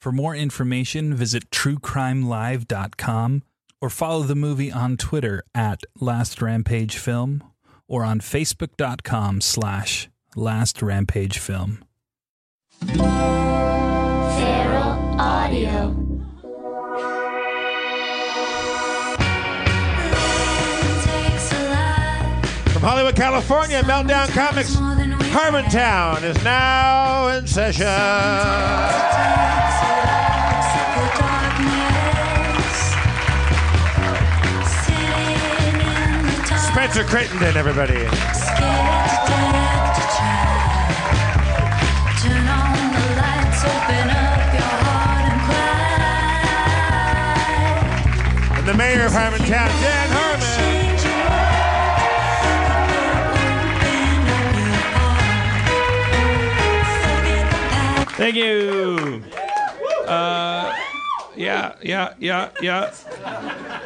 For more information, visit truecrimelive.com or follow the movie on Twitter at Last Rampage Film or on facebook.com slash Last Rampage Film. Feral Audio. From Hollywood, California, Meltdown Comics, Harmontown is now in session. Spencer Crittenden, everybody. And the mayor of Harmontown, Dan Thank you. Uh, yeah, yeah, yeah, yeah.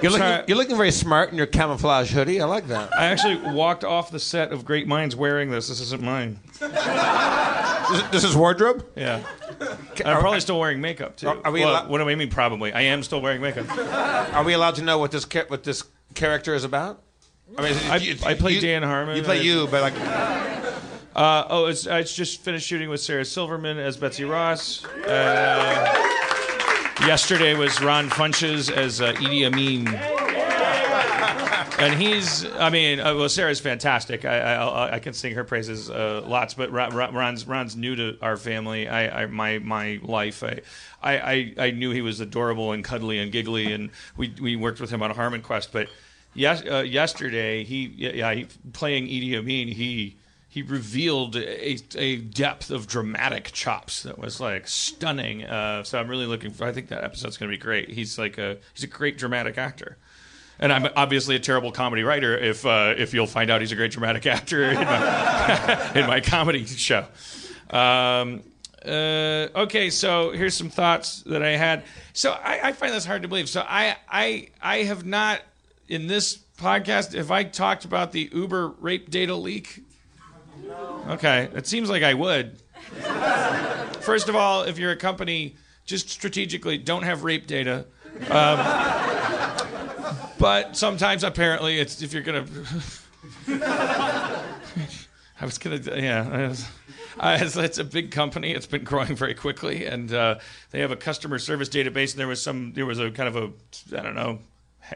You're looking, you're looking very smart in your camouflage hoodie. I like that. I actually walked off the set of Great Minds wearing this. This isn't mine. This, this is wardrobe? Yeah. I'm probably still wearing makeup too. Are- are we Well, allo- what do I mean? Probably. I am still wearing makeup. Are we allowed to know what this what this character is about? I mean, I- you- I play you- Dan Harmon. You play you, but like, Uh, oh, it's I just finished shooting with Sarah Silverman as Betsy Ross. Uh, yesterday was Ron Funches as uh, Idi Amin. And he's, I mean, uh, well, Sarah's fantastic. I, I, I can sing her praises uh, lots, but Ron's, Ron's new to our family. I, I my, my life. I, I, I, knew he was adorable and cuddly and giggly, and we, we worked with him on HarmonQuest. But yes, uh, yesterday, he, yeah, he, playing Idi Amin, he, he revealed a, a depth of dramatic chops that was like stunning. Uh, so I'm really looking for. I think that episode's going to be great. He's like a he's a great dramatic actor. And I'm obviously a terrible comedy writer. If uh, if you'll find out he's a great dramatic actor in my, in my comedy show. Um, uh, okay, so here's some thoughts that I had. So I, I, find this hard to believe. So I I I have not in this podcast. Have I talked about the Uber rape data leak? Okay, it seems like I would. First of all, if you're a company, just strategically don't have rape data. Um, but sometimes, apparently, it's if you're gonna. I was gonna, yeah. It's, it's, a big company. It's been growing very quickly, and uh, they have a customer service database. And there was some, there was a kind of a, I don't know,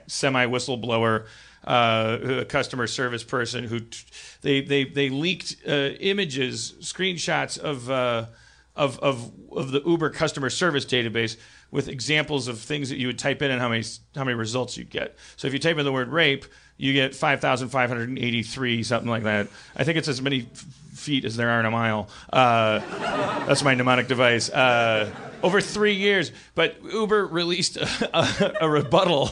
semi whistleblower, uh, a customer service person who, t- they they they leaked uh, images, screenshots of, uh, of of of the Uber customer service database with examples of things that you would type in and how many how many results you get. So if you type in the word rape, you get 5,583, something like that. I think it's as many feet as there are in a mile. Uh, that's my mnemonic device. Uh, over three years, but Uber released a, a, a, rebuttal,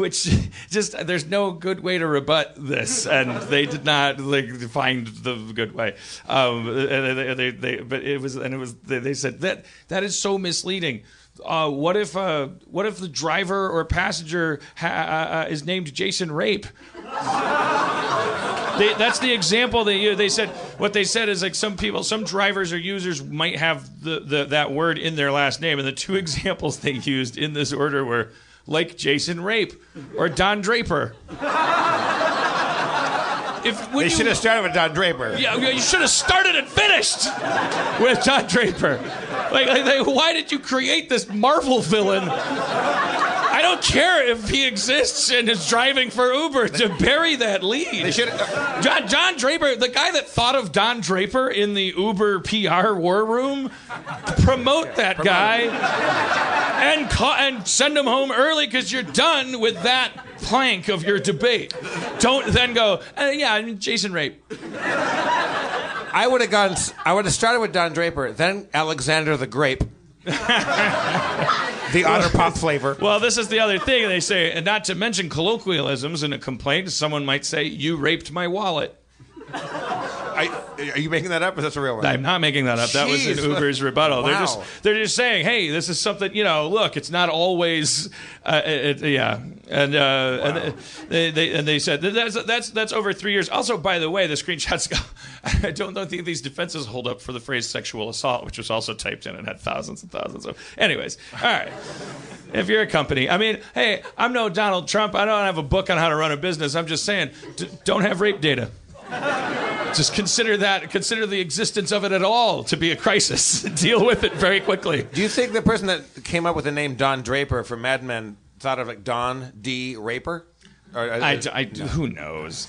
which just there's no good way to rebut this, and they did not like find the good way. Um, they, they, they, but it was, and it was. They said that that is so misleading uh, what if uh, what if the driver or passenger ha- uh, uh is named Jason Rape? they, that's the example they they said. What they said is like some people, some drivers or users might have the, the that word in their last name, and the two examples they used in this order were like Jason Rape or Don Draper if they should have started with Don Draper. Yeah, you should have started and finished with Don Draper. Like, like, like, why did you create this Marvel villain? I don't care if he exists and is driving for Uber to bury that lead. They should. Uh, John, John Draper, the guy that thought of Don Draper in the Uber PR war room, promote that promote. guy and ca- and send him home early because you're done with that plank of your debate. Don't then go, uh, yeah, I mean, Jason Rape. I would have gone. I would have started with Don Draper, then Alexander the Grape. the otter pop flavor. Well, this is the other thing they say, and not to mention colloquialisms in a complaint. Someone might say, "You raped my wallet." I, are you making that up, or that's a real one? I'm not making that up. That was in Uber's rebuttal. Wow. They're just they're just saying, hey, this is something. You know, look, it's not always. Uh, it, yeah, and uh, wow. and they, they and they said that's that's that's over three years. Also, by the way, the screenshots go. I don't know think these defenses hold up for the phrase sexual assault, which was also typed in and had thousands and thousands of. Anyways, all right. If you're a company, I mean, hey, I'm no Donald Trump. I don't have a book on how to run a business. I'm just saying, d- don't have rape data. Just consider that, consider the existence of it at all to be a crisis. Deal with it very quickly. Do you think the person that came up with the name Don Draper for Mad Men thought of like Don D. Raper? Or, uh, I, I, no. Who knows?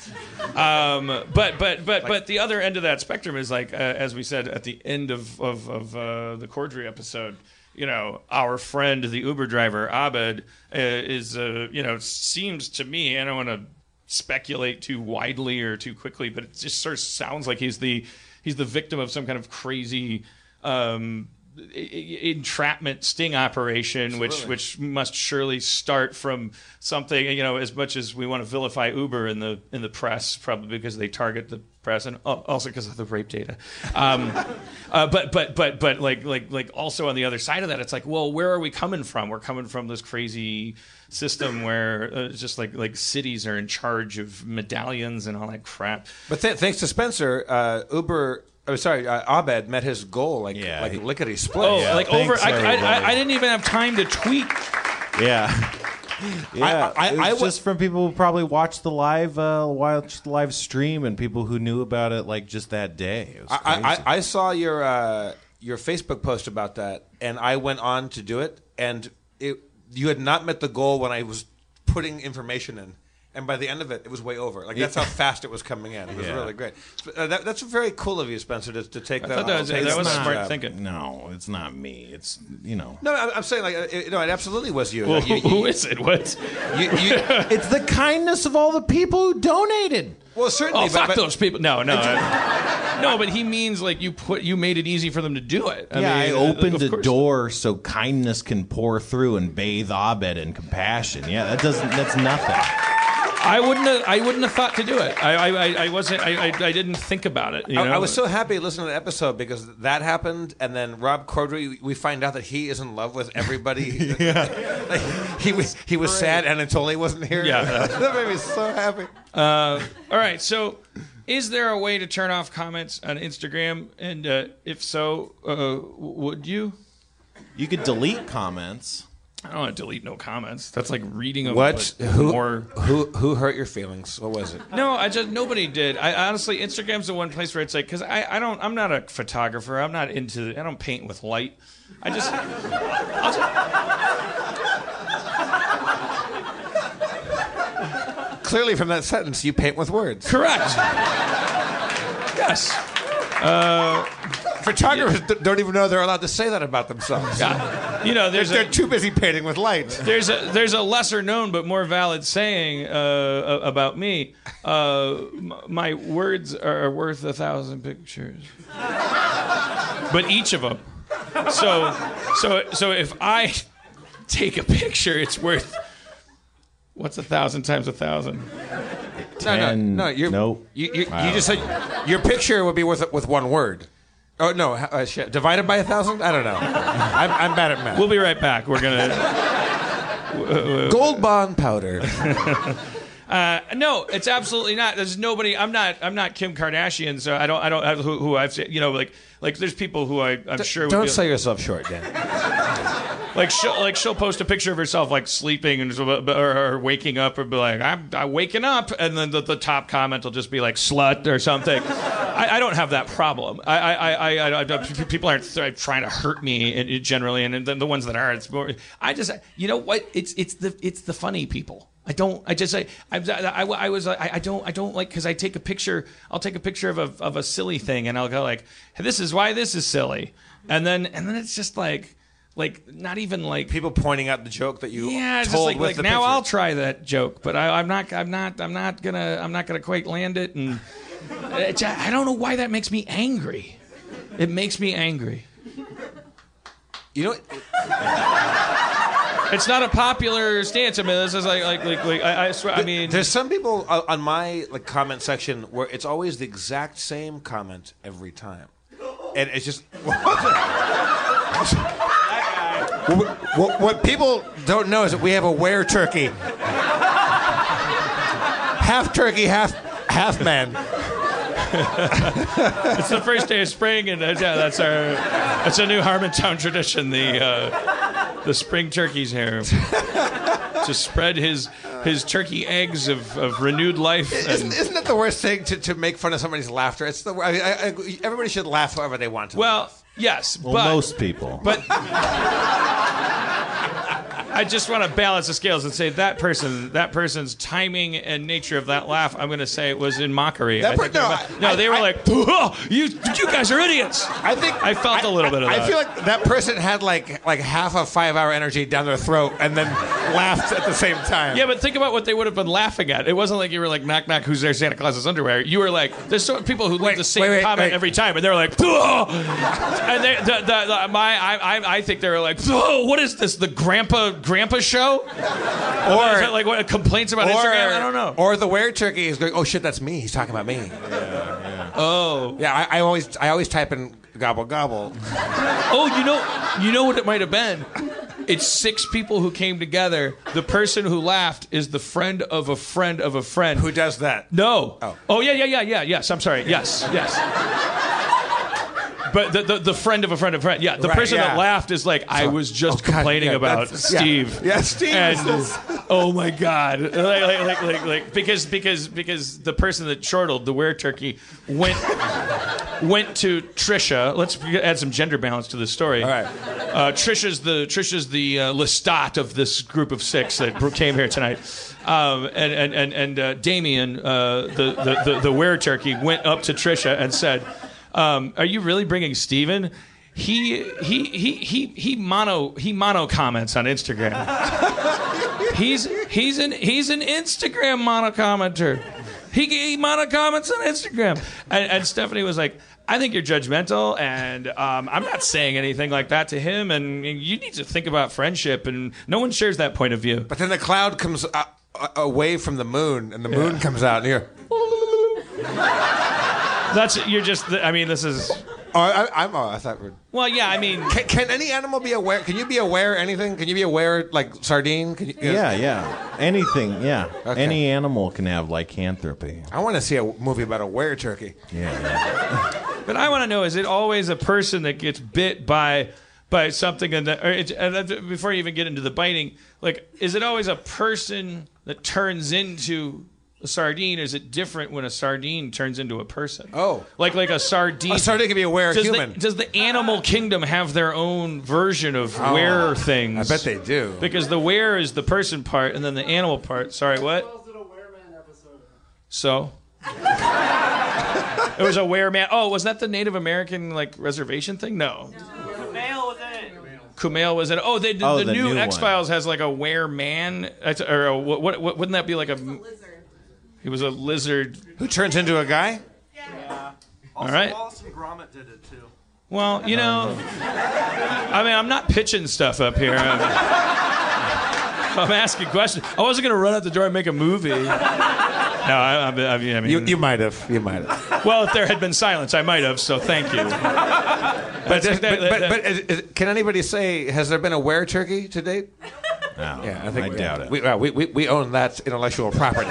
Um, but but but but the other end of that spectrum is like, uh, as we said at the end of of, of uh, the Corddry episode, you know, our friend the Uber driver Abed uh, is, uh, you know, seems to me. I don't want to speculate too widely or too quickly, but it just sort of sounds like he's the he's the victim of some kind of crazy um, entrapment sting operation, which which must surely start from something. You know, as much as we want to vilify Uber in the in the press, probably because they target the press and also because of the rape data. Um, uh, but but but but like like like also on the other side of that, it's like, well, where are we coming from? We're coming from this crazy system where uh, just like like cities are in charge of medallions and all that crap. But th- thanks to Spencer, uh, Uber. Oh, sorry, uh, Abed met his goal like yeah, like lickety split. Oh, yeah, like over. I, I, I, didn't even have time to tweet. Yeah. Yeah, I, I, it was I, just from people who probably watched the live, uh, watched the live stream, and people who knew about it like just that day. I, I, I, saw your uh, your Facebook post about that, and I went on to do it, and it, you had not met the goal when I was putting information in. And by the end of it, it was way over. Like that's how fast it was coming in. It was Yeah. really great. Sp- Uh, that, that's very cool of you, Spencer, to, to take that. thought that was- take that was that smart job. thinking. No, it's not me. It's you know. No, I'm, I'm saying like uh, it, no, it absolutely was you. Well, You- you- who is it? What? you- you- It's the kindness of all the people who donated. well, certainly. Oh, but- fuck but- those people. No, no. I- no, but he means like you put you made it easy for them to do it. I yeah, mean, I opened of a course. door so kindness can pour through and bathe Abed in compassion. Yeah, that doesn't. That's nothing. I wouldn't have. I wouldn't have thought to do it. I, I, I- I wasn't. I, I, I didn't think about it. You I, know? I was so happy listening to the episode because that happened, and then Rob Corddry, we find out that he is in love with everybody. Like, he was he was sad, and Anatoly wasn't here. Yeah. that made me so happy. Uh, all right. So, is there a way to turn off comments on Instagram? And uh, if so, uh, w- would you? You could delete comments. I don't want to delete no comments. That's like reading a What? Who, more. who who hurt your feelings? What was it? No, I just nobody did. I honestly, Instagram's the one place where it's like, because I, I don't, I'm not a photographer. I'm not into, I don't paint with light. I just, I'll just Clearly, from that sentence, you paint with words. correct. Yes. Uh, Photographers d- don't even know they're allowed to say that about themselves. Yeah. You know, there's They're a, too busy painting with light. there's a there's a lesser known but more valid saying uh, about me. Uh, my words are worth a thousand pictures, but each of them. So so so if I take a picture, it's worth what's a thousand times a thousand? No, no, no. You're, nope. You, you, you just said your picture would be worth with one word. Oh no, uh, shit. divided by a thousand? I don't know. I'm, I'm bad at math. We'll be right back. We're gonna. Gold bond powder. No, it's absolutely not. There's nobody. I'm not. I'm not Kim Kardashian. So I don't. I don't have who, who I've. You know, like like there's people who I, I'm sure. Don't be- sell yourself short, Dan. Like she'll like she'll post a picture of herself like sleeping and or, or waking up or be like I'm, I'm waking up and then the, the top comment will just be like slut or something. I, I don't have that problem. I I, I, I, I people aren't th- trying to hurt me in, in generally, and then the ones that are, it's more. I just you know what? It's it's the it's the funny people. I don't. I just. I. I, I, I was. I, I don't. I don't like because I take a picture. I'll take a picture of a of a silly thing, and I'll go like, "This is why this is silly," and then and then it's just like, like not even like People pointing out the joke that you yeah, it's just told like, with like now picture. I'll try that joke, but I, I'm not. I'm not. I'm not gonna. I'm not gonna quite land it, and it's, I don't know why that makes me angry. It makes me angry. You know, It's not a popular stance. I mean, this is like like like, like I, I swear. I mean, there's some people uh, on my like comment section where it's always the exact same comment every time, and it's just. what, what, what people don't know is that we have a were turkey, half turkey, half half man. it's the first day of spring, and uh, yeah, that's our. That's a new Harmontown tradition. The uh, the spring turkey's here to spread his his turkey eggs of, of renewed life. Isn't, And, isn't it the worst thing to, to make fun of somebody's laughter? It's the I, I, I, everybody should laugh however they want to. well, yes, Well, but most people. But I just want to balance the scales and say that person, that person's timing and nature of that laugh, I'm going to say it was in mockery. That per- no, about- no, I- they were I- like, "Oh, you, you guys are idiots. I think I felt a little bit of that. I feel like that person had like like half a five hour energy down their throat and then laughed at the same time. Yeah, but think about what they would have been laughing at. It wasn't like you were like, knock, knock, who's there? Santa Claus's underwear. You were like, there's so people who leave the same wait, wait, comment wait. every time, and they're like, oh! and they, the, the, the, my, I, I, I think they were like, oh, what is this? The grandpa, grandpa show? Or like what complaints about or, Instagram? I don't know. Or the were turkey is going, oh shit, that's me. He's talking about me. oh, Yeah, I, I always I always type in gobble gobble. oh, you know, you know what it might have been. It's six people who came together. The person who laughed is the friend of a friend of a friend. Who does that? No. Oh. oh yeah, yeah, yeah, yeah. Yes. I'm sorry. Yes. Yes. But the, the, the friend of a friend of a friend. Yeah. The Right, person that laughed is like, I was just Oh, God, complaining yeah, about that's- yeah. Steve. Yeah, Steve And oh my God. Like, like, like, like, because, because, because the person that chortled, the were turkey, went, went to Trisha. Let's add some gender balance to the story. All right. Uh, Trisha's the Trisha's the uh, Lestat of this group of six that came here tonight, um, and and and and uh, Damien, uh, the, the the the were turkey, went up to Trisha and said, um, "Are you really bringing Steven? He he he he he mono he mono comments on Instagram. he's he's an he's an Instagram mono commenter. He, he mono comments on Instagram. And, and Stephanie was like, I think you're judgmental, and um, I'm not saying anything like that to him. And you need to think about friendship, and no one shares that point of view. But then the cloud comes uh, uh, away from the moon, and the moon comes out, and you're. That's you're just. I mean, this is. Oh, I, I'm. Oh, I thought. We're, Well, yeah. I mean, can, can any animal be aware? Can you be aware of anything? Can you be aware like sardine? Can you, Yeah, yeah. Anything, yeah. Okay. Any animal can have lycanthropy. I want to see a movie about a were turkey. Yeah, yeah. But I want to know: is it always a person that gets bit by by something? And, or it, and that- before you even get into the biting, like, is it always a person that turns into a sardine? Is it different when a sardine turns into a person? Oh. like like a sardine. A sardine can be aware does human. The, does the animal kingdom have their own version of oh, were things? I bet they do. Because the were is the person part, and then the animal part. Sorry, what? So. it was a were man. Oh, was that the Native American like reservation thing? No. Kumail was in it. Oh, they did, Oh, the, the new, new X Files has like a were man, or a, what, what? Wouldn't that be like a? He was a lizard. Who turns into a guy? Yeah. All right. Wallace and Gromit did it too. Well, you know, I mean, I'm not pitching stuff up here. I'm, I'm asking questions. I wasn't going to run out the door and make a movie. No, I, I, I mean, You, you might have. You might have. well, if there had been silence, I might have. So thank you. But, That's- but, that- but, that- but is, is, can anybody say has there been a were turkey to date? No, Yeah, I think I we, doubt it. We, well, we, we, we own that intellectual property.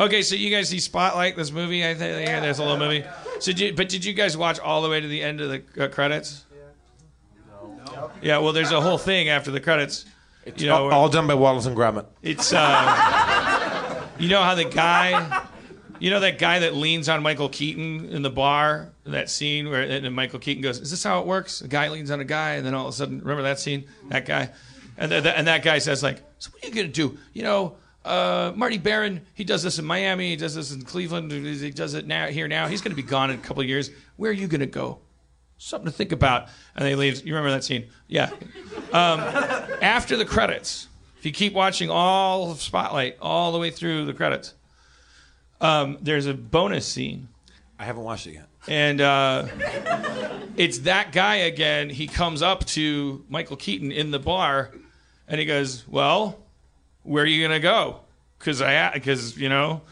Okay, so you guys see Spotlight, this movie? I think yeah, there's a little movie. So, did you, but did you guys watch all the way to the end of the uh, credits? No. No? Yeah. Well, there's a whole thing after the credits. You know, all, all done by Wallace and Gromit. It's uh, you know how the guy, you know that guy that leans on Michael Keaton in the bar, that scene where and Michael Keaton goes, "Is this how it works?" A guy leans on a guy, and then all of a sudden, remember that scene? That guy, and th- and that guy says like, "So what are you gonna do?" You know. Uh, Marty Baron, he does this in Miami, he does this in Cleveland, he does it now here now. He's going to be gone in a couple of years. Where are you going to go? Something to think about. And they leave. You remember that scene? Yeah. Um, after the credits, if you keep watching all of Spotlight all the way through the credits, um, there's a bonus scene, I haven't watched it yet. and uh, it's that guy again. He comes up to Michael Keaton in the bar, and he goes, "Well, where are you gonna go?" Because I, because you know,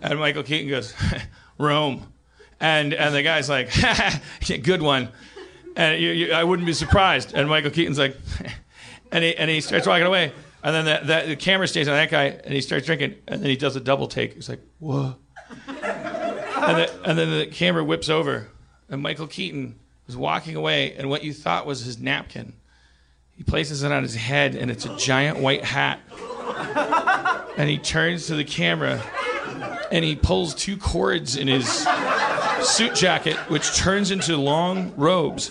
and Michael Keaton goes, "Rome," and and the guy's like, "Good one," and you, you, I wouldn't be surprised. And Michael Keaton's like, and he and he starts walking away, and then that the camera stays on that guy, and he starts drinking, and then he does a double take. He's like, "Whoa." and, the, and then the camera whips over, and Michael Keaton is walking away, and what you thought was his napkin, he places it on his head, and it's a giant white hat. And he turns to the camera, and he pulls two cords in his suit jacket, which turns into long robes.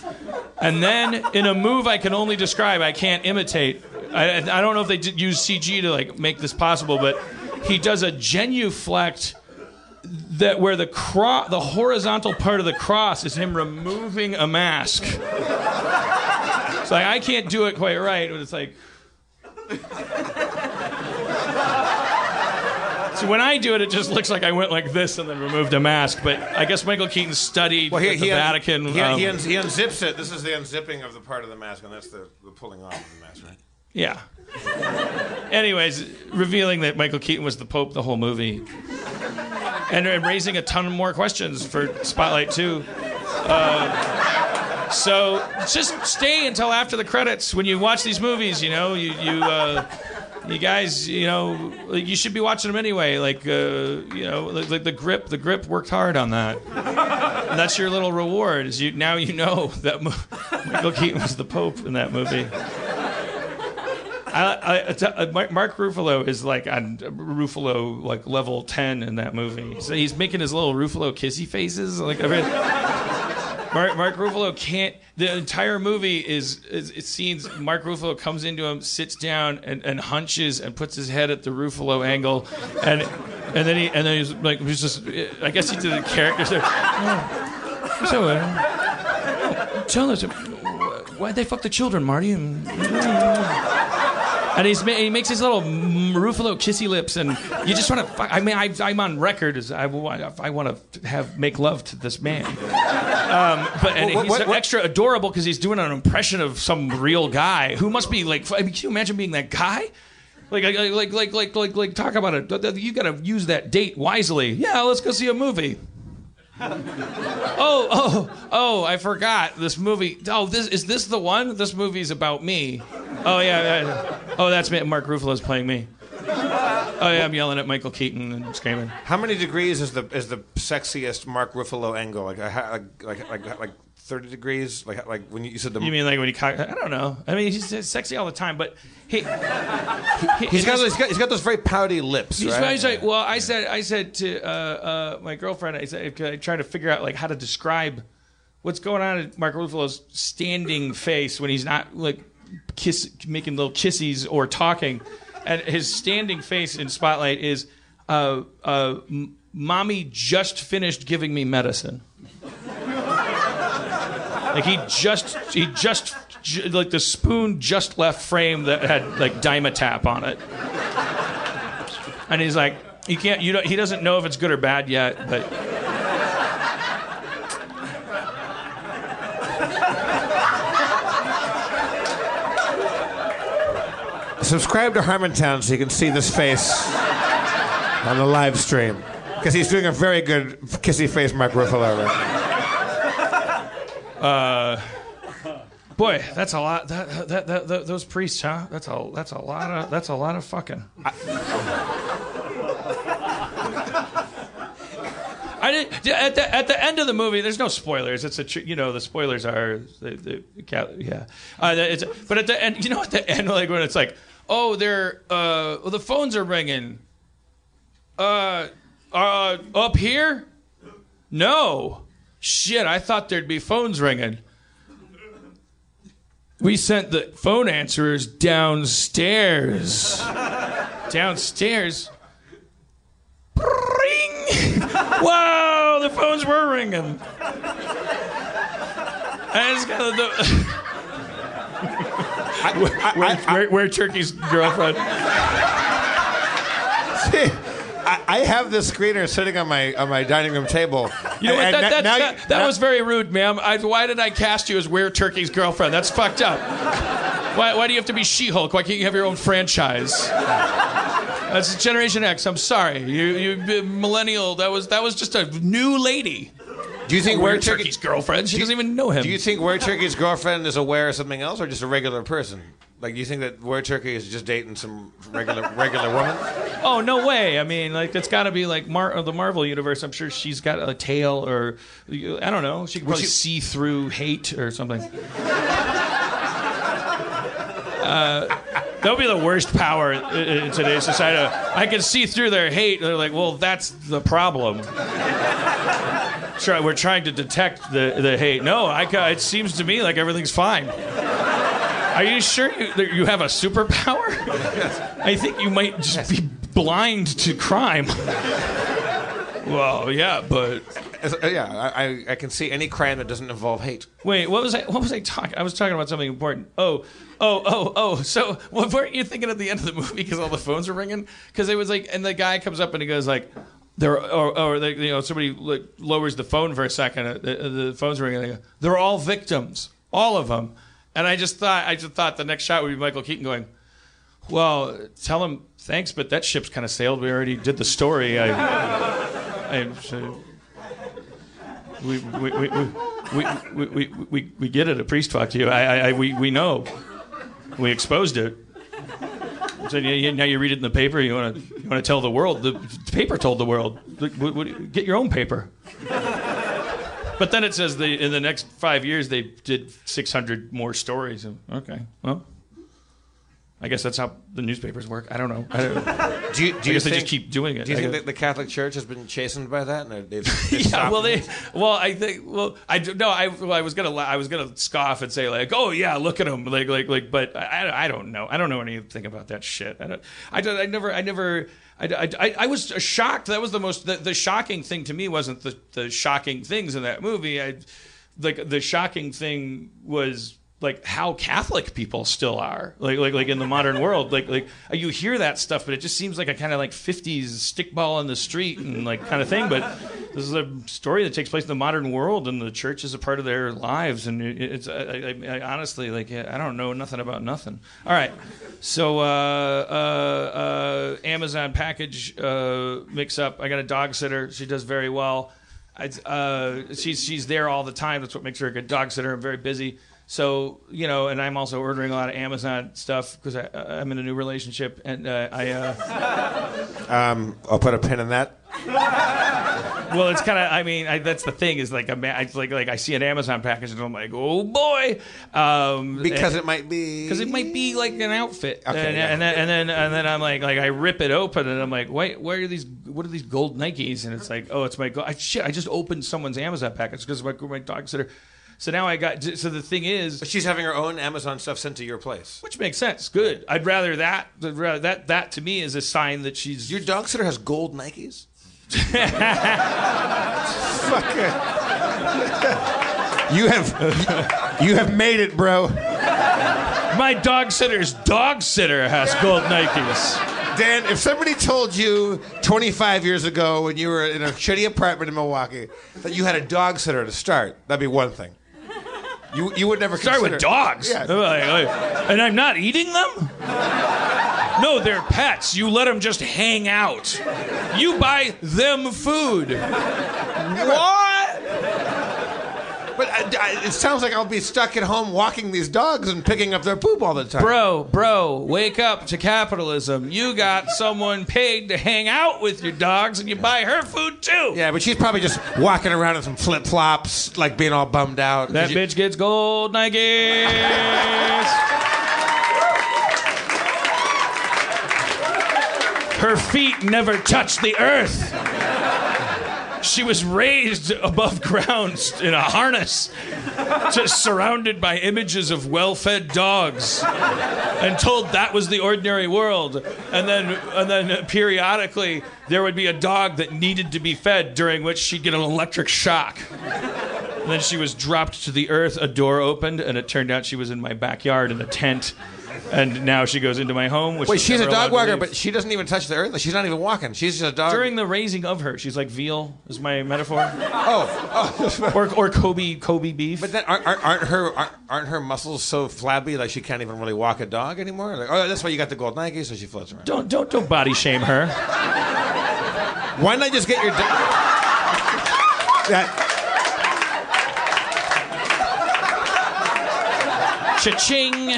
And then, in a move I can only describe, I can't imitate. I, I don't know if they did use CG to like make this possible, but he does a genuflect that where the cro- the horizontal part of the cross is him removing a mask. It's like I can't do it quite right, but it's like. So when I do it, it just looks like I went like this and then removed a mask. But I guess Michael Keaton studied Well, he, at the he, un- Vatican. He, um, he, uns- he unzips it. This is the unzipping of the part of the mask, and that's the, the pulling off of the mask, right? Yeah. Anyways, revealing that Michael Keaton was the Pope the whole movie. And uh, raising a ton more questions for Spotlight 2. Uh, so just stay until after the credits. When you watch these movies, you know, you, you, uh, you guys, you know, you should be watching them anyway. Like, uh, you know, like, like the grip, the grip worked hard on that. And that's your little reward. Is you now you know that Mo- Michael Keaton was the Pope in that movie. I, I, t- uh, Mark Mark Ruffalo is like on Ruffalo like level ten in that movie. So he's making his little Ruffalo kissy faces. Like Mark, Mark Ruffalo can't. The entire movie is, is it scenes. Mark Ruffalo comes into him, sits down, and, and hunches, and puts his head at the Ruffalo angle, and and then he and then he's like he's just. I guess he did the character. So, oh, so uh, tell us why'd they fuck the children, Marty? And, he's he makes his little Ruffalo kissy lips, and you just want to. I mean, I, I'm on record as I, I want to have make love to this man. Um, but and What- he's what- what- extra adorable because he's doing an impression of some real guy who must be like. I mean, can you imagine being that guy? Like, like, like, like, like, like, like, talk about it. You got to use that date wisely. Yeah, let's go see a movie. oh, oh, oh! I forgot this movie. Oh, this is this the one? This movie's about me. Oh yeah, yeah. Oh, that's me. Mark Ruffalo's playing me. Oh yeah, I'm yelling at Michael Keaton and screaming. How many degrees is the is the sexiest Mark Ruffalo angle? Like like like like, like thirty degrees? Like like when you, you said the You mean like when he? Cock- I don't know. I mean, he's sexy all the time, but he. he he's got, he's got he's got those very pouty lips, He's, right? he's like, well, I said, I said to uh, uh, my girlfriend, I said, I tried to figure out like how to describe what's going on in Mark Ruffalo's standing face when he's not like kiss, making little kissies or talking, and his standing face in Spotlight is, uh, uh, m- "Mommy just finished giving me medicine." Like he just, he just, like the spoon just left frame that had like Dimetapp on it and he's like, "You can't. You don't." He doesn't know if it's good or bad yet, but. Subscribe to Harmontown so you can see this face on the live stream because he's doing a very good kissy face Mark Ruffalo. Right? Uh, boy, that's a lot. That, that, that, that, those priests, huh? That's a that's a lot of that's a lot of fucking. I did, at the at the end of the movie. There's no spoilers. It's a you know the spoilers are the, the, yeah. Uh, it's, but at the end, you know at the end like when it's like oh they're uh well, the phones are ringing. Uh, uh up here? No. Shit, I thought there'd be phones ringing. We sent the phone answerers downstairs. downstairs. Ring! Wow, the phones were ringing. And it's kind of the. where, where, where Turkey's girlfriend? See, I, I have this screener sitting on my on my dining room table. You know what? That, that, now that, you- that now- was very rude, ma'am. I, why did I cast you as Where Turkey's girlfriend? That's fucked up. Why, why do you have to be She-Hulk? Why can't you have your own franchise? That's Generation X. I'm sorry, you, you millennial. That was that was just a new lady. Do you think Where Where Turkey's girlfriend? She doesn't even know him. Do you think Where Turkey's girlfriend is aware of something else, or just a regular person? Like, do you think that Where Turkey is just dating some regular regular woman? Oh no way! I mean, like it's got to be like Mar- the Marvel universe. I'm sure she's got a tail, or I don't know. She could probably she- see through hate or something. Uh, that would be the worst power in, in today's society. I can see through their hate. They're like, well, that's the problem. Try, we're trying to detect the, the hate. No, I, it seems to me like everything's fine. Are you sure you, you have a superpower? I think you might just be blind to crime. well, yeah, but Uh, yeah, I, I- can see any crime that doesn't involve hate. wait, what was I? What was I talking? I was talking about something important. Oh, oh, oh, oh. So, what weren't you thinking at the end of the movie because all the phones were ringing? Because it was like, and the guy comes up and he goes like. There, or, or they, you know, somebody like, lowers the phone for a second. uh, The, the phone's ringing. They go, They're all victims, all of them. And I just thought, I just thought the next shot would be Michael Keaton going, "Well, tell him thanks, but that ship's kind of sailed. We already did the story. I, I, we, we, we, we, we, we, we, get it. A priest talked to you. I, I, we, we know. We exposed it. So now you read it in the paper. You want to you want to tell the world. The paper told the world. Get your own paper." But then it says they in the next five years they did 600 more stories. Okay, well, I guess that's how the newspapers work. I don't know. I don't, Do you, do I you guess they think, just keep doing it. Do you I think that the Catholic Church has been chastened by that? And they've, they've yeah, well, they, well, I think, well, I no, I, well, I was gonna, I was gonna scoff and say like, oh yeah, look at them, like, like, like, but I, I don't know, I don't know anything about that shit. I don't, I, don't, I never, I never, I, I, I- was shocked. That was the most, the, the shocking thing to me wasn't the, the shocking things in that movie. I, like, the shocking thing was like how Catholic people still are, like like like in the modern world. Like like you hear that stuff, but it just seems like a kind of like '50s stickball in the street and like kind of thing. But this is a story that takes place in the modern world, and the church is a part of their lives. And it's I, I, I honestly like I don't know nothing about nothing. All right, so uh, uh, uh, Amazon package uh, mix up. I got a dog sitter. She does very well. I, uh, she's she's there all the time. That's what makes her a good dog sitter. I'm very busy, so you know, and I'm also ordering a lot of Amazon stuff because I'm in a new relationship, and uh, I. Uh, Um, I'll put a pin in that. well, it's kind of. I mean, I, that's the thing is like, I'm, like like I see an Amazon package and I'm like, oh boy, um, Because and- it might be. because it might be like an outfit, Okay, and, yeah. and then and then and then I'm like like I rip it open and I'm like, wait, where are these? What are these gold Nikes? And it's like, oh, it's my gold. I, shit, I just opened someone's Amazon package because my my dog sitter. So now I got. So the thing is, But she's having her own Amazon stuff sent to your place. which makes sense. Good. I'd rather that. I'd rather that that to me is a sign that she's. Your dog sitter has gold Nikes. You have you have made it, bro. my dog sitter's dog sitter has gold Nikes. Dan, if somebody told you 25 years ago when you were in a shitty apartment in Milwaukee that you had a dog sitter to start, that'd be one thing. You you would never Start with dogs. Yeah. And I'm not eating them? No, they're pets. You let them just hang out. You buy them food. What? But uh, I, I- it sounds like I'll be stuck at home walking these dogs and picking up their poop all the time. Bro, bro, wake up to capitalism. You got someone paid to hang out with your dogs and you buy her food too. Yeah, but she's probably just walking around in some flip flops, like being all bummed out. That You- bitch gets gold Nikes. Her feet never touch the earth. She was raised above ground in a harness, just surrounded by images of well fed dogs, and told that was the ordinary world. And then, and then periodically, there would be a dog that needed to be fed, during which she'd get an electric shock. And then she was dropped to the earth. A door opened, and it turned out she was in my backyard in a tent. And now she goes into my home. Which Wait, she's a dog walker, but she doesn't even touch the earth. She's not even walking. She's just a dog. during the raising of her, she's like veal. Is my metaphor? Oh, oh, or or Kobe Kobe beef. but then aren't, aren't, aren't her aren't, aren't her muscles so flabby like she can't even really walk a dog anymore? Like, oh, that's why you got the gold Nike, so she floats around. don't don't don't body shame her. Why not just get your dog? that Cha-ching!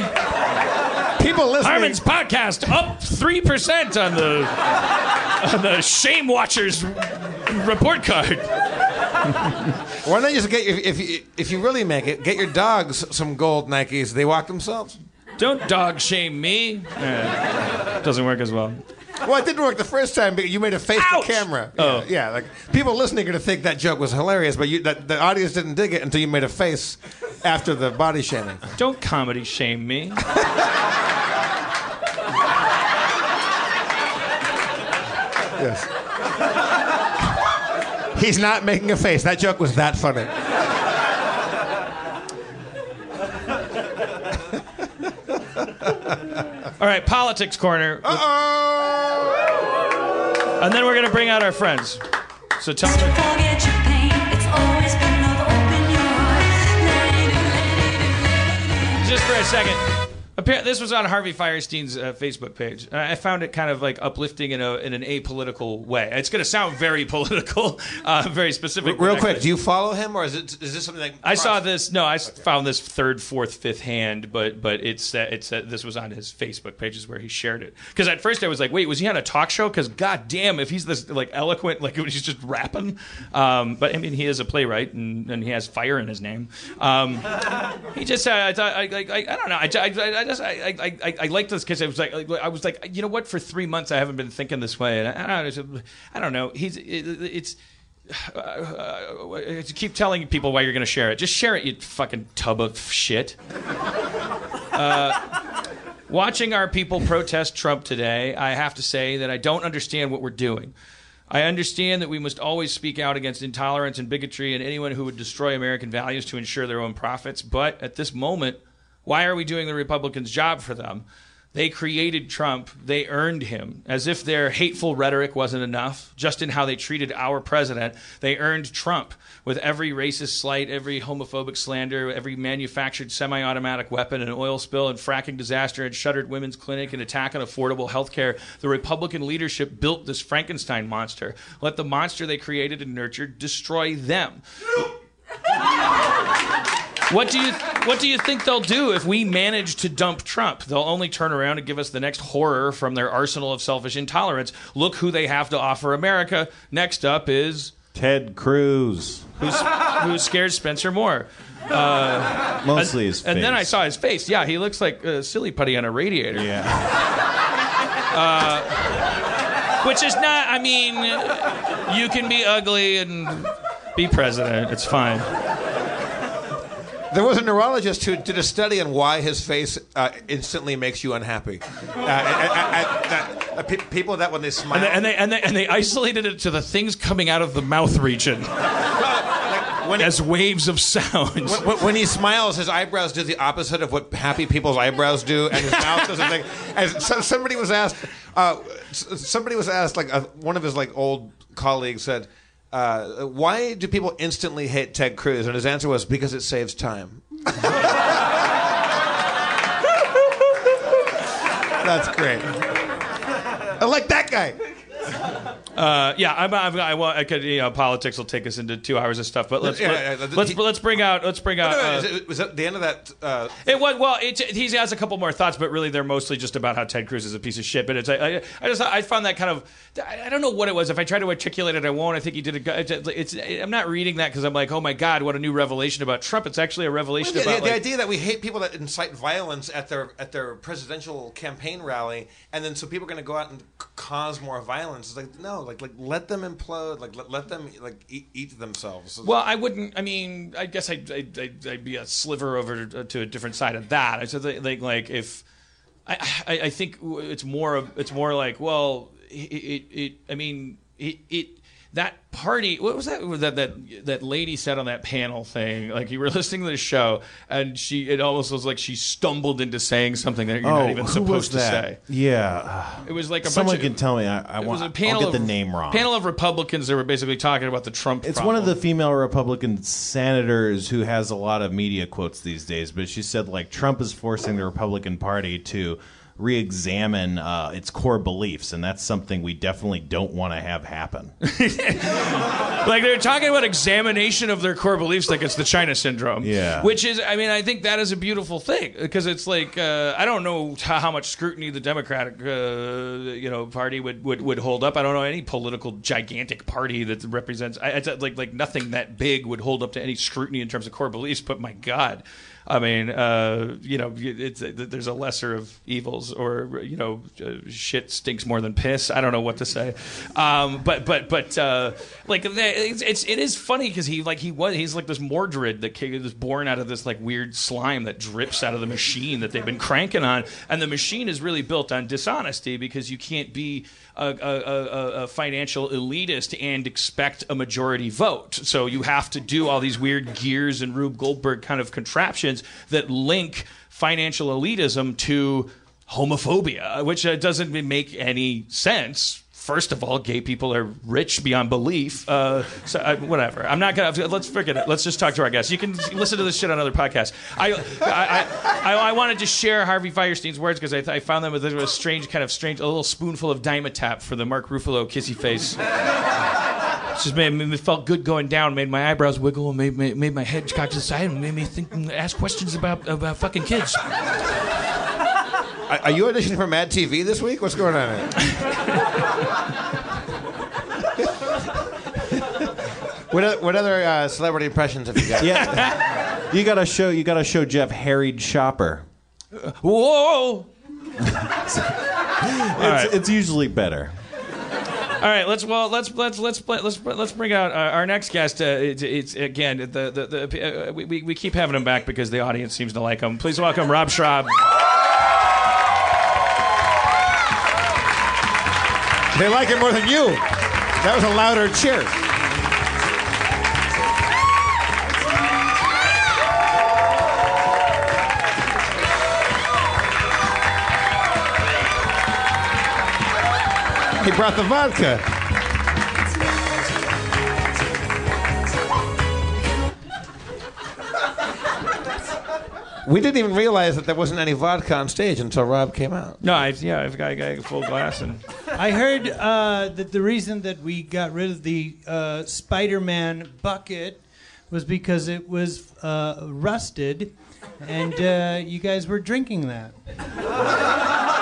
People listening. Harmon's podcast up three percent on the on the Shame Watchers report card. Why not you just get your, if you, if you really make it, get your dogs some gold Nikes. They walk themselves. Don't dog shame me. Eh, doesn't work as well. Well, it didn't work the first time because you made a face Ouch! to camera. Oh. yeah, yeah, like people listening are gonna think that joke was hilarious, but you, that, the audience didn't dig it until you made a face after the body shaming. Don't comedy shame me. Yes. He's not making a face. That joke was that funny. All right, politics corner, Oh! and then we're gonna bring out our friends. So tell me. Just for a second. This was on Harvey Fierstein's uh, Facebook page. And I found it kind of like uplifting in a in an apolitical way. It's going to sound very political, uh, very specific. Real quick, do you follow him, or is it is this something like I saw this. No, I s- found this third, fourth, fifth hand, but but it's uh, it's uh, this was on his Facebook pages where he shared it. Because at first I was like, wait, was he on a talk show? Because god damn, if he's this like eloquent, like he's just rapping. Um, but I mean, he is a playwright and, and he has fire in his name. Um, he just uh, I thought I, like I, I don't know I, I, I just honest, I I, I, I like this because I was like I was like you know what for three months I haven't been thinking this way and I, I, don't, know, I don't know he's it, it's. Uh, uh, keep telling people why you're going to share it. Just share it, you fucking tub of shit. Uh, watching our people protest Trump today, I have to say that I don't understand what we're doing. I understand that we must always speak out against intolerance and bigotry and anyone who would destroy American values to ensure their own profits. But at this moment, why are we doing the Republicans' job for them? They created Trump. They earned him. As if their hateful rhetoric wasn't enough, just in how they treated our president, they earned Trump with every racist slight, every homophobic slander, every manufactured semi automatic weapon, an oil spill, and fracking disaster, and shuttered women's clinic, and attack on affordable health care. The Republican leadership built this Frankenstein monster. Let the monster they created and nurtured destroy them. What do you What do you think they'll do if we manage to dump Trump? They'll only turn around and give us the next horror from their arsenal of selfish intolerance. Look who they have to offer America. Next up is Ted Cruz. who's who scares Spencer more. Uh, Mostly his face. And then I saw his face. Yeah, he looks like a silly putty on a radiator. Yeah. Uh, which is not. I mean, you can be ugly and be president. It's fine. There was a neurologist who did a study on why his face uh, instantly makes you unhappy. Uh, and- that- uh, pe- people that when they smile, And they, and they and they and they isolated it to the things coming out of the mouth region when, as waves of sound. when, when he smiles, his eyebrows do the opposite of what happy people's eyebrows do, and his mouth does a thing. And so, somebody was asked, uh, somebody was asked, like uh, one of his like old colleagues said, uh, "Why do people instantly hate Ted Cruz?" And his answer was, "Because it saves time." That's great. I like that guy. Uh, yeah, I'm, I'm, I, want, I could, you know, politics will take us into two hours of stuff, but let's Yeah, let, yeah, yeah. let's let's bring out let's bring out. No, no, uh, it- was that the end of that? Uh, It was well. It, he has a couple more thoughts, but really they're mostly just about how Ted Cruz is a piece of shit. But it's I, I, I just I found that kind of I, don't know what it was. If I try to articulate it, I won't. I think he did a. It's, I'm not reading that because I'm like, oh my god, what a new revelation about Trump. It's actually a revelation the, about the like, idea that we hate people that incite violence at their at their presidential campaign rally, and then so people are going to go out and cause more violence. It's like no, like like let them implode, like let, let them like eat, eat themselves. Well, I wouldn't. I mean, I guess I'd, I'd, I'd, I'd be a sliver over to uh, a different side of that. I said like, like if I, I, I think it's more of it's more like well, it, it, it I mean, it, it that party. What was that that that that lady said on that panel thing? Like you were listening to the show, and she it almost was like she stumbled into saying something that you're oh, not even supposed to say. Yeah. It was like a Someone bunch of, can tell me. I, I want. a I'll panel get the of- name wrong. Panel of Republicans that were basically talking about the Trump. It's problem. one of the female Republican senators who has a lot of media quotes these days, but she said like Trump is forcing the Republican Party to re-examine uh, its core beliefs, and that's something we definitely don't want to have happen. like they're talking about examination of their core beliefs like it's the china syndrome Yeah. which is i mean i think that is a beautiful thing because it's like uh, i don't know how, much scrutiny the democratic uh, you know party would, would, would hold up i don't know any political gigantic party that represents I, it's like like nothing that big would hold up to any scrutiny in terms of core beliefs but my god I mean, uh, you know, it's, there's a lesser of evils, or you know, uh, shit stinks more than piss. I don't know what to say, um, but but but uh, like it's, it's it is funny because he like he was he's like this Mordred that came- born out of this like weird slime that drips out of the machine that they've been cranking on, and the machine is really built on dishonesty because you can't be a, a, a, financial elitist and expect a majority vote. So you have to do all these weird gears and Rube Goldberg kind of contraptions that link financial elitism to homophobia, which uh, doesn't make any sense. First of all, gay people are rich beyond belief. Uh, so uh, whatever. I'm not gonna. Let's forget it. Let's just talk to our guests. You can listen to this shit on other podcasts. I I, I, I wanted to share Harvey Fierstein's words because I, I found them with a strange kind of strange, a little spoonful of Dimetapp for the Mark Ruffalo kissy face. It just made me felt good going down, made my eyebrows wiggle, and made, made, made my head cock to the side, and made me think, ask questions about about fucking kids. are, are you auditioning for Mad TV this week? What's going on? what, o- what other uh, celebrity impressions have you got? yeah, you gotta show you gotta show Jeff harried shopper. Whoa! It's, it's usually better. All right, let's well let's let's let's play, let's let's bring out uh, our next guest. Uh, it's, it's again the the, the uh, we, we we keep having him back because the audience seems to like him. Please welcome Rob Schrab. They like it more than you. That was a louder cheer. He brought the vodka. We didn't even realize that there wasn't any vodka on stage until Rob came out. No, I, yeah, I've got, I got a full glass and I heard uh, that the reason that we got rid of the uh, Spider-Man bucket was because it was uh, rusted, and uh, you guys were drinking that.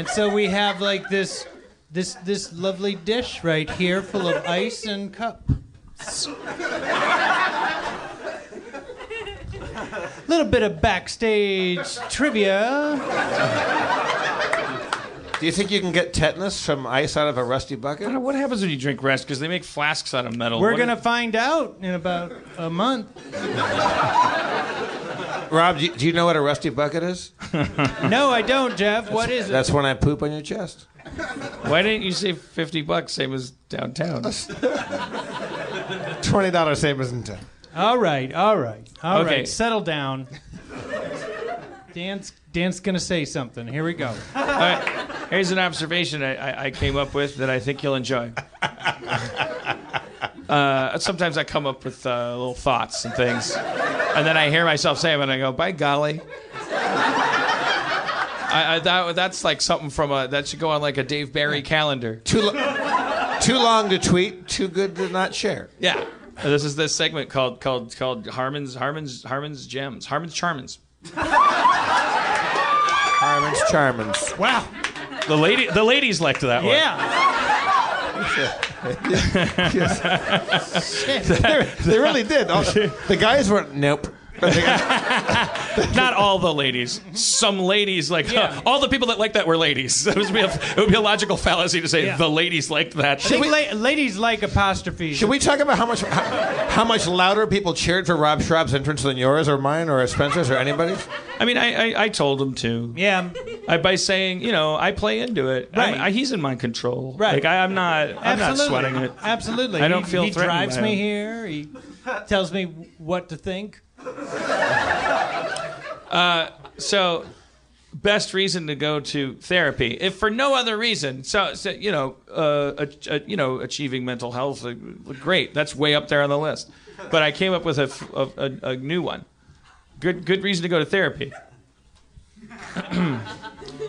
and so we have like this, this, this lovely dish right here, full of ice and cup. little bit of backstage trivia. Do you think you can get tetanus from ice out of a rusty bucket? what happens when you drink rust? Because they make flasks out of metal. We're What gonna if- find out in about a month. Rob, do you, do you know what a rusty bucket is? No, I don't, Jeff. What is it? That's when I poop on your chest. Why didn't you say fifty bucks? Same as downtown. Twenty dollars same as in town. All right, all right, all right. Okay. Settle down. Dan's Dan's gonna say something. Here we go. All right, here's an observation I, I, I came up with that I think you'll enjoy. Uh, sometimes I come up with uh, little thoughts and things, and then I hear myself say them, and I go, "By golly." I, I, that, that's like something from a that should go on like a Dave Barry calendar. Too, lo- too long to tweet, too good to not share. Yeah, this is this segment called called called Harmon's Harmon's Harmon's Gems Harmon's Charmins. Harmon's Charmins. Wow. The lady the ladies liked that one. Yeah. they, they really did. All- the guys were nope. But the guys- Not all the ladies. Some ladies like Yeah. all the people that like that were ladies. It would be a, it would be a logical fallacy to say Yeah. the ladies liked that. I think la- ladies like apostrophes. Should we talk about how much how, how much louder people cheered for Rob Schrab's entrance than yours or mine or Spencer's or anybody's? I mean, I, I, I told him to. Yeah. I, by saying, you know, I play into it. Right. I, he's in my control. Right. Like I, I'm not. I'm not Absolutely. sweating it. Absolutely. I don't he, feel He threatened drives by me him. here. He tells me what to think. So, best reason to go to therapy, if for no other reason. So, so you know, uh, ach- uh, you know, achieving mental health, uh, great. That's way up there on the list. But I came up with a new one. Good, good reason to go to therapy.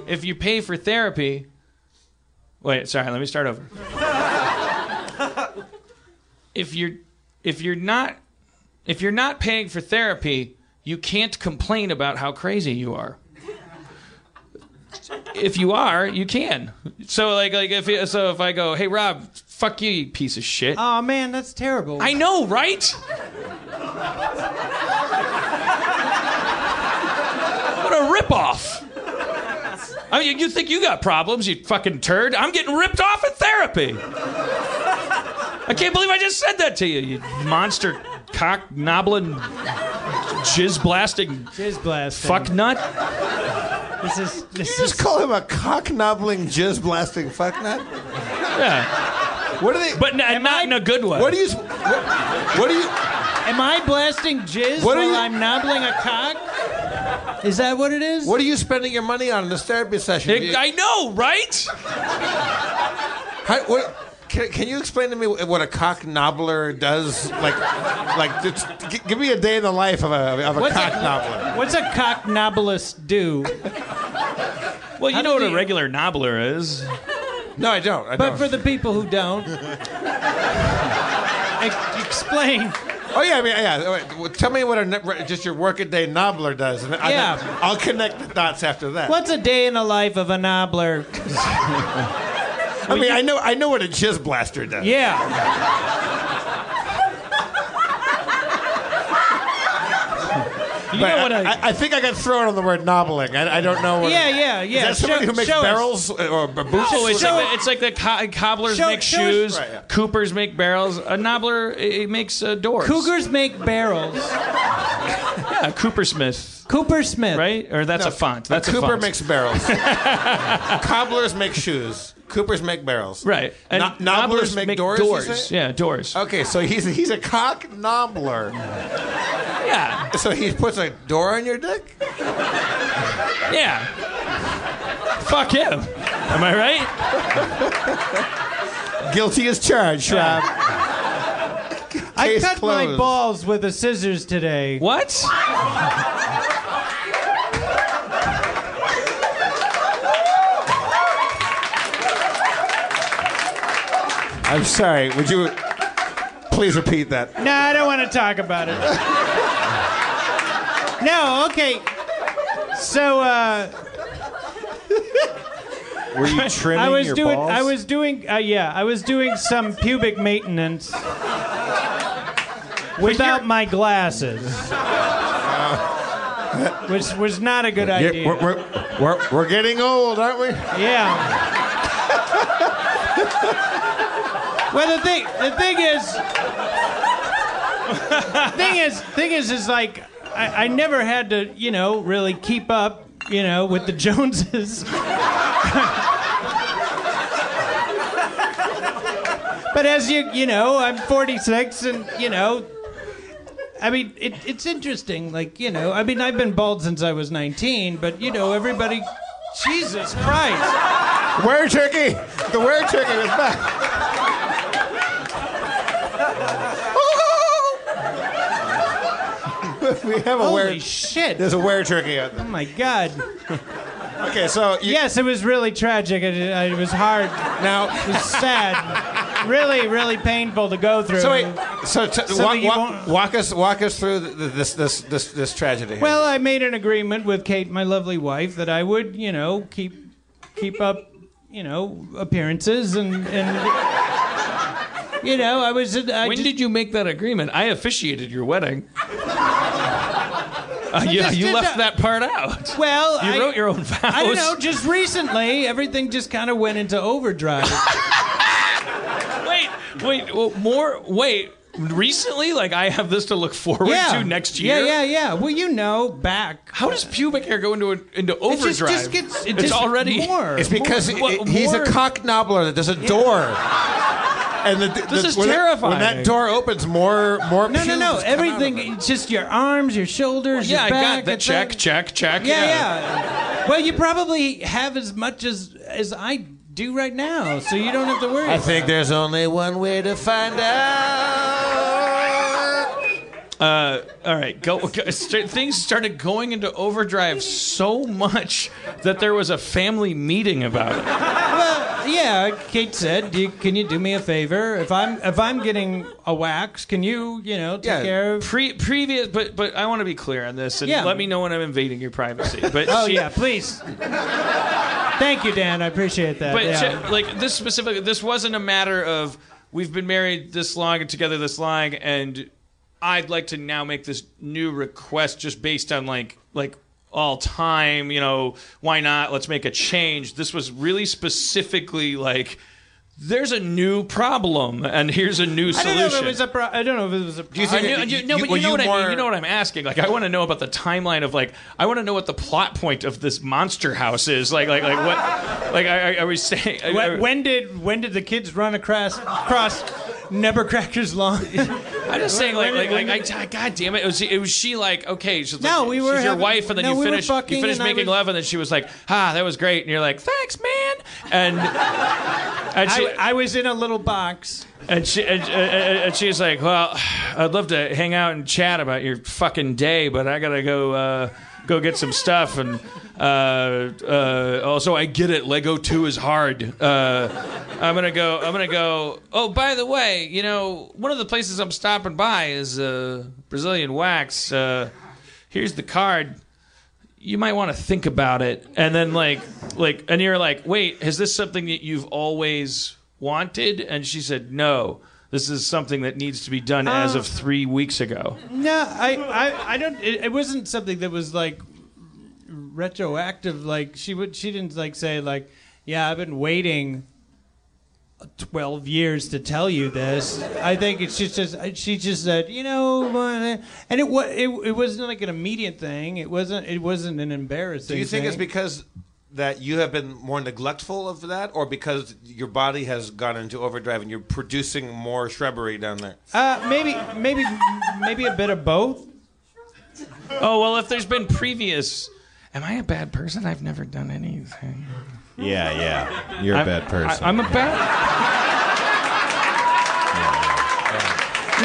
if you pay for therapy, wait, sorry, let me start over. if you're, if you're not, if you're not paying for therapy, you can't complain about how crazy you are. If you are, you can. So like like if so if I go, "Hey Rob, fuck you, you piece of shit." Oh man, that's terrible. I know, right? what a ripoff. I mean, you think you got problems, you fucking turd. I'm getting ripped off in therapy. I can't believe I just said that to you, you monster cock knobbling, jizz blasting Jizz blast. fuck nut. This is this You just is call him a cock knobbling, jizz blasting fucknut? Yeah. What are they? But n- not in a good way. What do you? What, what do you? Am I blasting jizz What are while you- I'm knobbling a cock? Is that what it is? What are you spending your money on in this therapy session? Do you- I know, right? How, what, can, can you explain to me what a cock knobbler does? Like, like, just g- give me a day in the life of a of a What's cock a- knobbler. What's a cock novelist do? Well, you How know what do a regular knobbler is. No, I don't. I But don't. for the people who don't, ex- explain. oh yeah, I mean, yeah. well, Tell me what a just your workaday knobbler does. and I, Yeah. I'll connect the dots after that. What's a day in the life of a knobbler? I mean, I know, I know what a jizz blaster does. Yeah. You know what I, I? I, I think I got thrown on the word knobbling. I, I don't know what. Yeah, yeah, yeah. Is that somebody Show- who makes show us. barrels or b- boots? Oh, it's Show like, the, it's like the co- cobblers Show- make show shoes, Right, yeah. coopers make barrels, a knobbler it, it makes uh, doors. Cougars make barrels. yeah, Cooper Smith, Cooper Smith. right? Or that's a font. That's a, Cooper font. makes barrels. Cobblers make shoes. Coopers make barrels. right. And No- nobblers make doors, Doors, yeah, doors. Okay, so he's he's a cock knobbler. Yeah, So he puts a door on your dick. yeah. Fuck him. Am I right? Guilty as charged, Rob. I Case cut my balls with the scissors today. What? I'm sorry. Would you please repeat that? No, I don't want to talk about it. no, okay. So uh, Were you trimming I was your doing. balls? I was doing. Uh, yeah, I was doing some pubic maintenance without my glasses, which was not a good idea. we're, we're, we're, we're getting old, aren't we? Yeah. well, the thing, the thing is, thing is, thing is, is like I, I never had to, you know, really keep up, you know, with the Joneses. but as you, you know, I'm 46, and you know. I mean, it, it's interesting. Like, you know, I mean, I've been bald since I was 19, but, you know, everybody. Jesus Christ. Were turkey. The were turkey was back. we have a Holy were. shit. There's a were turkey out there. Oh my God. Okay, so you, Yes, it was really tragic. It, uh, it was hard. now. It was sad. really, really painful to go through. So wait. So, t- So walk, that you walk, won't- walk us walk us through th th this this this this tragedy. here. Well, I made an agreement with Kate, my lovely wife, that I would, you know, keep keep up, you know, appearances and and you know, I was. I When just- did you make that agreement? I officiated your wedding. Uh, yeah, just you did left that- that part out. Well, You I, wrote your own vows. I don't know. Just recently, everything just kind of went into overdrive. Wait, wait, well, more. Wait, recently, like I have this to look forward yeah. to next year. Yeah, yeah, yeah. Well, you know, back. How does pubic hair go into into overdrive? It just, overdrive? just gets. It it's just already. more. it's because more- it- he's more- a cock knobbler that does a door. And the, This is when that- terrifying. when that door opens, more more. No, no, no. Everything. out of it. It's just your arms, your shoulders, Yeah, your I got that. it's Check, all- check, check. Yeah, yeah. Well, you probably have as much as as I do right now, so you don't have to worry. I think there's only one way to find out. Uh, all right, go, go. st- Things started going into overdrive so much that there was a family meeting about it. Well, yeah. Kate said, do you, "Can you do me a favor? If I'm if I'm getting a wax, can you you know take Yeah. care of?" Pre- previous, but but I want to be clear on this, and Yeah. let me know when I'm invading your privacy. But Oh she- yeah, please. Thank you, Dan. I appreciate that. But yeah. she- like this specifically, this wasn't a matter of we've been married this long and together this long, and I'd like to now make this new request just based on like like all time. You know, why not? Let's make a change. This was really specifically like. There's a new problem, and here's a new solution. I don't know if it was a. Pro- I don't know if it was a. you I think- knew- you- you- no, you- but were you know you what I more- mean. You know what I'm asking. Like, I want to know about the timeline of like, I want to know what the plot point of this monster house is. Like, like, like what? Like, I, I, I was saying. I- I- When, when did when did the kids run across across Nebbercracker's lawn? I'm just saying, like, like, like, I, God damn it! It was, it was she like, okay, she's No, we were she's your having- wife, and then no, you we were finish, fucking you finish and I making was- love, and then she was like, ah, that was great, and you're like, thanks, man, and and she, I, I was in a little box. and she and, and, and she's like, well, I'd love to hang out and chat about your fucking day, but I gotta go uh, go get some stuff, and uh, uh, also I get it, Lego Two is hard. Uh, I'm gonna go. I'm gonna go. Oh, by the way, you know, one of the places I'm stopping by is uh, Brazilian Wax. Uh, here's the card. You might want to think about it, and then like, like, and you're like, wait, is this something that you've always wanted? And she said, no. This is something that needs to be done as of three weeks ago. No, I, I, I don't. It, it wasn't something that was like retroactive. Like she would, she didn't like say like, yeah, I've been waiting twelve years to tell you this. I think it's just, just she just said, you know, uh, and it was it, it wasn't like an immediate thing. It wasn't it wasn't an embarrassing. Do you think it's because that you have been more neglectful of that, or because your body has gone into overdrive and you're producing more shrubbery down there? Uh, maybe maybe maybe a bit of both. Oh well, if there's been previous, am I a bad person? I've never done anything. Yeah, yeah. You're a I'm- bad person. I, am a bad.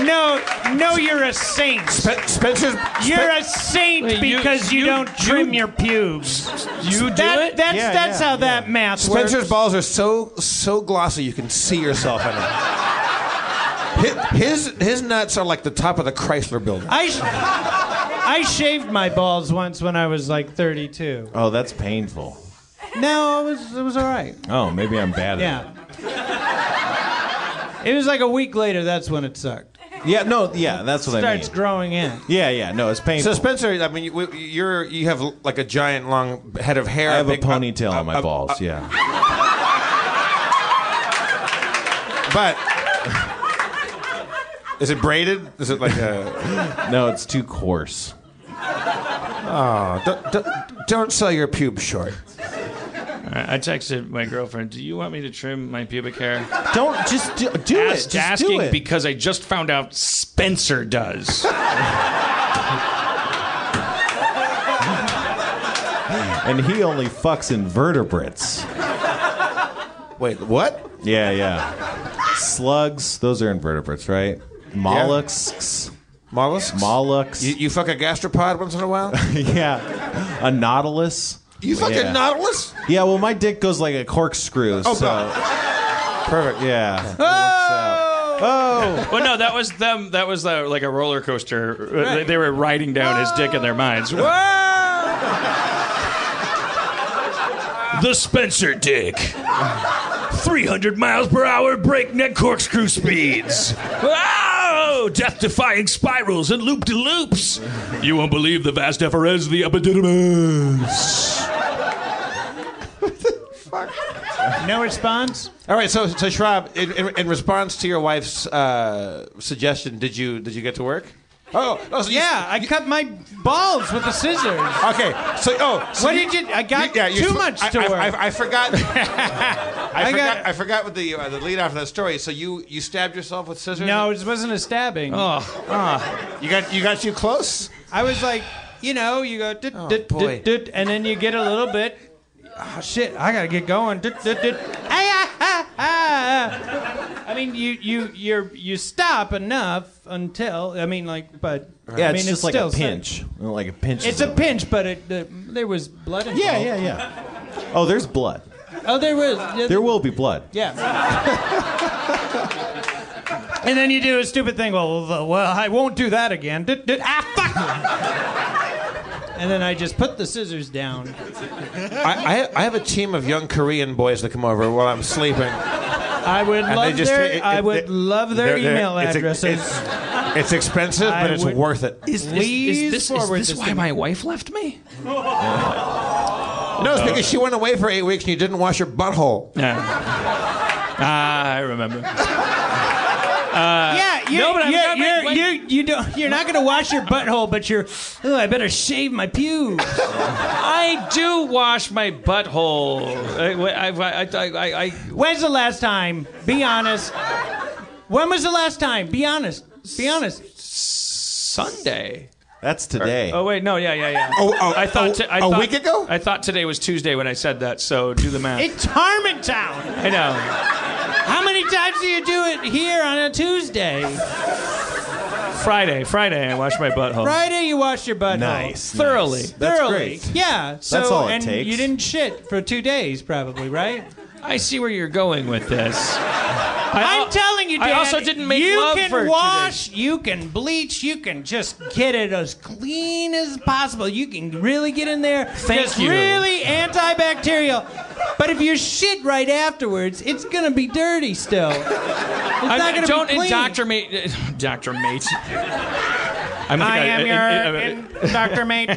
No, no, you're a saint. Spencer's. You're a saint Wait, you- because you, you- don't trim you- your pubes. You do That, it? that's Yeah, that's yeah, how that math Spencer's works. balls are so so glossy you can see yourself in them. His, his his nuts are like the top of the Chrysler building. I sh- I shaved my balls once when I was like 32. oh, that's painful. No, it was it was all right. Oh, maybe I'm bad at it. Yeah. It was like a week later. That's when it sucked. It. Yeah, no, yeah, that's what I Starts mean. growing in. Yeah, yeah, no, it's painful. So Spencer, I mean, you, you're you have like a giant long head of hair. I have a big- ponytail uh, on my uh, balls, uh, yeah. But is it braided? Is it like a? No, it's too coarse. Oh, don't, don't, don't sell your pubes short. I I texted my girlfriend. Do you want me to trim my pubic hair? Don't just do, do it. Just asking do it. because I just found out Spencer does. and he only fucks invertebrates. Wait, what? Yeah, yeah. Slugs, those are invertebrates, right? Mollusks. Mollusks? Mollusks. You, you fuck a gastropod once in a while? yeah. A nautilus. You fuck Yeah. a nautilus? Yeah, well, my dick goes like a corkscrew. Oh, so. God. Perfect. Yeah. Oh! well, no, that was them. That was uh, like a roller coaster. Uh, They, they were riding down his dick in their minds. the Spencer dick. 300 miles per hour breakneck corkscrew speeds. Wow! Death defying spirals and loop de loops. You won't believe the vast efferents of the epididymis. No response. All right, so so Schrab, in, in, in response to your wife's uh, suggestion, did you did you get to work? Oh, oh so you- Yeah, I cut my balls with the scissors. Okay, so oh, so What did you- I got you're too sp- much I, to I, work. I, I forgot. I, I forgot. got- I forgot what the uh, the lead off of that story. So you you stabbed yourself with scissors? No, it wasn't a stabbing. Oh, you got you got you close. I was like, you know, you go, dit, dit, boy. dit, dit, and then you get a little bit. Oh, shit, I gotta get going. Ah, ah. I mean, you you you you stop enough until I mean, like, but Yeah, I mean, it's just like still a pinch. Like a pinch. It's a pinch, but it, uh, there was blood involved. Yeah, yeah, yeah. Oh, there's blood. Oh, there was. Yeah, There will be blood. Yeah. and then you do a stupid thing. Well, well, I won't do that again. Ah, fuck! And then I just put the scissors down. I, I I have a team of young Korean boys that come over while I'm sleeping. I would And love just their. it- it- I would it- love their they're- they're- email it's a- addresses. It's, it's expensive, I but it's would- worth it. is, Please is, this, is forward this this why to my wife left me? No, it's because she went away for eight weeks and you didn't wash your butthole. Yeah. Ah, I remember. Uh, yeah, you, no, but I've you're, got my- you're, wait. you, you don't. You're not gonna wash your butthole, but you're. Oh, I better shave my pubes. I do wash my butthole. I, I, I, I, I, When's the last time? Be honest. When was the last time? Be honest. Be honest. Sunday. That's today. Oh wait, no, yeah, yeah, yeah. Oh, oh, I thought oh, t- I a thought- week ago? I thought today was Tuesday when I said that. So do the math. It's Harmontown. I know. How many times do you do it here on a Tuesday? Friday, Friday, I wash my butthole Friday, you wash your butthole. Nice. thoroughly. nice. That's Thoroughly. great. Yeah. So, That's all it and takes. you didn't shit for two days, probably, right? I see where you're going with this. I, I'm telling you, Dan. I also didn't make you love can for two wash, you can bleach, you can just get it as clean as possible. You can really get in there. Thank just you. really antibacterial. But if you shit right afterwards, it's gonna be dirty still. It's I'm- not gonna don't be clean. indoctrinate, Doctor Mate. I'm I am I- your I- I- Dr. Mate.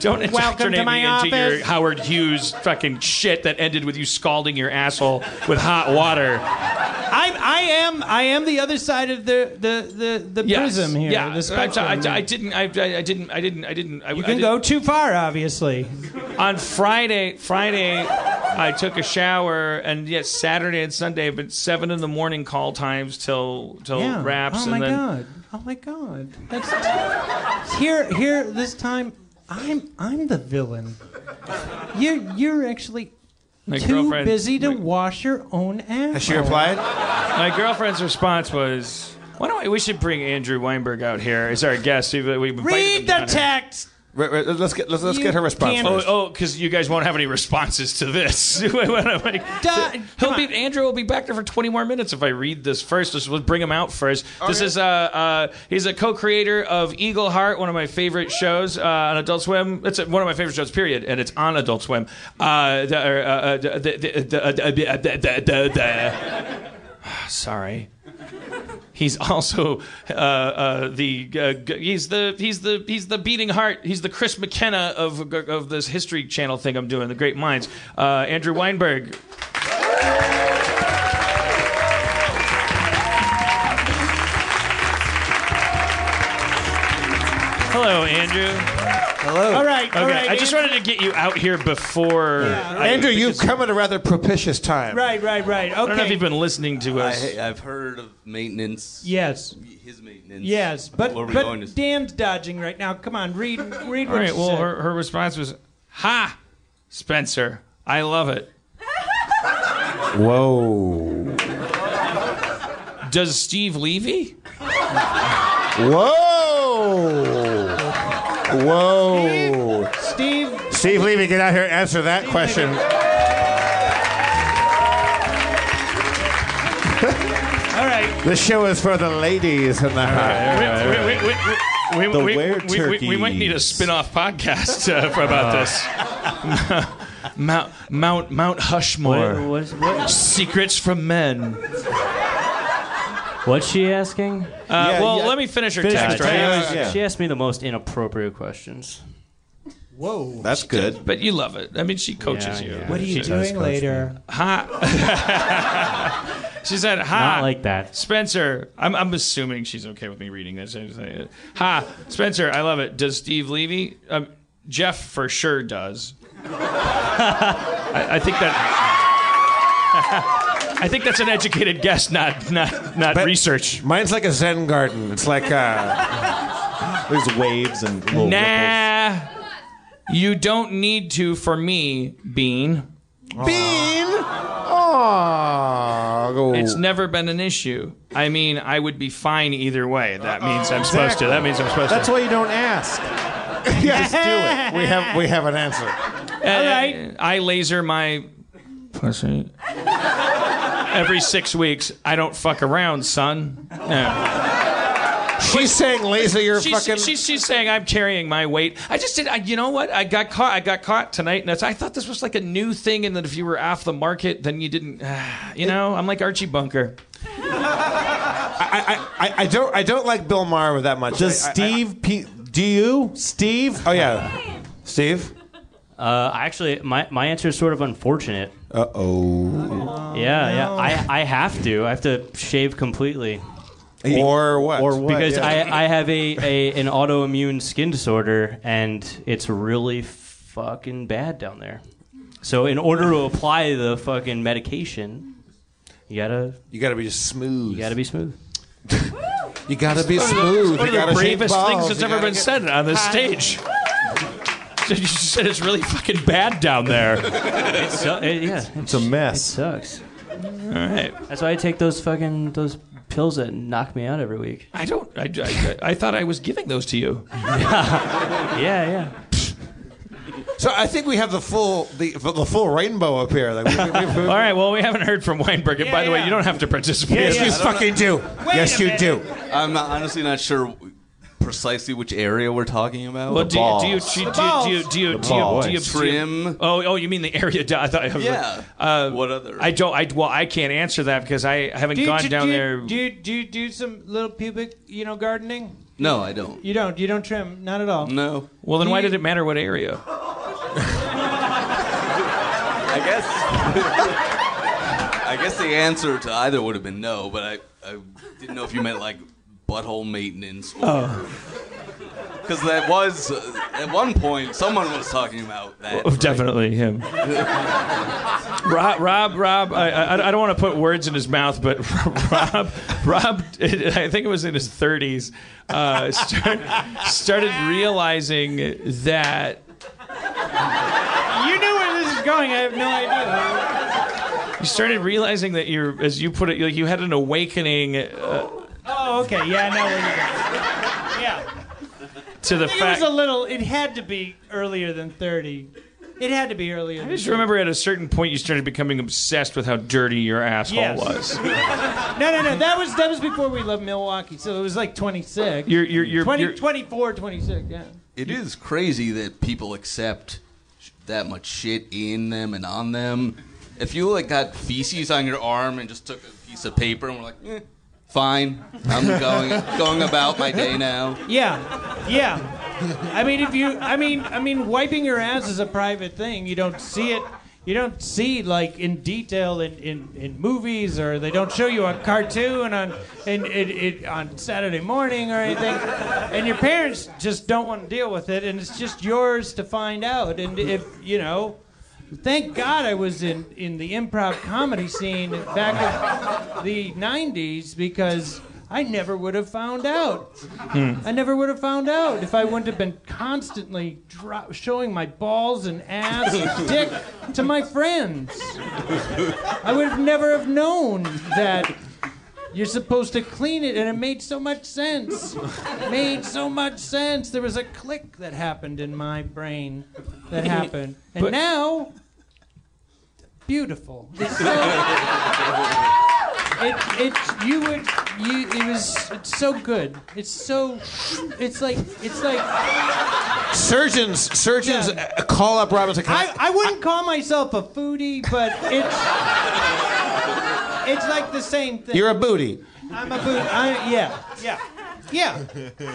Don't Welcome indoctrinate to my me into your. Howard Hughes fucking shit that ended with you scalding your asshole with hot water. I, I am I am the other side of the the the, the Yes. prism here. Yeah, the I, spectrum. I, I didn't. I, I didn't. I didn't. I didn't. I, you I can go too far, obviously. on Friday. Friday, I took a shower, and yes, Saturday and Sunday but seven in the morning call times till till Yeah. wraps, oh my then god. Oh my god. That's here here this time. I'm I'm the villain. You're you're actually my too girlfriend. busy to wash your own ass. Has she replied? My girlfriend's response was, "Why don't we? We should bring Andrew Weinberg out here as our guest. We, we invited him Read the down here. text. Right, right, let's get let's, let's get her response. First. Oh, because oh, you guys won't have any responses to this. He'll be Andrew will be back there for 20 more minutes if I read this first. Let's, let's bring him out first. Okay. This is uh, uh, he's a co-creator of Eagleheart, one of my favorite shows uh, on Adult Swim. It's one of my favorite shows, period, and it's on Adult Swim. Sorry. He's also uh, uh, the uh, he's the he's the he's the beating heart. He's the Chris McKenna of of this History Channel thing I'm doing. The Great Minds. Uh, Andrew Weinberg. Hello, Andrew. All right, Okay, right. I just Andrew- wanted to get you out here before. I- Andrew, you've come at a rather propitious time. Right, right, right. Okay. I don't know if you've been listening to us. I, I've heard of maintenance. Yes. His maintenance. Yes, but Where are going but to- Dan's dodging right now. Come on, read read All what right. Well, said. her, her response was, "Ha, Spencer, I love it." Whoa. Does Steve Levy? Whoa. Whoa. Steve, Steve Levy, get out here and answer that question. all right. This show is for the ladies in the house. We, we, might need a turkeys. spin-off podcast uh, for about this. Mount Mount Mount Hushmore. What, what, what, Secrets from men. What's she asking? Uh, well, yeah. let me finish her Finish text. her Right? text. She- yeah. She asked me the most inappropriate questions. Whoa. That's good. But you love it. I mean, she coaches Yeah, you. yeah. What are you She doing later? Ha. she said, "Ha." Not like that. Spencer, I'm, I'm assuming she's okay with me reading this. I Ha, Spencer, I love it. Does Steve Levy? Um, Jeff for sure does. I, I think that. I think that's an educated guess, not not not But- research. Mine's like a Zen garden. It's like uh, There's waves and little ripples. Nah, you don't need to for me, Bean. bean. Oh, It's never been an issue. I mean, I would be fine either way. That means I'm supposed to. That means I'm supposed That's to. why you don't ask. yes, do it. We have we have an answer. All right. I laser my pussy every six weeks. I don't fuck around, son. No. She's saying laser your She's, fucking. she's, she's saying I'm carrying my weight. I just did. I, you know what? I got caught. I got caught tonight, and that's, I thought this was like a new thing, and that if you were off the market, then you didn't. you know, I'm like Archie Bunker. I, I, I don't I don't like Bill Maher that much. Does I- I- Steve? P- do you, Steve? oh yeah, Steve. Uh, actually, my, my answer is sort of unfortunate. Uh oh. Yeah, yeah. I, I have to. I have to shave completely Or what? Or what? because yeah. I, I have a, a an autoimmune skin disorder and it's really fucking bad down there. So in order to apply the fucking medication, you gotta You got to be smooth. you gotta be smooth. You got to be smooth. One You of got the to shave bravest things that's You ever gotta been get- said on this stage. You just said it's really fucking bad down there. It su- it- yeah, it's a mess. it mess. sucks. All right. That's why I take those fucking those pills that knock me out every week. I don't. I, I, I thought I was giving those to you. Yeah, yeah. So I think we have the full the the full rainbow up here. Like, we, we, we, All right. Well, we haven't heard from Weinberg. And by the way, yeah. you don't have to participate. yes, you fucking do. yes, you do. I'm not, honestly not sure precisely which area we're talking about? Well, do you, do you, do you, do you, do you, do you, do you, do you, Trim. Oh, oh, you mean the area? I thought. I was Yeah. Like, uh, What other? I don't. I well, I can't answer that because I haven't Do you, gone do, down you, there. Do you, do you do some little pubic, you know, gardening? No, I don't. You don't. You don't trim. Not at all. No. well, then do why you- did it matter what area? I guess. I guess the answer to either would have been no, but I, I didn't know if you meant like butthole maintenance. Oh. Because that was uh, at one point someone was talking about that. Oh, definitely him. Rob, Rob, Rob. I, I, I don't want to put words in his mouth, but Rob, Rob. I think it was in his 30s. Uh, start, started realizing that You knew where this is going. I have no idea. you started realizing that you're, as you put it, like you had an awakening uh, Oh, okay. Yeah, I know where you're going. Yeah. to the fact. It was a little. It had to be earlier than thirty. It had to be earlier. I than just remember at a certain point you started becoming obsessed with how dirty your asshole Yes. was. No, no, no. That was that was before we left Milwaukee. So it was like 26. You're, you're, you're, 20, you're 24, 26. Yeah. It is crazy that people accept sh- that much shit in them and on them. If you like got feces on your arm and just took a piece of paper and were like, eh, fine, I'm going going about my day now. Yeah, yeah. I mean, if you, I mean, I mean, wiping your ass is a private thing. You don't see it. You don't see like in detail in, in, in movies, or they don't show you a cartoon on in, on Saturday morning or anything. And your parents just don't want to deal with it, and it's just yours to find out. And if you know. Thank God I was in, in the improv comedy scene back in the 90s because I never would have found out. I never would have found out if I wouldn't have been constantly dro- showing my balls and ass and dick to my friends. I would have never have known that you're supposed to clean it, and it made so much sense. made so much sense. There was a click that happened in my brain that happened, and But- now, beautiful. It's so, it, it, you would, you, it was, it's so good. It's so, it's like, it's like, Surgeons, surgeons Yeah. uh, call up Robinson. Can I, I wouldn't call myself a foodie, but it's, it's like the same thing. You're a booty. I'm a booty. I, yeah, yeah, yeah.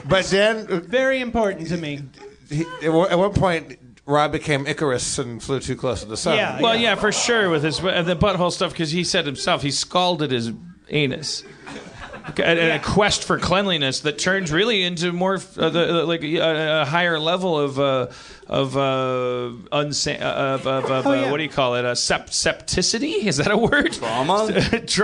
But then, uh, Very important to me. he, at one at one point, Rob became Icarus and flew too close to the sun. Yeah. Well, yeah, for sure with his uh, the butthole stuff because he said himself he scalded his anus. And and a quest for cleanliness that turns really into more uh, the, uh, like a, a higher level of uh, of uh, unsa- uh, of, of, of Oh, uh, yeah. what do you call it? Uh, sep- septicity is that a word? Trauma?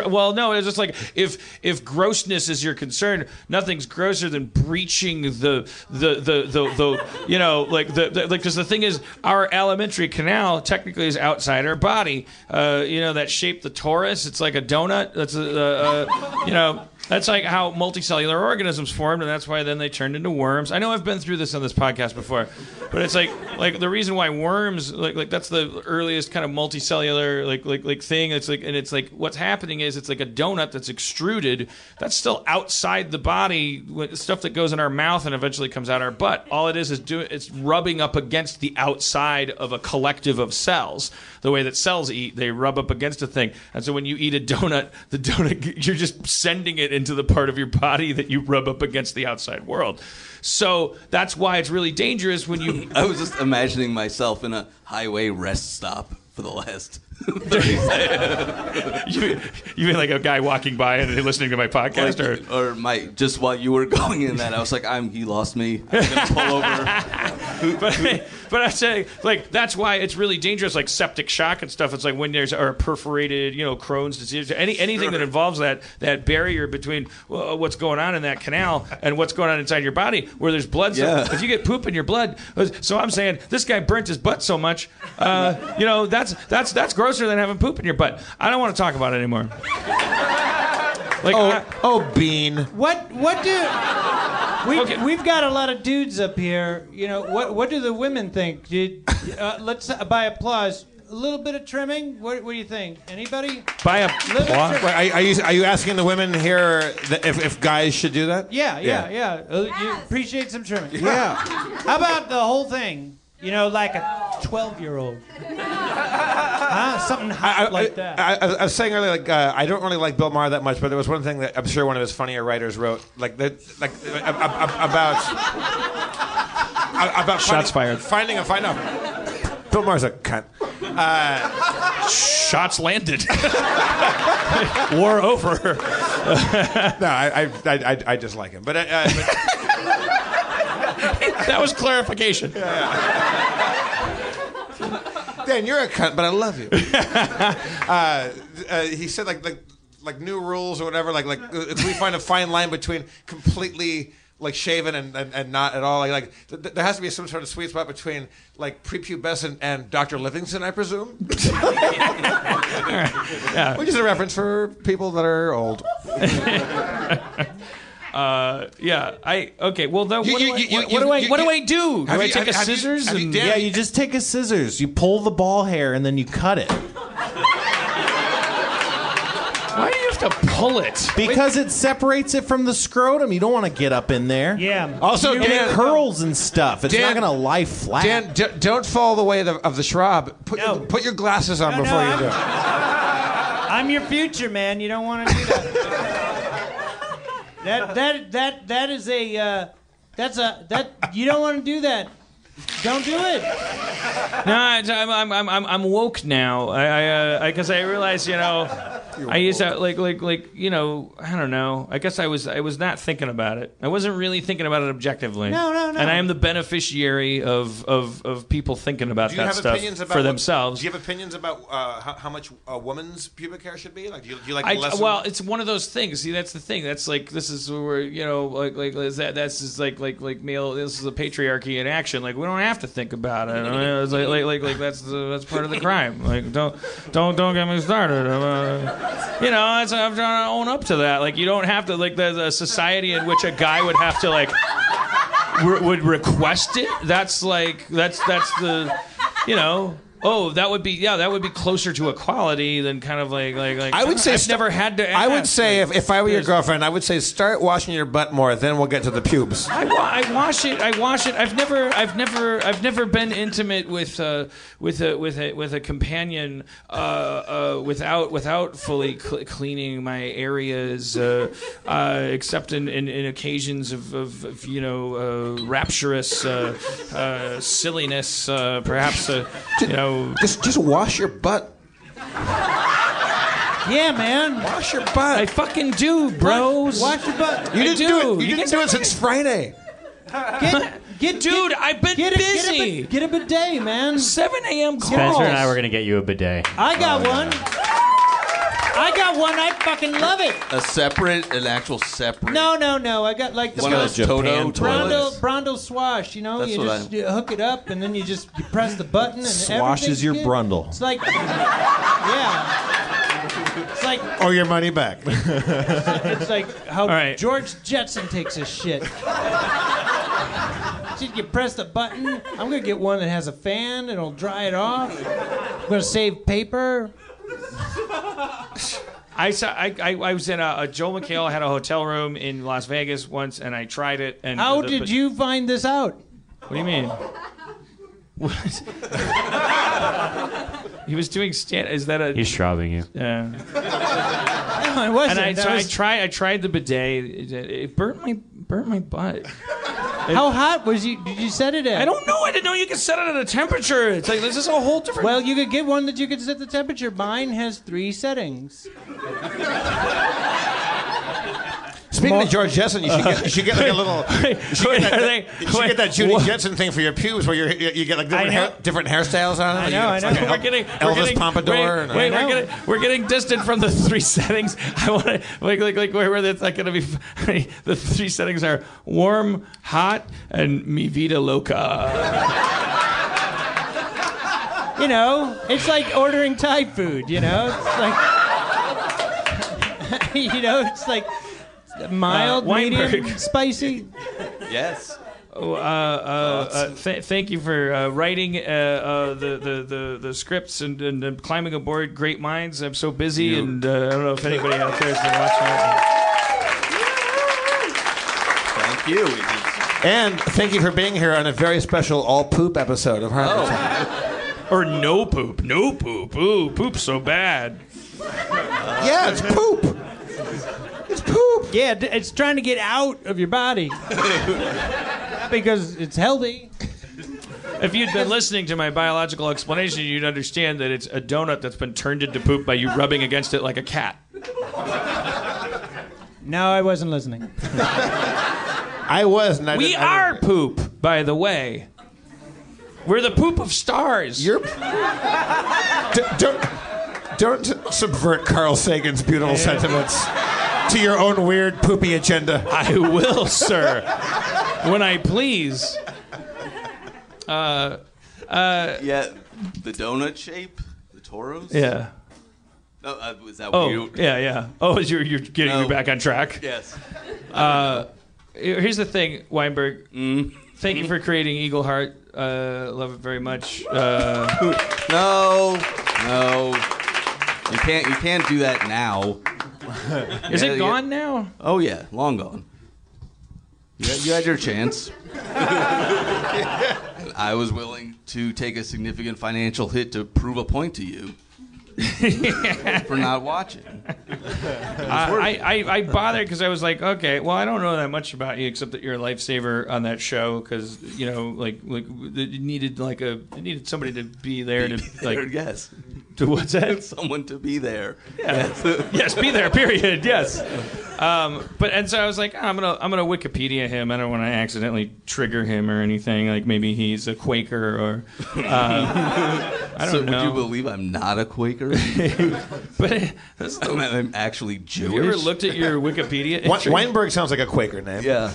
Well, no, it's just like if if grossness is your concern, nothing's grosser than breaching the the the the, the you know like the, the like because the thing is our alimentary canal technically is outside our body. Uh, you know that shape, the torus. It's like a donut. That's a, a, a you know. That's like how multicellular organisms formed, and that's why then they turned into worms. I know I've been through this on this podcast before, but it's like like the reason why worms like like that's the earliest kind of multicellular like like like thing. It's like and it's like what's happening is it's like a donut that's extruded. That's still outside the body, stuff that goes in our mouth and eventually comes out our butt. All it is is do it's rubbing up against the outside of a collective of cells. The way that cells eat, they rub up against a thing, and so when you eat a donut, the donut you're just sending it into the part of your body that you rub up against the outside world. So that's why it's really dangerous when you I was just imagining myself in a highway rest stop for the last 30 seconds. you, mean, you mean like a guy walking by and listening to my podcast, Like, or or my just while you were going in that, I was like, I'm he lost me. I'm gonna pull over. but but I say like that's why it's really dangerous, like septic shock and stuff. It's like when there's or perforated, you know, Crohn's disease, any anything that involves that that barrier between uh, what's going on in that canal and what's going on inside your body, where there's blood. So if you get poop in your blood, so I'm saying this guy burnt his butt so much, uh, you know, that's that's that's grosser than having poop in your butt. I don't want to talk about it anymore. Like, Oh, I- oh, Bean. What what do we Okay. we've got a lot of dudes up here. You know what what do the women think? Did, uh, let's uh, by applause. a little bit of trimming? What, what do you think? Anybody? Buy a Little bit plot. Wait, are, are you are you asking the women here that if, if guys should do that? Yeah, yeah, yeah. Uh, You appreciate some trimming. Yeah. How about the whole thing? You know, like a 12 year old. huh? Something hot I, I, like that. I, I, I was saying earlier, like uh, I don't really like Bill Maher that much, but there was one thing that I'm sure one of his funnier writers wrote, like that, like uh, uh, uh, about about Shots finding, fired. Finding a find out. Bill Maher's a cunt. Shots landed. War over. No, I, I, I, I- I just like him, but, uh, uh, but that was clarification. Dan, you're a cunt, but I love you. uh, uh, he said like like like new rules or whatever. Like like uh, if we find a fine line between completely like shaven and, and, and not at all. Like like th- th- there has to be some sort of sweet spot between like prepubescent and Dr. Livingstone, I presume. Which is a reference for people that are old. Uh, yeah, I okay. Well, then what, you- do, I, you- what, you- what do I you- what do I do? Do I take have- a scissors have you and Dan- Yeah, you just take a scissors, you pull the ball hair, and then you cut it. why do you have to pull it? Because it separates it from the scrotum. You don't want to get up in there. yeah. Also, And Dan, it curls and stuff. It's Dan- not going to lie flat. Dan, d- don't fall the way of the, of the shrub. Put, No. your, put your glasses on No, no, before you I'm- do. I'm your future, man. You don't want to do that. That that that that is a uh, that's a that you don't want to do that. Don't do it. No, I- I'm I'm I'm I'm, I'm woke now. I I because I, realize you know I used to like like like you know I don't know. I guess I was I was not thinking about it. I wasn't really thinking about it objectively. No, no, no. And I am the beneficiary of of, of people thinking about Do you that have stuff opinions about for what- themselves. Do you have opinions about uh, how, how much a woman's pubic hair should be? Like, do you, do you like I, less? well, it's one of those things. See, that's the thing. That's like this is where you know, like like is that that's just like like like male. This is a patriarchy in action. Like we don't have to think about it. I mean, it's like, like like like that's the, that's part of the crime. Like don't don't don't get me started. I'm, uh, you know, I'm trying to own up to that. Like you don't have to like there's a society in which a guy would have to like re- would request it. That's like that's that's the you know. Oh, that would be yeah. That would be closer to equality than kind of like like like. I would say I've st- never had to. I would say Like, if, if I were your girlfriend, I would say start washing your butt more. Then we'll get to the pubes. I, wa- I wash it. I wash it. I've never, I've never, I've never been intimate with, uh, with a, with a, with a companion, uh, uh, without, without fully cl- cleaning my areas, uh, uh, except in, in, in occasions of, of, of you know, uh, rapturous, uh, uh, silliness, uh, perhaps, uh, you know. Just just wash your butt. Yeah, man. Wash your butt. I fucking do, bros. Wash your butt. You I didn't do. do, it. You, You didn't can do it since Friday. Get, get, Dude, get, I've been get a, get a busy. bid- Get a bidet, man. 7 a.m. calls. Spencer and I were gonna get you a bidet. I got oh, one. I got one. I fucking love it. A separate, an actual separate. No, no, no. I got like the One of those Japan Toto toilets. Brondell, Brondell swash, you know, That's you what just you hook it up and then you just you press the button and Swash everything's your good. brundle. It's like, yeah, it's like Or your money back. it's like how right. George Jetson takes his shit. Just you press the button. I'm gonna get one that has a fan. It'll dry it off. I'm gonna save paper. I saw. I, I, I was in a, a Joel McHale had a hotel room in Las Vegas once, and I tried it. And How the- did but- you find this out? What do you mean? What? he was doing stand. Is that a? He's shrouding you. Yeah. No, it wasn't. And I, That so I tried. I tried the bidet. It, it burnt my burnt my butt. how hot was you? Did you set it at? I don't know. I didn't know you could set it at a temperature. It's like this is a whole different. Well, you could get one that you could set the temperature. Mine has three settings. Speaking of George Jetson, you should get, you should get like a little. You should Wait, get are that, they- you should get that Judy what? Jetson thing for your pubes, where you're, you you get like different, I hair, different hairstyles on it. I know, you I know. like, we're getting Elvis we're getting, Pompadour. Wait, and- wait, we're getting we're getting distant from the three settings. I want to like like like where where that's not going to be. funny. The three settings are warm, hot, and mi vida loca. You know, it's like ordering Thai food. You know, it's like, you know, it's like mild, Uh, medium, spicy. Yes. uh, uh, uh, th- thank you for uh, writing uh, uh, the, the, the, the scripts and, and, and climbing aboard great minds. I'm so busy, You- and uh, I don't know if anybody out there has been watching Thank you. And thank you for being here on a very special all poop episode of Harvard. it. Or no poop, no poop. Ooh, poop's so bad. yeah, it's poop. It's poop. Yeah, it's trying to get out of your body because it's healthy. If you'd been listening to my biological explanation, you'd understand that it's a donut that's been turned into poop by you rubbing against it like a cat. No, I wasn't listening. I was. And I we didn't- I are poop, by the way. We're the poop of stars. You're. D- don't don't subvert Carl Sagan's beautiful sentiments to your own weird poopy agenda. I will, sir, when I please. Uh, uh, Yeah, the donut shape, the torus. yeah. Oh, uh, was that Oh, weird? yeah, yeah. Oh, you're, you're getting me No. back on track. Yes. Uh, here's the thing, Weinberg. Thank you for creating Eagleheart. Uh, love it very much. Uh, No, no. You can't. You can't do that now. is Yeah, it yeah. gone now? Oh yeah, long gone. You had, you had your chance. I was willing to take a significant financial hit to prove a point to you for not watching. I, I, I bothered because I was like, okay, well, I don't know that much about you except that you're a lifesaver on that show because you know, like, like it needed like a it needed somebody to be there to be like yes. to what's that? Someone to be there. Yeah. yes, be there. Period. Yes. Um, but and so I was like, "Oh, I'm gonna I'm gonna Wikipedia him. I don't want to accidentally trigger him or anything. Like maybe he's a Quaker or uh, I don't so know. would you believe I'm not a Quaker? but that's I'm, I'm actually Jewish. have you ever looked at your Wikipedia? Entry? Weinberg sounds like a Quaker name. Yeah.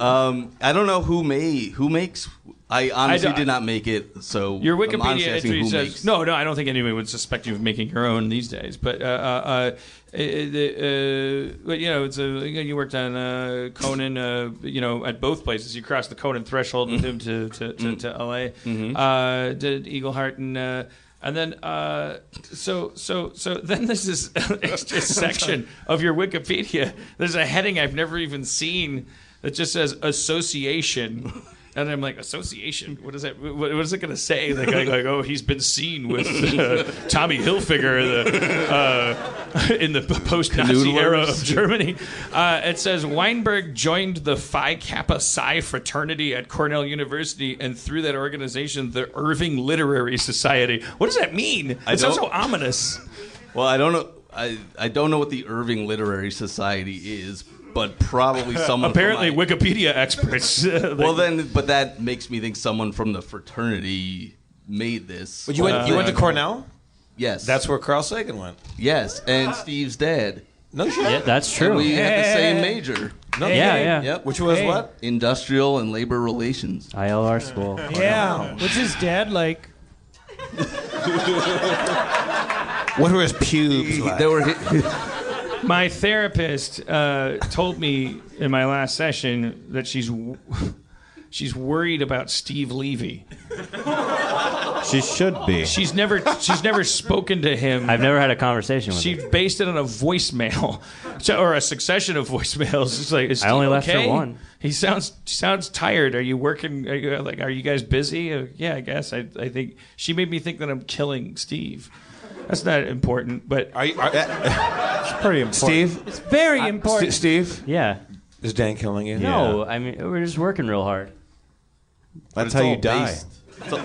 um, I don't know who made who makes. I honestly don't- did not make it. So Your Wikipedia entry says makes. no, no. I don't think anybody would suspect you of making your own these days. But uh, uh, uh, uh, uh, but you know, it's a you worked on uh, Conan. Uh, you know, at both places, you crossed the Conan threshold with him to to, to, to L.A. Uh, did Eagleheart and. Uh, and then, uh, so so so then there's this extra section of your Wikipedia. There's a heading I've never even seen that just says association. And I'm like, association? What is that? What, what is it going to say? Like, like, like, oh, he's been seen with uh, Tommy Hilfiger the, uh, in the post-Nazi era of Germany. Uh, it says Weinberg joined the Phi Kappa Psi fraternity at Cornell University, and through that organization, the Irving Literary Society. What does that mean? It I sounds so ominous. Well, I don't know. I, I don't know what the Irving Literary Society is, but probably someone. from Apparently, my- Wikipedia experts. Uh, well, then, but that makes me think someone from the fraternity made this. But you went, uh, you went to. Cornell? Yes. That's where Carl Sagan went. yes, and Steve's dad. No shit. Yeah, that's And true. we had the same major. No Yeah, yeah. Yep. Which was Hey. what? Industrial and labor relations. ILR school. Yeah. What's his dad like? What were his pubes like? They were. My therapist uh, told me in my last session that she's w- she's worried about Steve Levy. She should be. She's never she's never spoken to him. I've never had a conversation with she him. based it on a voicemail, so, or a succession of voicemails. It's like, is I only Steve left her one. He sounds sounds tired. Are you working? Are you, like, are you guys busy? Uh, yeah, I guess. I, I think she made me think that I'm killing Steve. That's not important, but Are you, are, It's pretty important. Steve? It's very St- important. Steve? Yeah. Is Dan killing you? No, I mean we're just working real hard. That's how you die. It's all,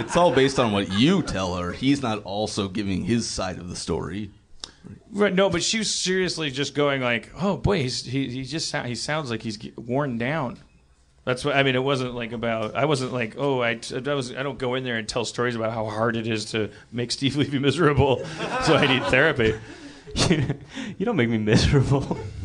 it's all based on what you tell her. He's not also giving his side of the story. Right, no, but she was seriously just going like, "Oh boy, he's, he he just he sounds like he's worn down." That's what I mean. It wasn't like about. I wasn't like, "Oh, I, I was. I don't go in there and tell stories about how hard it is to make Steve Levy miserable, so I need therapy." you don't make me miserable.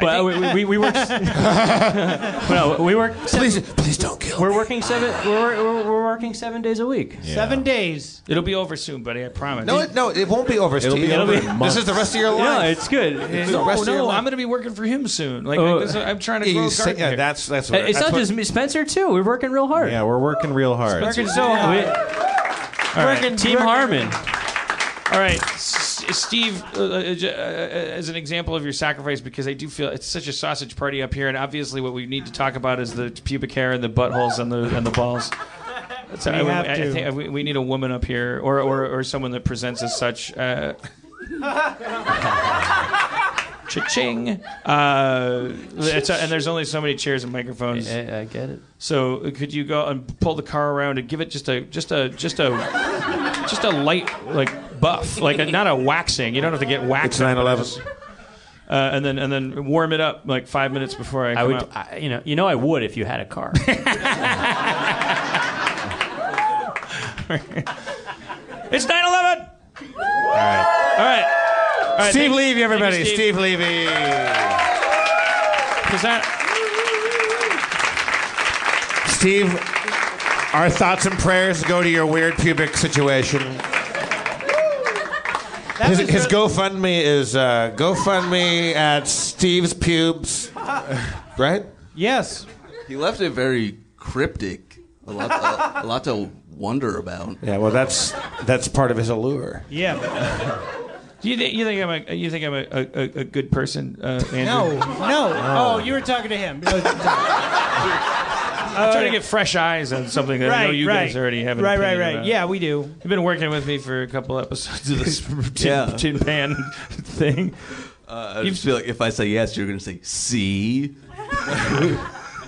Well, we, we, we work. no, we work. Seven, please, please don't kill. We're working seven. We're, we're, we're working seven days a week. Seven days. It'll be over soon, buddy. I promise. No, it, no, it won't be over, It'll Steve. be over in this is the rest of your life. No, it's good. It's the no, of your no, life. I'm going to be working for him soon. Like, Oh. this- I'm trying to Yeah, grow a say- garden yeah, that's that's what. it's that's not what- just me, Spencer too. We're working real hard. Yeah, we're working real hard. working so hard. All right. Working Team Harmon. All right, S- Steve, uh, uh, uh, as an example of your sacrifice, because I do feel it's such a sausage party up here, and obviously what we need to talk about is the pubic hair and the buttholes and the and the balls. So We I, have I, I to. think we, we need a woman up here, or, or, or someone that presents as such. Uh, Cha-ching. Uh, it's and there's only so many chairs and microphones. I, I get it. So uh, could you go and pull the car around and give it just a just a just a just a light like buff, like a, not a waxing. You don't have to get waxed. It's 9/11. Uh, and then and then warm it up like five minutes before I I come would, out. I, you know, you know, I would if you had a car. It's 9/11. All right. All right. All right. Steve thank- Levy, everybody. thank you, Steve Levy. Is that Steve, our thoughts and prayers go to your weird pubic situation. His, his GoFundMe is uh, GoFundMe at Steve's pubes, right? Yes. He left it very cryptic. A lot, a, a lot to wonder about. Yeah, well, that's that's part of his allure. Yeah. do you think you think I'm a you think I'm a, a, a good person, uh, Andrew? No. No. Oh, you were talking to him. I'm trying to get fresh eyes on something that I know Right, you right. guys already have. An Right, right, opinion right. about. Yeah, we do. You've been working with me for a couple episodes of this tin, Yeah. tin pan thing. Uh, I just feel like if I say yes, you're going to say see.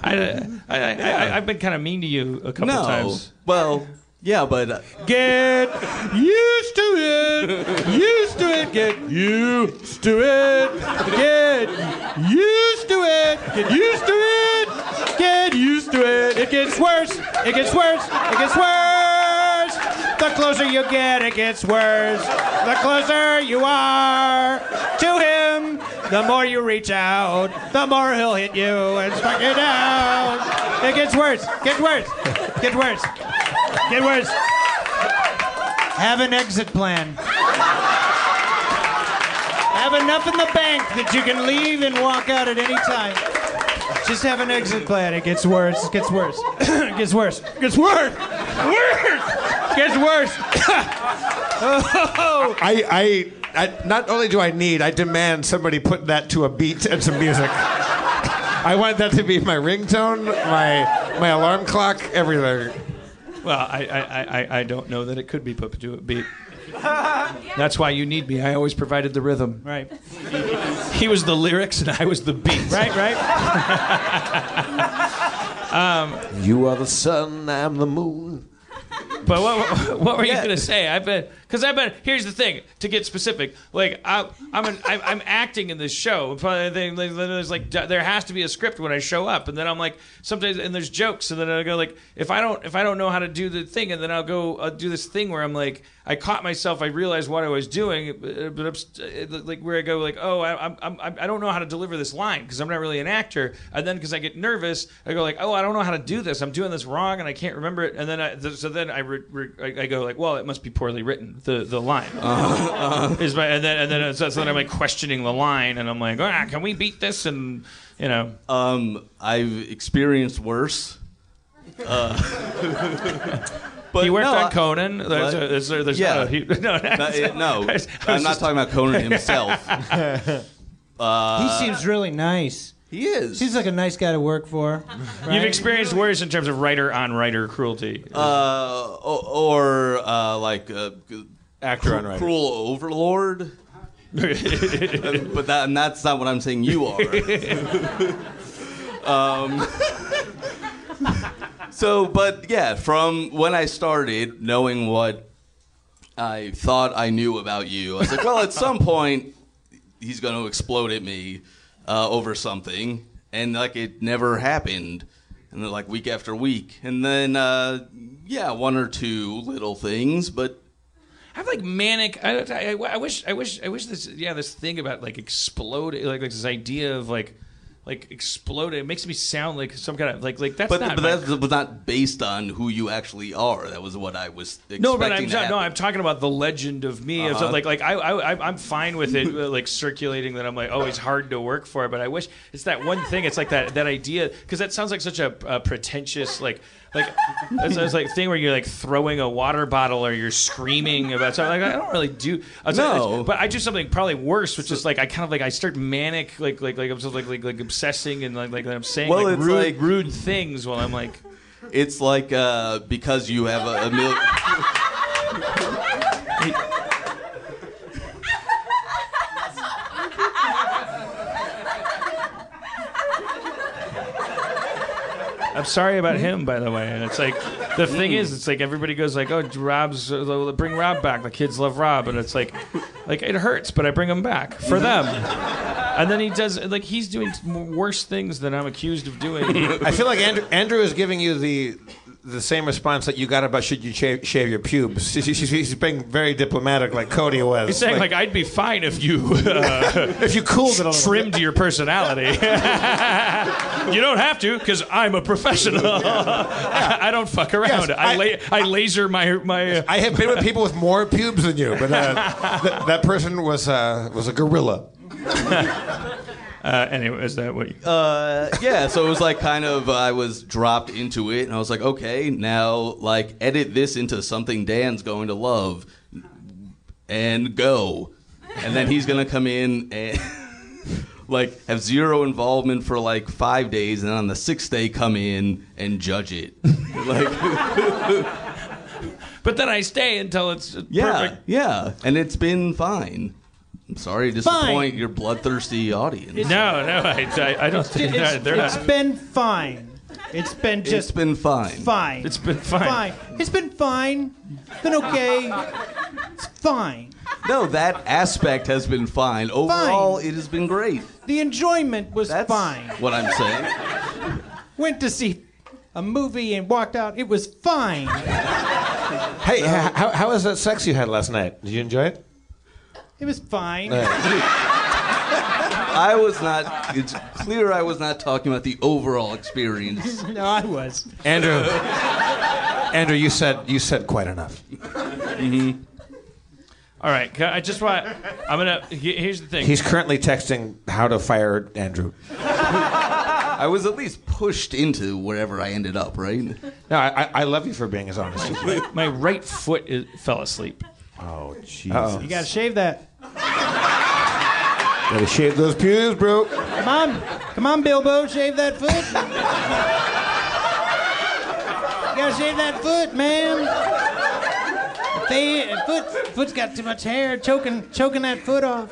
I, I, I, I, I've been kind of mean to you a couple times. no. times. Well, yeah, but uh, Get used to it. Used to it. Get used to it. Get used to it. Get used to it. Get used to it. It gets worse. It gets worse. It gets worse. The closer you get, it gets worse. The closer you are to him, the more you reach out, the more he'll hit you and strike you down. It gets worse. Gets worse. Gets worse. Get worse. Have an exit plan. Have enough in the bank that you can leave and walk out at any time. Just have an exit plan. It gets worse. It gets worse. it gets worse. It gets worse. Worse. It gets worse. oh. I, I, I, not only do I need, I demand somebody put that to a beat and some music. I want that to be my ringtone, my my alarm clock, everything. Well, I, I, I, I don't know that it could be put to a beat. That's why you need me. I always provided the rhythm. Right. He was the lyrics and I was the beat. Right. Right. Um, you are the sun, I'm the moon. But what, what were you gonna say? I've been because I've been. Here's the thing. To get specific, like I, I'm an, I, I'm acting in this show. There's like there has to be a script when I show up, and then I'm like sometimes and there's jokes, and then I go like if I don't if I don't know how to do the thing, and then I'll go I'll do this thing where I'm like I caught myself. I realized what I was doing, but uh, but I'm uh, like where I go like oh I I'm, I'm I don't know how to deliver this line because I'm not really an actor, and then because I get nervous, I go like oh I don't know how to do this. I'm doing this wrong, and I can't remember it, and then I so then I re- re- I go like well it must be poorly written the the line is my and then and then so, so then I'm like questioning the line, and I'm like ah can we beat this and you know um, I've experienced worse. Uh, but he worked no, on Conan. There's, What? a, there's, there's Yeah. not a, he, no, Not- it- no, I was I'm not talking about Conan himself. Uh, he seems really nice. He is. Seems like a nice guy to work for. You've right? experienced worse in terms of writer on writer cruelty. uh, or, or uh, like uh, Actor on cru- writer. cruel overlord. but that, and that's not what I'm saying you are. um, so, but yeah, from when I started knowing what I thought I knew about you, I was like, well, at some point, he's going to explode at me uh, over something, and like it never happened. And then, like week after week, and then uh, yeah, one or two little things, but I have like manic. I, I, I wish I wish I wish this yeah this thing about like exploding like, like this idea of like like exploding. It makes me sound like some kind of like like that's But, not. but that was not based on who you actually are. That was what I was expecting. no, but I'm no. I'm talking about the legend of me. Uh-huh. so, like, like I, I, I'm fine with it, uh, like circulating that I'm like, oh, he's hard to work for. But I wish it's that one thing. It's like that that idea because that sounds like such a, a pretentious like. Like it's, it's like thing where you're like throwing a water bottle or you're screaming about something. Like I don't really do. I No. but I do something probably worse, which is like I kind of like I start manic, like like like I'm just like like like obsessing and like like I'm saying Well, like rude like- rude things while I'm like. It's like uh, because you have a, a million. I'm sorry about him, by the way. And it's like the thing is, it's like everybody goes like, "Oh, Rob's uh, bring Rob back." The kids love Rob, and it's like, like it hurts, but I bring him back for them. And then he does like he's doing worse things than I'm accused of doing. I feel like Andrew, Andrew is giving you the the same response that you got about should you shave, shave your pubes. He's, he's- he's being very diplomatic, like Cody was. He's saying like, I'd be fine if you uh, if you cooled it a little trimmed your personality. you don't have to because I'm a professional. I, I don't fuck around. Yes, I, I- la- I laser my my. Uh, I have been with people with more pubes than you, but uh, th- that person was uh, was a gorilla. Uh, anyway, is that what? You, Uh, yeah, so it was like kind of uh, I was dropped into it, and I was like, okay, now like edit this into something Dan's going to love, and go, and then he's gonna come in and like have zero involvement for like five days, and then on the sixth day come in and judge it, like but then I stay until it's yeah, perfect. yeah, and it's been fine. I'm sorry to disappoint Fine. your bloodthirsty audience. No, no, I, I, I don't think It's, they're, they're it's not. been fine. It's been just it's been fine. fine. It's been fine. fine. It's been fine. It's been okay. It's fine. No, that aspect has been fine. Overall, it has been great. The enjoyment was That's fine. what I'm saying. Went to see a movie and walked out. It was fine. Hey, h- how, how was that sex you had last night? Did you enjoy it? It was fine. I was not. It's clear I was not talking about the overall experience. No, I was. Andrew, Andrew, you said you said quite enough. Mm-hmm. All right, can- I just want. I'm gonna. he- Here's the thing. He's currently texting how to fire Andrew. I was at least pushed into wherever I ended up, right? No, I, I- I love you for being as honest as you. my right foot is, fell asleep. Oh, jeez. You gotta shave that. Gotta shave those pubes, bro. Come on, come on, Bilbo, shave that foot. you gotta shave that foot, man. They, foot, foot's got too much hair, choking, choking that foot off.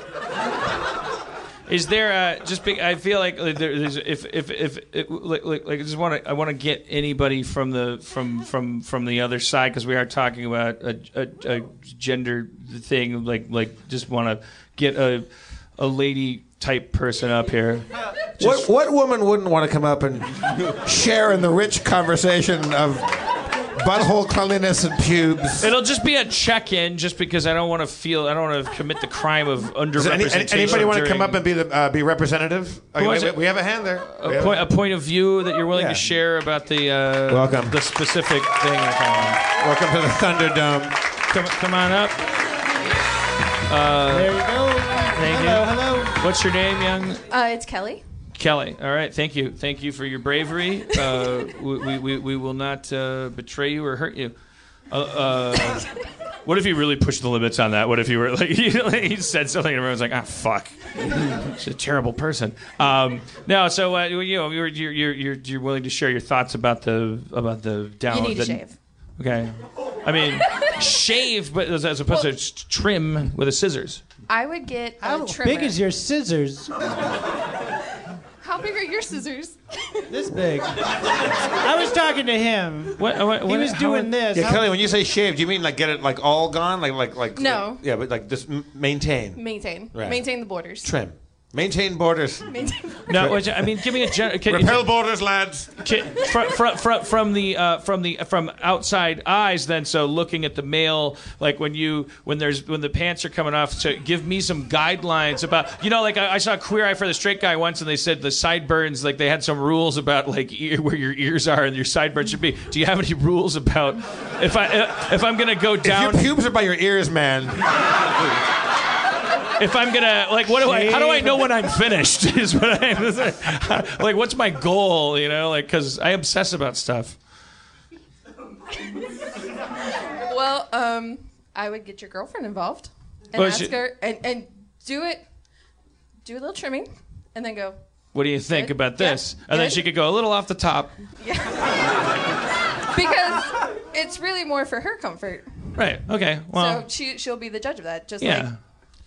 Is there uh, just? Be, I feel like there's if if if, like, like I just want to I want to get anybody from the from from from the other side because we are talking about a, a, a gender thing. Like like just want to get a a lady type person up here. What what woman wouldn't want to come up and share in the rich conversation of butthole cleanliness and pubes? It'll just be a check-in, just because I don't want to feel I don't want to commit the crime of Does any, underrepresentation. any- anybody want to during- come up and be the uh, be representative? Okay, was we, we have a hand there. A point, a point of view that you're willing Yeah. to share about the uh, Welcome. the specific thing. Welcome to the Thunderdome. Come, come on up. There you go. Thank hello, you. hello. What's your name, young Uh, it's Kelly. Kelly? All right, thank you, thank you for your bravery. Uh, we, we, we, we will not uh, betray you or hurt you. Uh, uh, what if you really pushed the limits on that? What if you were like you, he said something and everyone's like, ah, fuck, she's a terrible person. Um, no, so uh, you know you're, you're you're you're you're willing to share your thoughts about the about the down. You need to shave. Okay, I mean shave, but as, as opposed to trim with a scissors. I would get a How trimmer. big is your scissors? How big are your scissors? This big. I was talking to him. What, what, He what- was how- doing this. Yeah, How- Kelly, when you say shave, do you mean like get it like all gone, like like like? No. Yeah, but like just m- maintain, Maintain. Right. Maintain the borders. trim. Maintain borders. No, which, I mean, give me a gen- can, Repel borders, lads. from, from, from, from the uh, from the from outside eyes then so looking at the male like when you when there's when the pants are coming off so give me some guidelines about you know like I, I saw queer eye for the straight guy once and they said the sideburns like they had some rules about like ear, where your ears are and your sideburns should be do you have any rules about if I uh, if I'm gonna go down If your pubes are by your ears, man. if I'm gonna like, what do I? How do I know when I'm finished? Is what I'm like. What's my goal? You know, like because I obsess about stuff. Well, um, I would get your girlfriend involved and Well, ask she- her and, and do it, do a little trimming, and then go. What do you think Good. about this? Yeah. And then Good. she could go a little off the top. Because it's really more for her comfort. Right. Okay. Well. so she she'll be the judge of that. Just yeah. like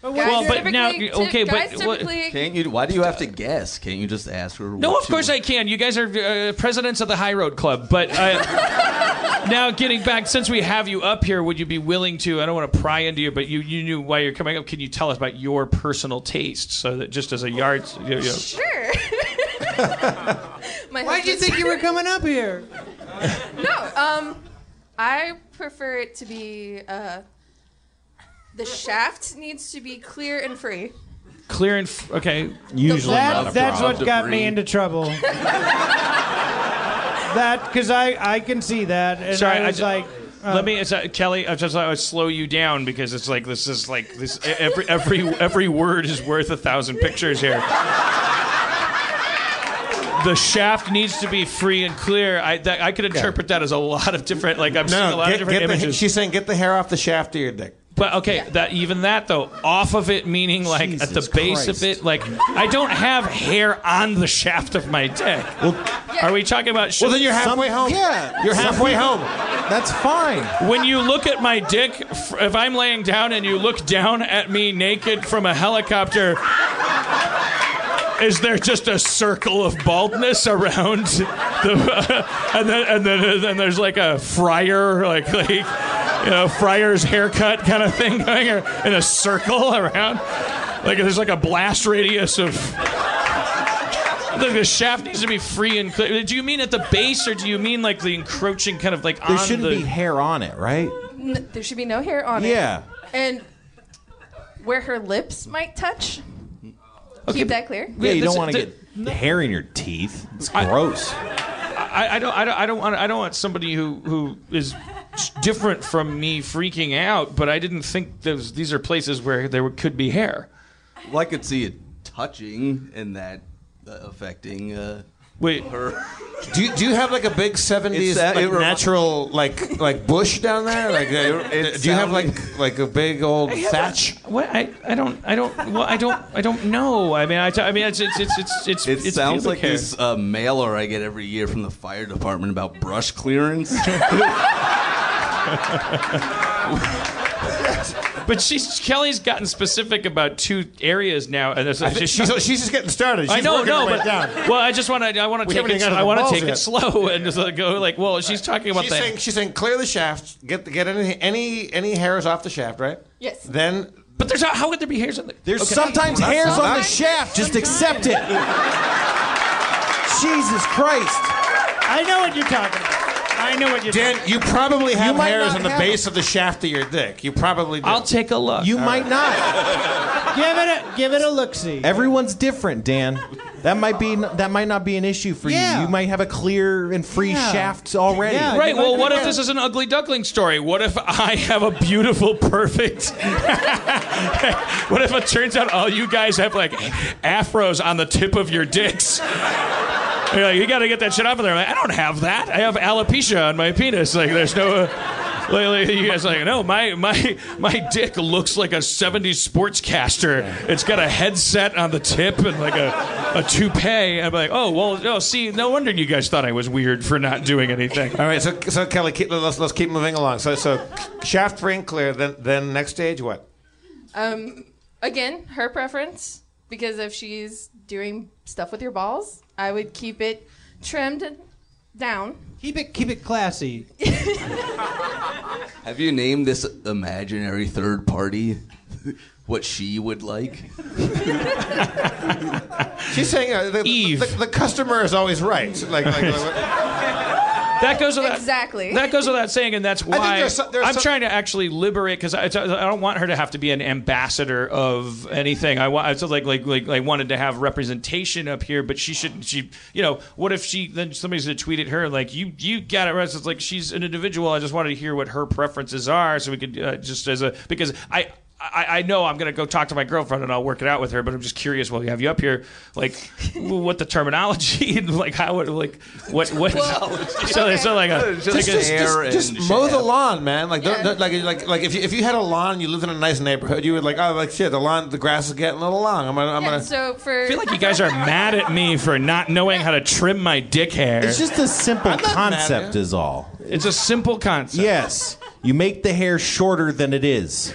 Well, but now- okay, but guys what- Can't you? Why do you have to guess? Can't you just ask her? No, of she course I can. You guys are uh, presidents of the High Road Club. But uh, now, getting back, since we have you up here, would you be willing to? I don't want to pry into you, but you, you knew why you're coming up. Can you tell us about your personal taste, so that just as a yard, you know, Sure. My Why'd you think you were coming up here? No, um, I prefer it to be uh, the shaft needs to be clear and free. clear and f- okay. Usually That, not. that's Rob what got me into trouble. that because I I can see that, and Sorry, I I was ju- like, uh, Let me, it's, uh, Kelly. I just I would slow you down because it's like this is like this. Every every every word is worth a thousand pictures here. The shaft needs to be free and clear. I that, I could interpret that as a lot of different. Like I'm seeing a lot get, of different get the, images. she's saying get the hair off the shaft of your dick. But okay, that even that though, off of it meaning like at the Jesus base of it, like I don't have hair on the shaft of my dick. well Are we talking about? Well, then you're halfway home. Yeah, You're halfway home. That's fine. when you look at my dick, if I'm laying down and you look down at me naked from a helicopter, is there just a circle of baldness around the, and then and then and there's like a friar like like you know friar's haircut kind of thing going in a circle around like there's like a blast radius of like the shaft needs to be free and clear. Do you mean at the base, or do you mean like the encroaching kind of like on the. There shouldn't the? be hair on it, right? N- there should be no hair on it. Yeah. And where her lips might touch. Okay, Keep that clear. Yeah, you this- don't want to the- get hair in your teeth. It's gross. I, I don't. I don't. I don't want. I don't want somebody who who is different from me freaking out. But I didn't think those, these are places where there could be hair. Well, I could see it touching and that uh, affecting uh, Wait, her. Do you, do you have like a big '70s that- like, it remi- natural like like bush down there? Like, uh, It do you have like like a big old thatch? what? I, I don't. I don't. Well, I don't. I don't know. I mean, I, t- I mean, it's it's it's it's it's. It it's sounds pubic like hair. this uh, mailer I get every year from the fire department about brush clearance. But she's Kelly's gotten specific about two areas now, and it's, I think she's, she's just getting started. She's I know, no, but down. well, I just want to. I want to take it. even got to I want to take yet. it slow and just like go like. Well, she's talking about She's the. saying she's saying clear the shaft, get get any any any hairs off the shaft, right? Yes. Then but there's how would there be hairs on the? There's Okay. sometimes hairs on the shaft. Just accept it. Jesus Christ. I know what you're talking about. I know what you're Dan, talking you probably have might hairs on the have base of the shaft of your dick. You probably do. I'll take a look. You might not. Give it a give it a look see. Everyone's different, Dan. That might be that might not be an issue for Yeah. you. You might have a clear and free Yeah. shaft already. Yeah. Right. Well, what if this is an ugly duckling story? What if I have a beautiful, perfect? what if it turns out all you guys have like afros on the tip of your dicks? You're like, you got to get that shit off of there. I'm like, I don't have that. I have alopecia on my penis. Like, there's no. Uh, like, like, you guys are like, no, my my my dick looks like a '70s sportscaster. It's got a headset on the tip and like a, a toupee. I'm like, oh well, no. See, no wonder you guys thought I was weird for not doing anything. All right, so so Kelly, keep, let's let's keep moving along. So so shaft free and clear. Then then next stage what? Um, again, her preference. Because if she's doing stuff with your balls, I would keep it trimmed down. Keep it keep it classy. Have you named this imaginary third party? what she would like. She's saying uh, the, The, the customer is always right. Like, like, That goes without Exactly. That goes without saying, and that's why there's some- there's I'm some- trying to actually liberate because I, I don't want her to have to be an ambassador of anything. I want so like like like I wanted to have representation up here, but she shouldn't. She you know what if she then somebody's gonna tweet at her like you you got it right. So it's like she's an individual. I just wanted to hear what her preferences are, so we could uh, just as a because I. I, I know I'm gonna go talk to my girlfriend and I'll work it out with her, but I'm just curious. While you have you up here, like, what the terminology, and like how, it, like, what, what? so, so like uh, a, just, like just, a, just, just mow the lawn, man. Like, don't, don't- like, like, like, if you, if you had a lawn, you lived in a nice neighborhood, you would like, oh, like, shit, the lawn, the grass is getting a little long. I'm gonna, I'm Yeah, gonna. so for I feel like you guys are mad at me for not knowing how to trim my dick hair. It's just a simple not mad at concept, is all. It's a simple concept. Yes, you make the hair shorter than it is.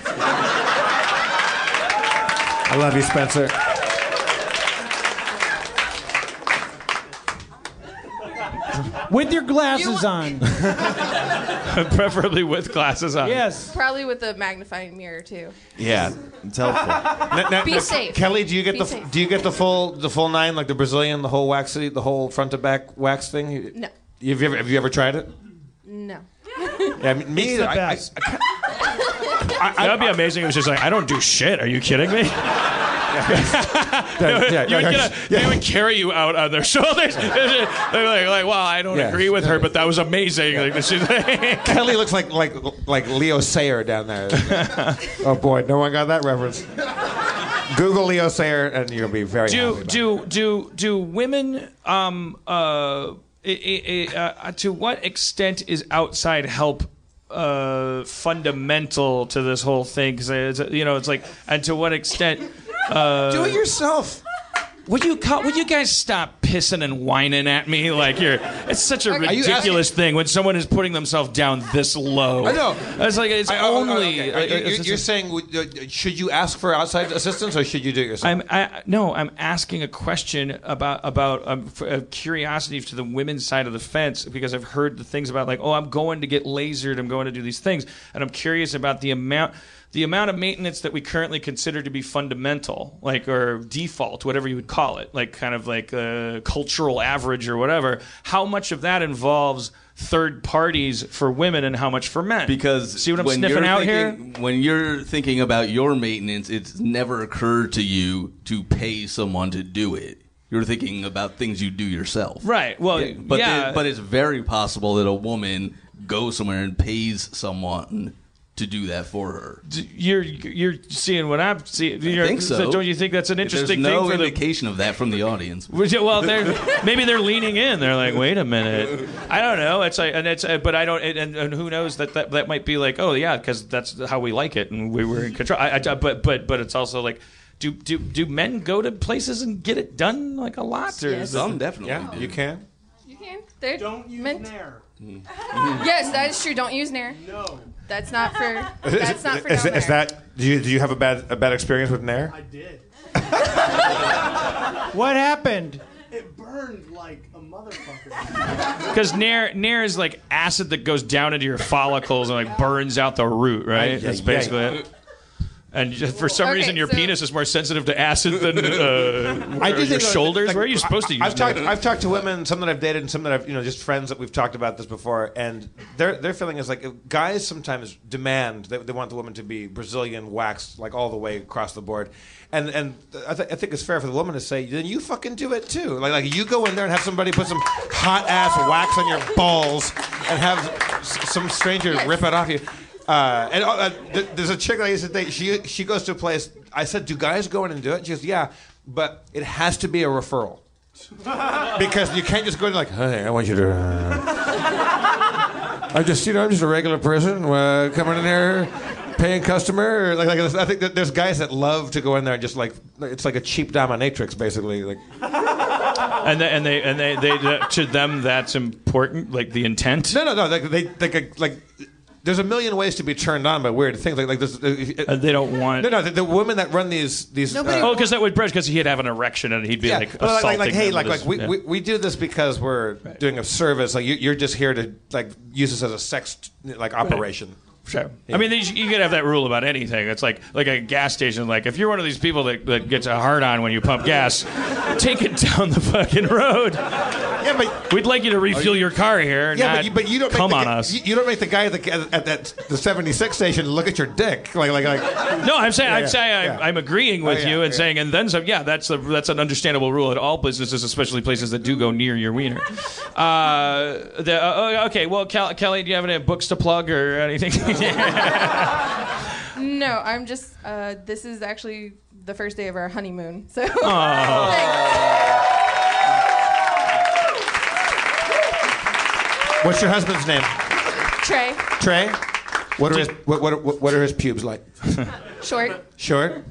I love you, Spencer. With your glasses on. Preferably with glasses on. Yes. probably with a magnifying mirror too. Yeah, it's helpful. Now- now- Be now, safe. Kelly. Do you get Be the safe. do you get the full the full nine like the Brazilian the whole wax the whole front to back wax thing? No. Have you ever have you ever tried it? No. Yeah, I mean, me. It's the I- I- best. That would be amazing. It was just like, I don't do shit. Are you kidding me? yeah, yeah, you would get a, They would carry you out on their shoulders. They're like, like, well, I don't Yeah. agree with her, but that was amazing. Like, this is- Kelly looks like like like Leo Sayer down there. oh boy, no one got that reference. Google Leo Sayer and you'll be very do about do do do women um uh, i- i- uh to what extent is outside help uh fundamental to this whole thing because you know it's like and to what extent uh Do it yourself. Would you call, would you guys stop pissing and whining at me like you're it's such a ridiculous thing when someone is putting themselves down this low I know. it's like it's I- oh, oh, only okay. like, you- it's you're, you're saying uh, should you ask for outside assistance or should you do it yourself? I'm I, no, I'm asking a question about about um, uh, curiosity to the women's side of the fence because I've heard the things about like, oh, I'm going to get lasered, I'm going to do these things, and I'm curious about the amount the amount of maintenance that we currently consider to be fundamental, like or default, whatever you would call it, like kind of like uh, cultural average or whatever. How much of that involves third parties for women and how much for men? Because see what I'm when sniffing out here. thinking, When you're thinking about your maintenance, it's never occurred to you to pay someone to do it. You're thinking about things you do yourself. Right. Well, Yeah, but yeah. but it's very possible that a woman goes somewhere and pays someone to do that for her. you're you're seeing what I'm seeing. I think so. Don't you think that's an interesting There's no thing for the indication of that from the audience. Well, they're maybe they're leaning in. They're like, wait a minute. I don't know. It's like, and it's, uh, but I don't, and, and who knows that that, that might be like, oh yeah, because that's how we like it, and we were in control. I, I, but but but it's also like, do do do men go to places and get it done like a lot? Or is it- Some definitely. yeah, do. you can. You can. They're Don't use meant- Nair. Yes, that is true. Don't use Nair. No. That's not for. Is, is- That's not for is, down is there. that do you do you have a bad a bad experience with Nair? I did. what happened? It burned like a motherfucker. Because nair nair is like acid that goes down into your follicles and like burns out the root, right? Ay, That's ay, basically ay. it. And just for some Okay, reason, your so- penis is more sensitive to acid than uh, I do your think, shoulders. like, Where are you supposed to use I've talked. Nair? I've talked to women, some that I've dated, and some that I've, you know, just friends that we've talked about this before, and their their feeling is like guys sometimes demand that they want the woman to be Brazilian waxed like all the way across the board, and and I, th- I think it's fair for the woman to say then you fucking do it too. Like like you go in there and have somebody put some hot ass wax on your balls and have s- some stranger rip it off you. Uh, and uh, th- there's a chick that I used to date. She she goes to a place. I said, "Do guys go in and do it?" She goes, "Yeah, but it has to be a referral because you can't just go in like, hey, I want you to. Uh, I'm just, you know, I'm just a regular person uh, coming in here, paying customer. Like, like I think that there's guys that love to go in there and just like it's like a cheap dominatrix, basically. Like, and they, and they and they, they to them that's important, like the intent. no, no, no. Like they, like, like there's a million ways to be turned on by weird things. Like, like this. Uh, they don't want. No, no. The, the women that run these these. Nobody- uh, Oh, because that would Brett, because he'd have an erection and he'd be yeah, like but like, like, like, hey, like, like we, yeah. we, we do this because we're doing a service. Like you, you're just here to like use this as a sex like operation. Sure. I mean, you, you could have that rule about anything. It's like like a gas station. Like if you're one of these people that, that gets a hard on when you pump gas, take it down the fucking road. Yeah, but we'd like you to refuel your car here. Yeah, but you, but you don't come make on the, us. You, you don't make the guy at the, at, at the 76 station look at your dick like like like. No, I'm saying Yeah, I'm yeah, saying yeah. I'm, I'm agreeing with Oh, yeah, you and yeah. saying and then some. Yeah, that's a, that's an understandable rule at all businesses, especially places that do go near your wiener. Uh, the, uh, okay, well, Kel- Kelly, do you have any books to plug or anything? No, I'm just. Uh, this is actually the first day of our honeymoon. So. What's your husband's name? Trey, Trey. What are his what what, what- what are his pubes like? short. Short.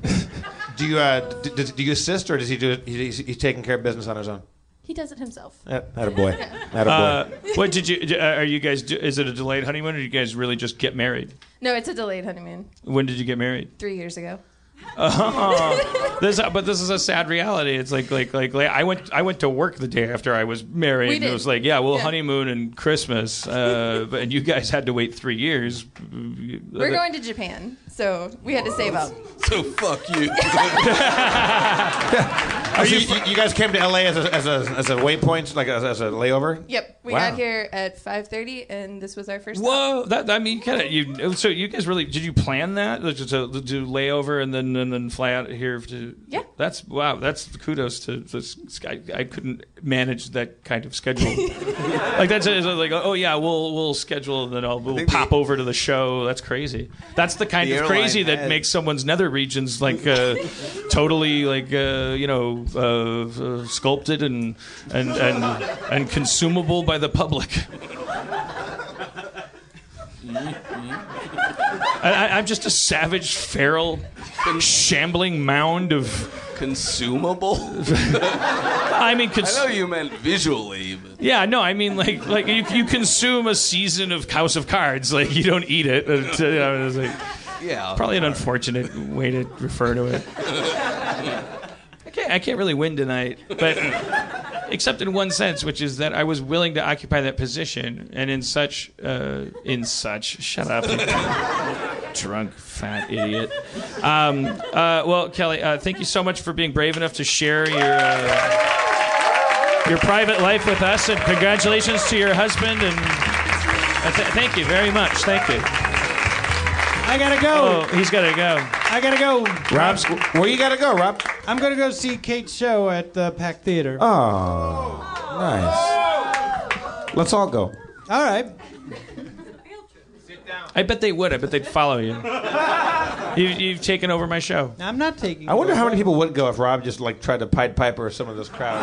Do you uh d- d- do you assist or does he do it? He's, he's taking care of business on his own. He does it himself. That, that a boy. That a boy. Uh, what did you? uh, Are you guys? Is it a delayed honeymoon, or do you guys really just get married? No, it's a delayed honeymoon. When did you get married? Three years ago. Oh, this, but this is a sad reality. It's like, like, like, like I went, I went to work the day after I was married. We and it was like, yeah, we'll Yeah. honeymoon and Christmas, uh, but and you guys had to wait three years. We're going to Japan, so we had to save up. So fuck you. So you, you guys came to LA as a as a, as a waypoint, like as, as a layover. Yep, we Wow. got here at 5:30, and this was our first. stop. Whoa, that I mean, kind of. You so you guys really did you plan that Like, to, to do layover and then and then fly out here to? Yeah. That's wow. That's kudos to this guy. I couldn't manage that kind of schedule. like that's it's like oh yeah, we'll we'll schedule and then I'll we'll pop over to the show. That's crazy. That's the kind The of crazy airline that had- makes someone's nether regions like uh, totally like uh, you know uh, uh, sculpted and and and and consumable by the public. I, I, I'm just a savage, feral, shambling mound of. Consumable? I mean, cons- I know you meant visually, but yeah, no, I mean, like, like you, you consume a season of House of Cards, like you don't eat it. It's, uh, you know, like, yeah. probably an unfortunate way to refer to it. I can't, I can't really win tonight, but except in one sense, which is that I was willing to occupy that position, and in such, uh, in such, shut up, drunk fat idiot. Um, uh, well, Kelly, uh, thank you so much for being brave enough to share your. Uh, your private life with us, and congratulations to your husband, and uh, th- thank you very much. Thank you. I gotta go. Oh, he's got to go. I gotta go. Rob's. where you gotta go, Rob? I'm gonna go see Kate's show at the Pack Theater. Oh, nice. Let's all go. All right. I bet they would. I bet they'd follow you. you you've taken over my show. I'm not taking. I wonder how many people would go if Rob just like tried to Pied Piper some of this crowd.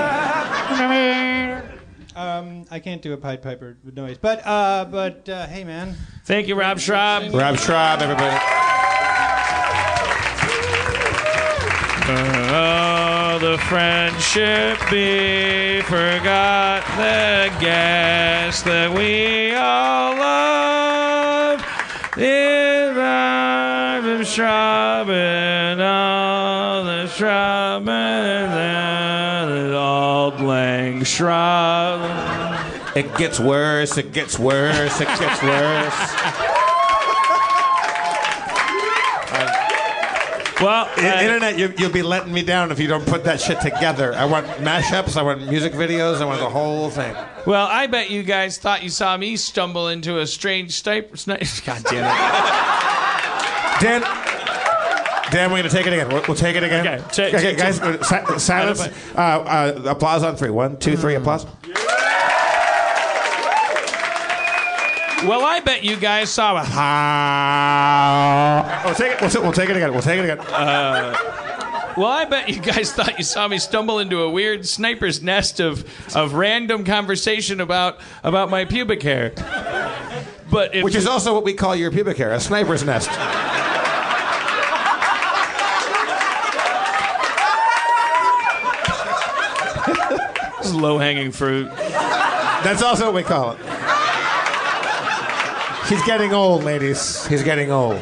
Um, I can't do a Pied Piper with noise, but uh, but uh, hey, man. Thank you, Rob Schrab. Rob Schrab, everybody. Oh, the friendship be forgot the guest that we all love. Rob and Schrab all the Schrab and the Auld Lang Schrab. It gets worse. It gets worse. It gets worse. Well, uh, Internet, you, you'll be letting me down if you don't put that shit together. I want mashups. I want music videos. I want the whole thing. Well, I bet you guys thought you saw me stumble into a strange snipe. Snipe. God damn it. Dan, Dan, we're gonna take it again. We'll, we'll take it again. Okay, ta- okay, ta- guys, si- silence. Uh, uh, applause on three. One, two, three. Applause. Well, I bet you guys saw a. We'll take it. We'll, we'll take it again. We'll take it again. Uh, well, I bet you guys thought you saw me stumble into a weird sniper's nest of, of random conversation about about my pubic hair. But Which is also what we call your pubic hair, a sniper's nest. low hanging fruit. That's also what we call it. He's getting old, ladies. He's getting old.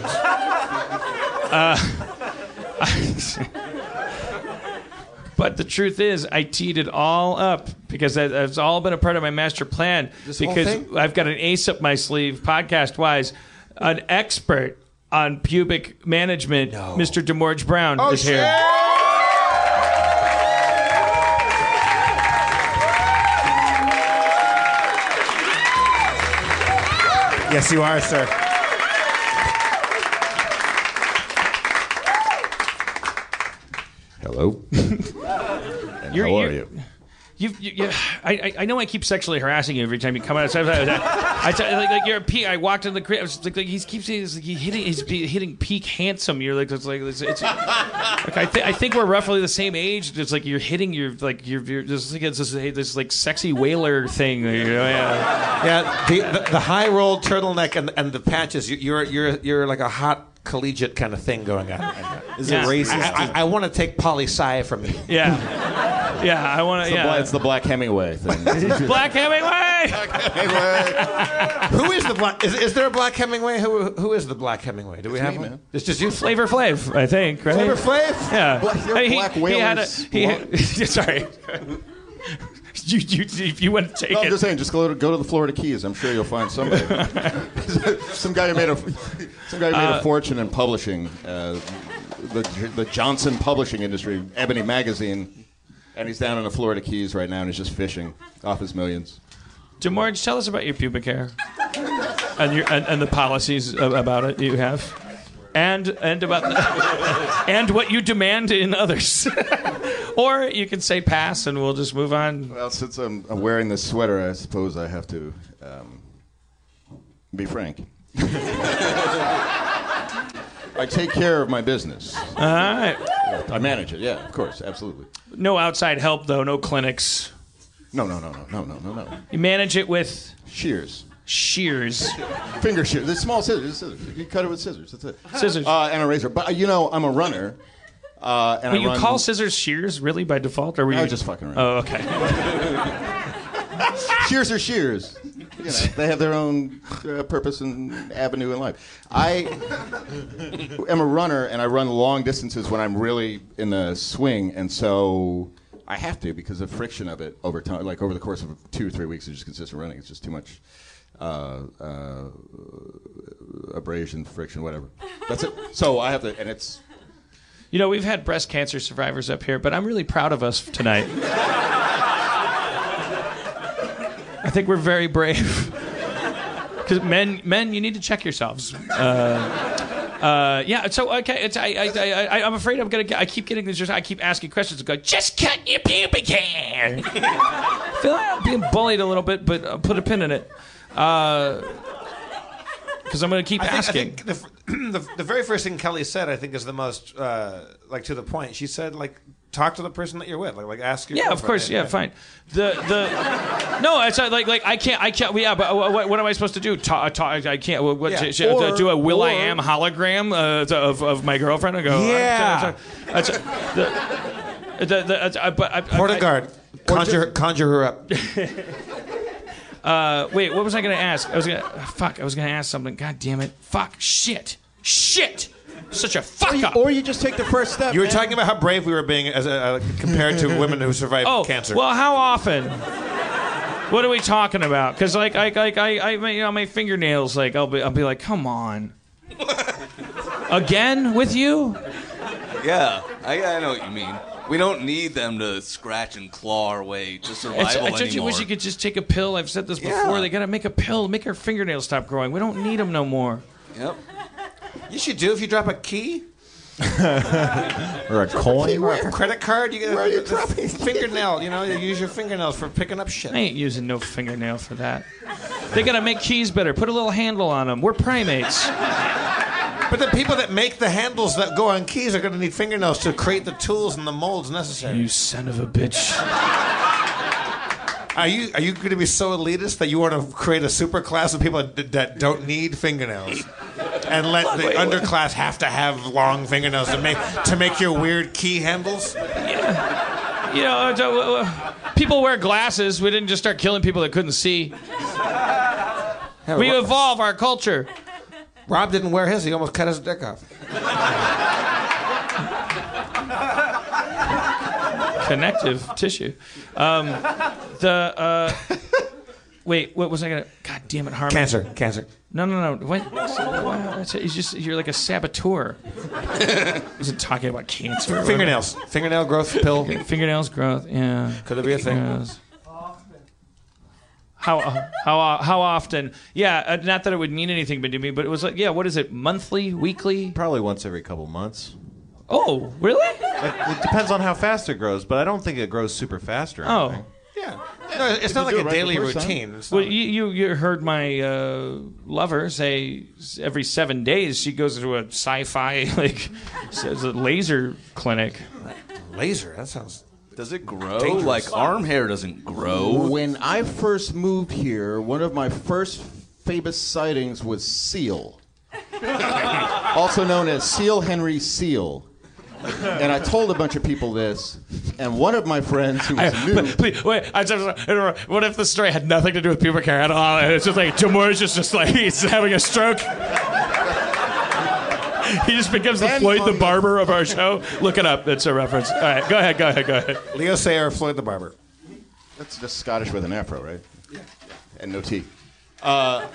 Uh, but the truth is, I teed it all up because that- that's all been a part of my master plan. This because? I've got an ace up my sleeve, podcast wise. an expert on pubic management, Mr. DeMorge Brown, Oh, is here. Yes, you are, sir. Hello. and You're- how are you're- you? You, you, you I, I- I know I keep sexually harassing you every time you come out. I, like, like you're a peak. I walked in the crib. I was like, like he keeps saying this, like he's hitting, he's hitting peak handsome. You're like, it's like, it's, it's like I, th- I think we're roughly the same age. It's like you're hitting your like you're, this, like, it's this, this like sexy whaler thing. You know, yeah. Yeah, the, the, the high rolled turtleneck and, and the patches. You're you're you're like a hot collegiate kind of thing going on. Is it racist? I, I, I want to take poli sci from you. Yeah, yeah. I want to. Yeah. Bla- it's the Black Hemingway thing. Black Hemingway. Who is the black? Is, is there a black Hemingway? Who who is the black Hemingway? Do we have one? It's just you. Flavor Flav, I think, right? Flavor Flav? Yeah. Black- they're I mean, he- black he, had a, he had- sorry. you, you, if you want to take No, it. I'm just saying, just go to, go to the Florida Keys. I'm sure you'll find somebody. some guy who made a some guy who made Uh, a fortune in publishing, uh, the the Johnson publishing industry, Ebony magazine, and he's down in the Florida Keys right now, and he's just fishing off his millions. DeMorge, tell us about your pubic hair and your and, and the policies about it you have, and and about and what you demand in others. Or you can say pass, and we'll just move on. Well, since I'm, I'm wearing this sweater, I suppose I have to um, be frank. I take care of my business. All right. I manage it. Yeah, of course, absolutely. No outside help though. No clinics. No, no, no, no, no, no, no, no. You manage it with shears. Shears. Finger shears. The small scissors. scissors. You cut it with scissors. That's it. Scissors. Uh, and a razor. But uh, you know, I'm a runner. Uh, and Will I you run, call scissors shears really by default, or were I you was just fucking around. Oh, okay. shears are shears. You know, they have their own uh, purpose and avenue in life. I am a runner, and I run long distances when I'm really in the swing, and so I have to because of friction of it over time. Like over the course of two or three weeks of just consistent running, it's just too much uh, uh, abrasion, friction, whatever. That's it. So I have to, and it's You know, we've had breast cancer survivors up here, but I'm really proud of us tonight. I think we're very brave. Because men, men, you need to check yourselves. Uh, uh, yeah. So okay, it's, I, I, I, I'm afraid I'm gonna. Get, I keep getting this. I keep asking questions. And go, just cut your pubic hair. I feel like I'm being bullied a little bit, but uh, put a pin in it. Because I'm gonna keep I think, I asking. think the, the, the very first thing Kelly said, I think, is the most uh, like to the point. She said, like, talk to the person that you're with, like, like ask your. Yeah, of course. Yeah, fine. The the no, it's not like like I can't I can't. Yeah, but what, what am I supposed to do? Talk, talk, I can't. What, what, Yeah. sh- sh- do a Or- Will I Am hologram uh, to- of of my girlfriend? I go. Yeah. That's, that's, the, the, the, uh, but I, I, conjure, conjure her up. Uh, wait, what was I going to ask? I was going to fuck. I was going to ask something. God damn it! Fuck! Shit! Shit! Such a fuck up. Or you just take the first step. You were man. talking about how brave we were being as a, uh, compared to women who survived Oh, cancer. well, how often? What are we talking about? Because like, like, like, I, I, you know, my fingernails, like, I'll be, I'll be like, come on, again with you? Yeah, I, I know what you mean. We don't need them to scratch and claw our way to It's, survival I just anymore. wish you could just take a pill. I've said this before. Yeah. They gotta make a pill, make our fingernails stop growing. We don't need them no more. Yep. you should do if you drop a key or a coin. or a credit card. You get Where are you the dropping fingernail. You know, you use your fingernails for picking up shit. I ain't using no fingernail for that. They gotta make keys better. Put a little handle on them. We're primates. But the people that make the handles that go on keys are going to need fingernails to create the tools and the molds necessary. You son of a bitch. Are you are you going to be so elitist that you want to create a super class of people that, that don't need fingernails, and let the underclass have to have long fingernails to make to make your weird key handles? You know, uh, uh, people wear glasses. We didn't just start killing people that couldn't see. We evolve our culture. Rob didn't wear his; he almost cut his dick off. Connective tissue. Um, the uh, wait, what was I gonna? God damn it, Harmon. Cancer. Cancer. No, no, no. What? It's just you're like a saboteur. Is it talking about cancer? Fingernails. Fingernail growth pill. Fingernails growth. Yeah. Could it be a thing? Yes. How how how often? Yeah, uh, not that it would mean anything to me, but it was like, yeah, what is it? Monthly, weekly? Probably once every couple months. Oh, really? It, it depends on how fast it grows, but I don't think it grows super fast or anything. Oh. Yeah. No, it's not like a daily routine. Well, not- you, you you heard my uh, lover say every seven days she goes to a sci-fi like says a laser clinic. laser. That sounds. Does it grow? Dangerous. Like arm hair doesn't grow. When I first moved here, one of my first famous sightings was Seal, also known as Seal Henry Seal. And I told a bunch of people this, and one of my friends who was new. Please, wait, I just, what if the story had nothing to do with pubic hair at all? And it's just like Timur's just, just like he's having a stroke. he just becomes the Then Floyd the barber of our show. Look it up. It's a reference. All right, go ahead, go ahead, go ahead. Leo Sayer, Floyd the Barber. That's just Scottish with an afro, right? Yeah. And no teeth. Uh,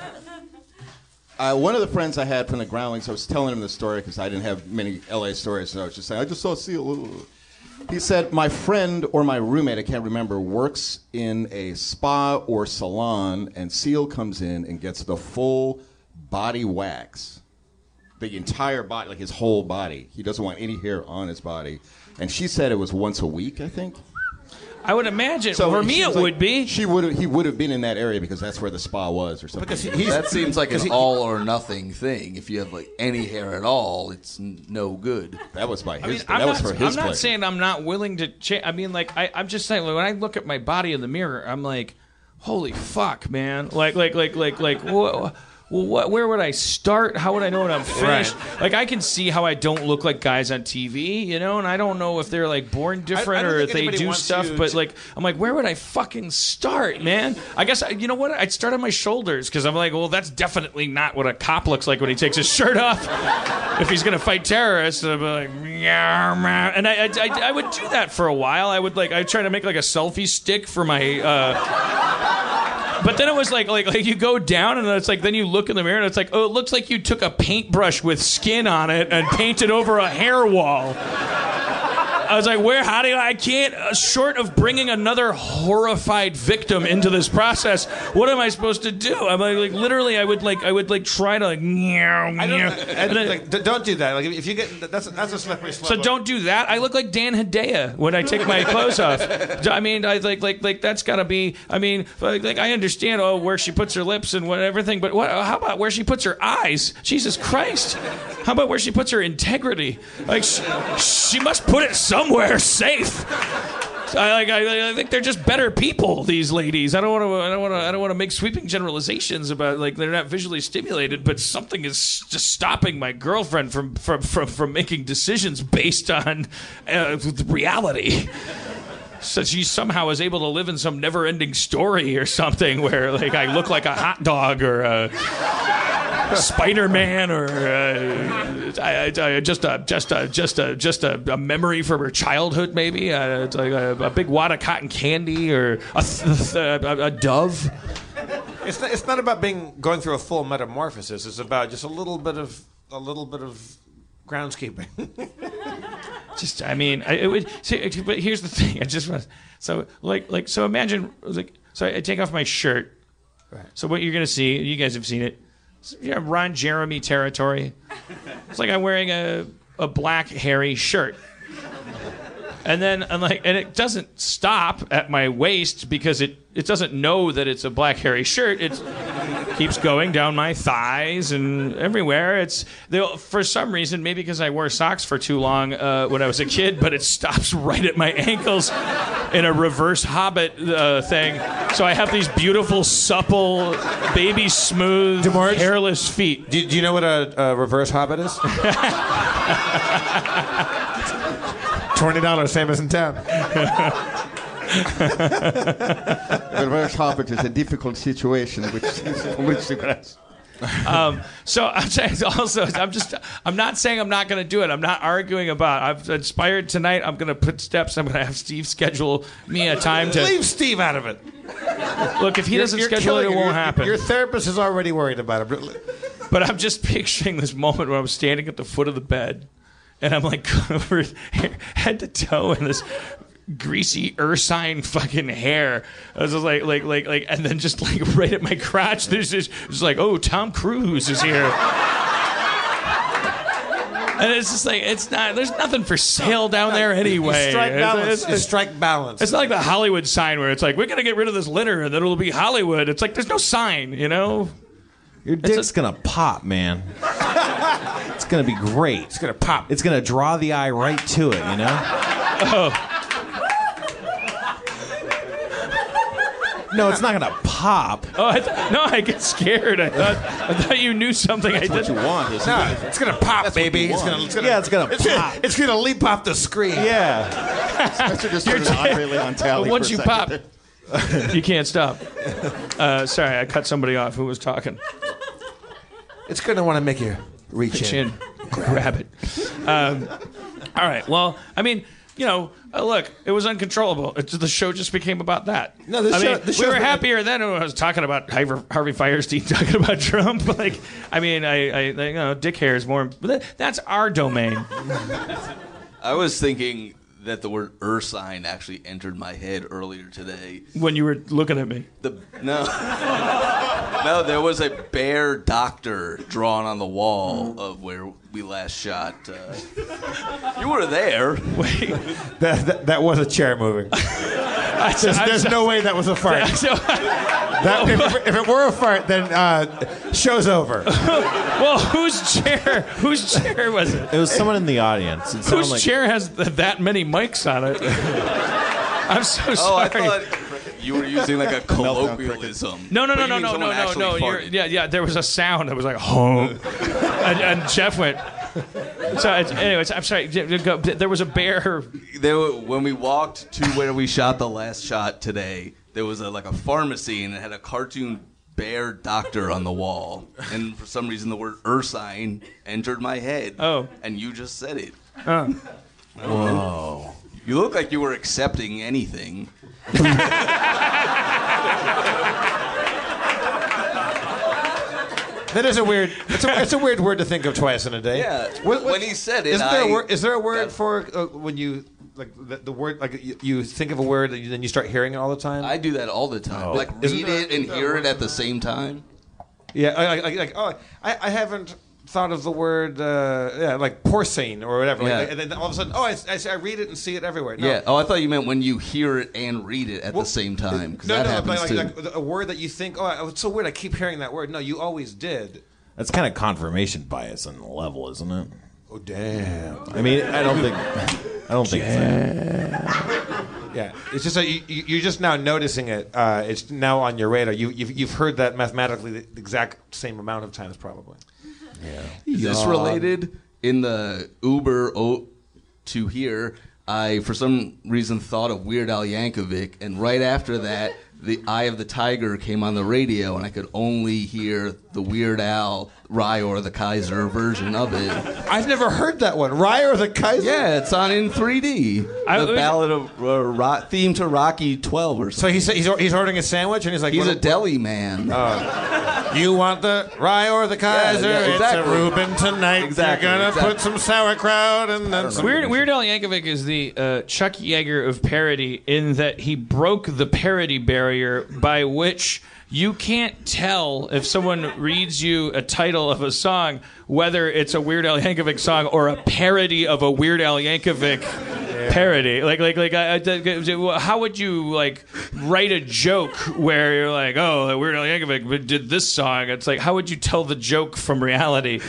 uh, one of the friends I had from the Groundlings, I was telling him the story because I didn't have many LA stories, so I was just saying, I just saw a seal. He said, My friend or my roommate, I can't remember, works in a spa or salon, and Seal comes in and gets the full body wax. The entire body, like his whole body. He doesn't want any hair on his body. And she said it was once a week, I think. I would imagine So for me it like- would be. She would he would have been in that area because that's where the spa was or something. Because he- he's that seems like an he- all or nothing thing. If you have like any hair at all, it's no good. that was by his. I'm that not, was for his I'm not pleasure. saying I'm not willing to change. I mean, like, I, I'm just saying, like, when I look at my body in the mirror, I'm like, holy fuck, man. Like, like, like, like, like, wha- well, what, where would I start? How would I know when I'm finished? Like, I can see how I don't look like guys on TV, you know, and I don't know if they're like born different don't or if they do stuff, but to- like, I'm like, where would I fucking start, man? I guess, I, you know what? I'd start on my shoulders because I'm like, well, that's definitely not what a cop looks like when he takes his shirt off if he's gonna fight terrorists, I'd be like, and I, I, I, I would do that for a while. I would like, I try to make like a selfie stick for my. Uh, but then it was like, like, like you go down and it's like, then you look in the mirror and it's like, oh, it looks like you took a paintbrush with skin on it and painted over a hair wall. I was like, where? How do I? I can't. Uh, short of bringing another horrified victim into this process, what am I supposed to do? I'm like, like literally, I would like, I would like try to like, meow, I meow. don't, And then- like, d- don't do that. Like, if you get that's that's a slippery slope. so don't do that. I look like Dan Hedaya when I take my clothes off. I mean, I like like like that's got to be. I mean, like, like I understand oh where she puts her lips and what everything, but what? How about where she puts her eyes? Jesus Christ! How about where she puts her integrity? Like she, she must put it somewhere safe. I like. I, I think they're just better people. These ladies. I don't want to. I don't want to. I don't want to make sweeping generalizations about like they're not visually stimulated, but something is just stopping my girlfriend from from from, from making decisions based on uh, reality. So she somehow is able to live in some never-ending story or something where like I look like a hot dog or a Spider-Man or uh, I, I, just a just a just a just a, a memory from her childhood maybe uh, it's like a, a big wad of cotton candy or a, th- th- a, a dove. It's not, it's not about being going through a full metamorphosis. It's about just a little bit of a little bit of groundskeeping. just I mean, I, it would. See, but here's the thing. I just want so like like so imagine like so I take off my shirt. So what you're gonna see, you guys have seen it. You know, Ron Jeremy territory. It's like I'm wearing a a black hairy shirt. And then I'm like, and it doesn't stop at my waist because it, it doesn't know that it's a black hairy shirt. It keeps going down my thighs and everywhere. It's they, for some reason, maybe because I wore socks for too long uh, when I was a kid, but it stops right at my ankles in a reverse Hobbit uh, thing. So I have these beautiful, supple, baby smooth, hairless feet. do, do you know what a, a reverse hobbit is? Twenty dollars, same as in town. The reverse hobbit is a difficult situation which which the grass. Um, so I'm saying also, I'm just, I'm not saying I'm not going to do it. I'm not arguing about. I've inspired tonight. I'm going to put steps. I'm going to have Steve schedule me a time to Leave Steve out of it. look. If he You're- doesn't you're schedule it, killing it won't Your- happen. Your therapist is already worried about it. But I'm just picturing this moment where I'm standing at the foot of the bed, and I'm like covered head to toe in this greasy ursine fucking hair. I was just like, like, like, like, and then just like right at my crotch, there's this, it's like, oh, Tom Cruise is here. And it's just like it's not. There's nothing for sale down there anyway. You strike It's- balance. it's- You strike balance. It's not like the Hollywood sign where it's like we're gonna get rid of this litter and then it'll be Hollywood. It's like there's no sign, you know. Your dick's gonna pop, man. it's gonna be great. It's gonna pop. It's gonna draw the eye right to it, you know? Oh. No, it's not gonna pop. Oh, I th- no, I get scared. I thought I thought you knew something I What didn't. you want is No, it's gonna pop, That's baby. It's gonna, it's gonna, Yeah, it's gonna it's pop. Gonna, it's gonna leap off the screen. Yeah. Spencer just started Andre Leon Talley But once for a you second pop, there. You can't stop. Uh, sorry, I cut somebody off who was talking. It's gonna want to make you reach Reach in. in, grab it. Um, all right. Well, I mean, you know, uh, look, it was uncontrollable. It, the show just became about that. No, the I show- mean, the we show's were been- happier then when I was talking about Harvey, Harvey Fierstein talking about Trump. Like, I mean, I, I, you know, dick hair is more. That's our domain. I was thinking that the word ursine actually entered my head earlier today. When you were looking at me, The no, no, there was a bear doctor drawn on the wall of where we last shot. Uh, you were there. wait. That, that, that was a chair moving. There's, there's no way that was a fart. So, That, if, if it were a fart, then uh, show's over. well, whose chair? Whose chair was it? It was someone in the audience. It Whose like chair has th- that many mics on it? I'm so Oh, I sorry. thought you were using like a colloquialism. No, no, But no, you no, no, no, no, no. You're, yeah, yeah. There was a sound that was like, home, and, and Jeff went. So, anyways, I'm sorry. There was a bear. There were, when we walked to where we shot the last shot today, there was a, like a pharmacy and it had a cartoon bear doctor on the wall. And for some reason, the word ursine entered my head. Oh. And you just said it. Uh, Whoa. You look like you were accepting anything. That is a weird. It's a, it's a weird word to think of twice in a day. Yeah. What- what- when he said it, Isn't there a I- word, is there a word for uh, when you like the, the word like you, you think of a word and you, then you start hearing it all the time? I do that all the time. Like Isn't read there- it and hear it at the same time. Yeah, I, I, like, like oh, I, I haven't thought of the word uh, yeah like porcine or whatever. Like, Yeah. and then all of a sudden, oh, I, I, I read it and see it everywhere. No. Yeah. Oh, I thought you meant when you hear it and read it at the same time. No, that no, happens but too. like, like a word that you think, oh, it's so weird. I keep hearing that word. No, you always did. that's kind of confirmation bias on the level, isn't it? Oh, damn. I mean, I don't think I don't think it's that. Yeah, it's just that you, you, you're just now noticing it. Uh, it's now on your radar. You, you've, you've heard that mathematically the exact same amount of times, probably. Is this related? In the Uber o- to here, I for some reason thought of Weird Al Yankovic, and right after that, the Eye of the Tiger came on the radio, and I could only hear the Weird Al Rye or the Kaiser version of it. I've never heard that one. Rye or the Kaiser. Yeah, it's on in 3D. I- the ballad of uh, ro- theme to Rocky 12 or So something. he's, he's he's ordering a sandwich and he's like, He's what- a deli man. You want the rye or the Kaiser? yeah, exactly. It's a Reuben tonight. Exactly, You're gonna exactly. put some sauerkraut and then some. Weird, Weird Al Yankovic is the uh, Chuck Yeager of parody in that he broke the parody barrier by which you can't tell if someone reads you a title of a song whether it's a Weird Al Yankovic song or a parody of a Weird Al Yankovic parody. Like, like, like, I, I- how would you like write a joke where you're like, oh, Weird Al Yankovic did this song? It's like, how would you tell the joke from reality?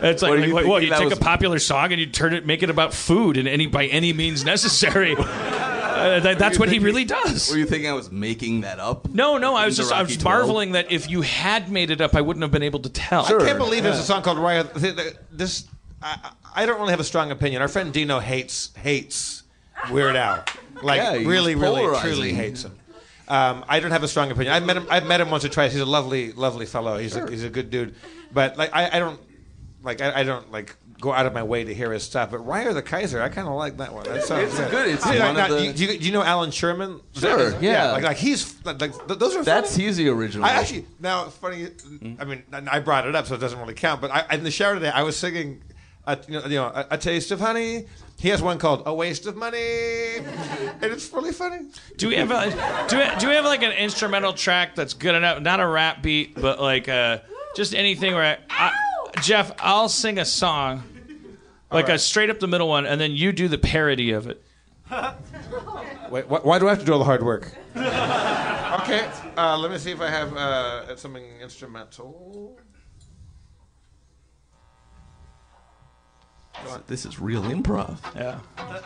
It's like, What like you what, what, you take was- a popular song and you turn it, make it about food in any by any means necessary. Uh, that, that's what he really does. Were you thinking I was making that up? No, no, I was just I Rocky was 12? marveling that if you had made it up, I wouldn't have been able to tell. I can't believe there's a song called Rye. th- th- This I, I don't really have a strong opinion. Our friend Dino hates hates Weird Al. Like Yeah, he's really, really, truly hates him. Um, I don't have a strong opinion. I've met him. I've met him once or twice. He's a lovely, lovely fellow. He's a, he's a good dude. But like, I, I don't like. I, I don't like go out of my way to hear his stuff. But Rye or the Kaiser, I kind of like that one. That sounds It's good. It's See, like, one of now, the- do, you, do you- do you know Allan Sherman? Sure, yeah. Like, like he's like, like th- those are. That's funny. he's the original. I actually now funny. I mean, I brought it up, so it doesn't really count. But I, in the shower today, I was singing, a, you know, you know a, a taste of honey. He has one called "A Waste of Money," and it's really funny. Do we have a do we, do we have like an instrumental track that's good enough? Not a rap beat, but like uh, just anything where I, I, Jeff, I'll sing a song, like a straight up the middle one, and then you do the parody of it. Wait, wh- why do I have to do all the hard work? okay, uh, let me see if I have uh, something instrumental. This is real improv. Yeah.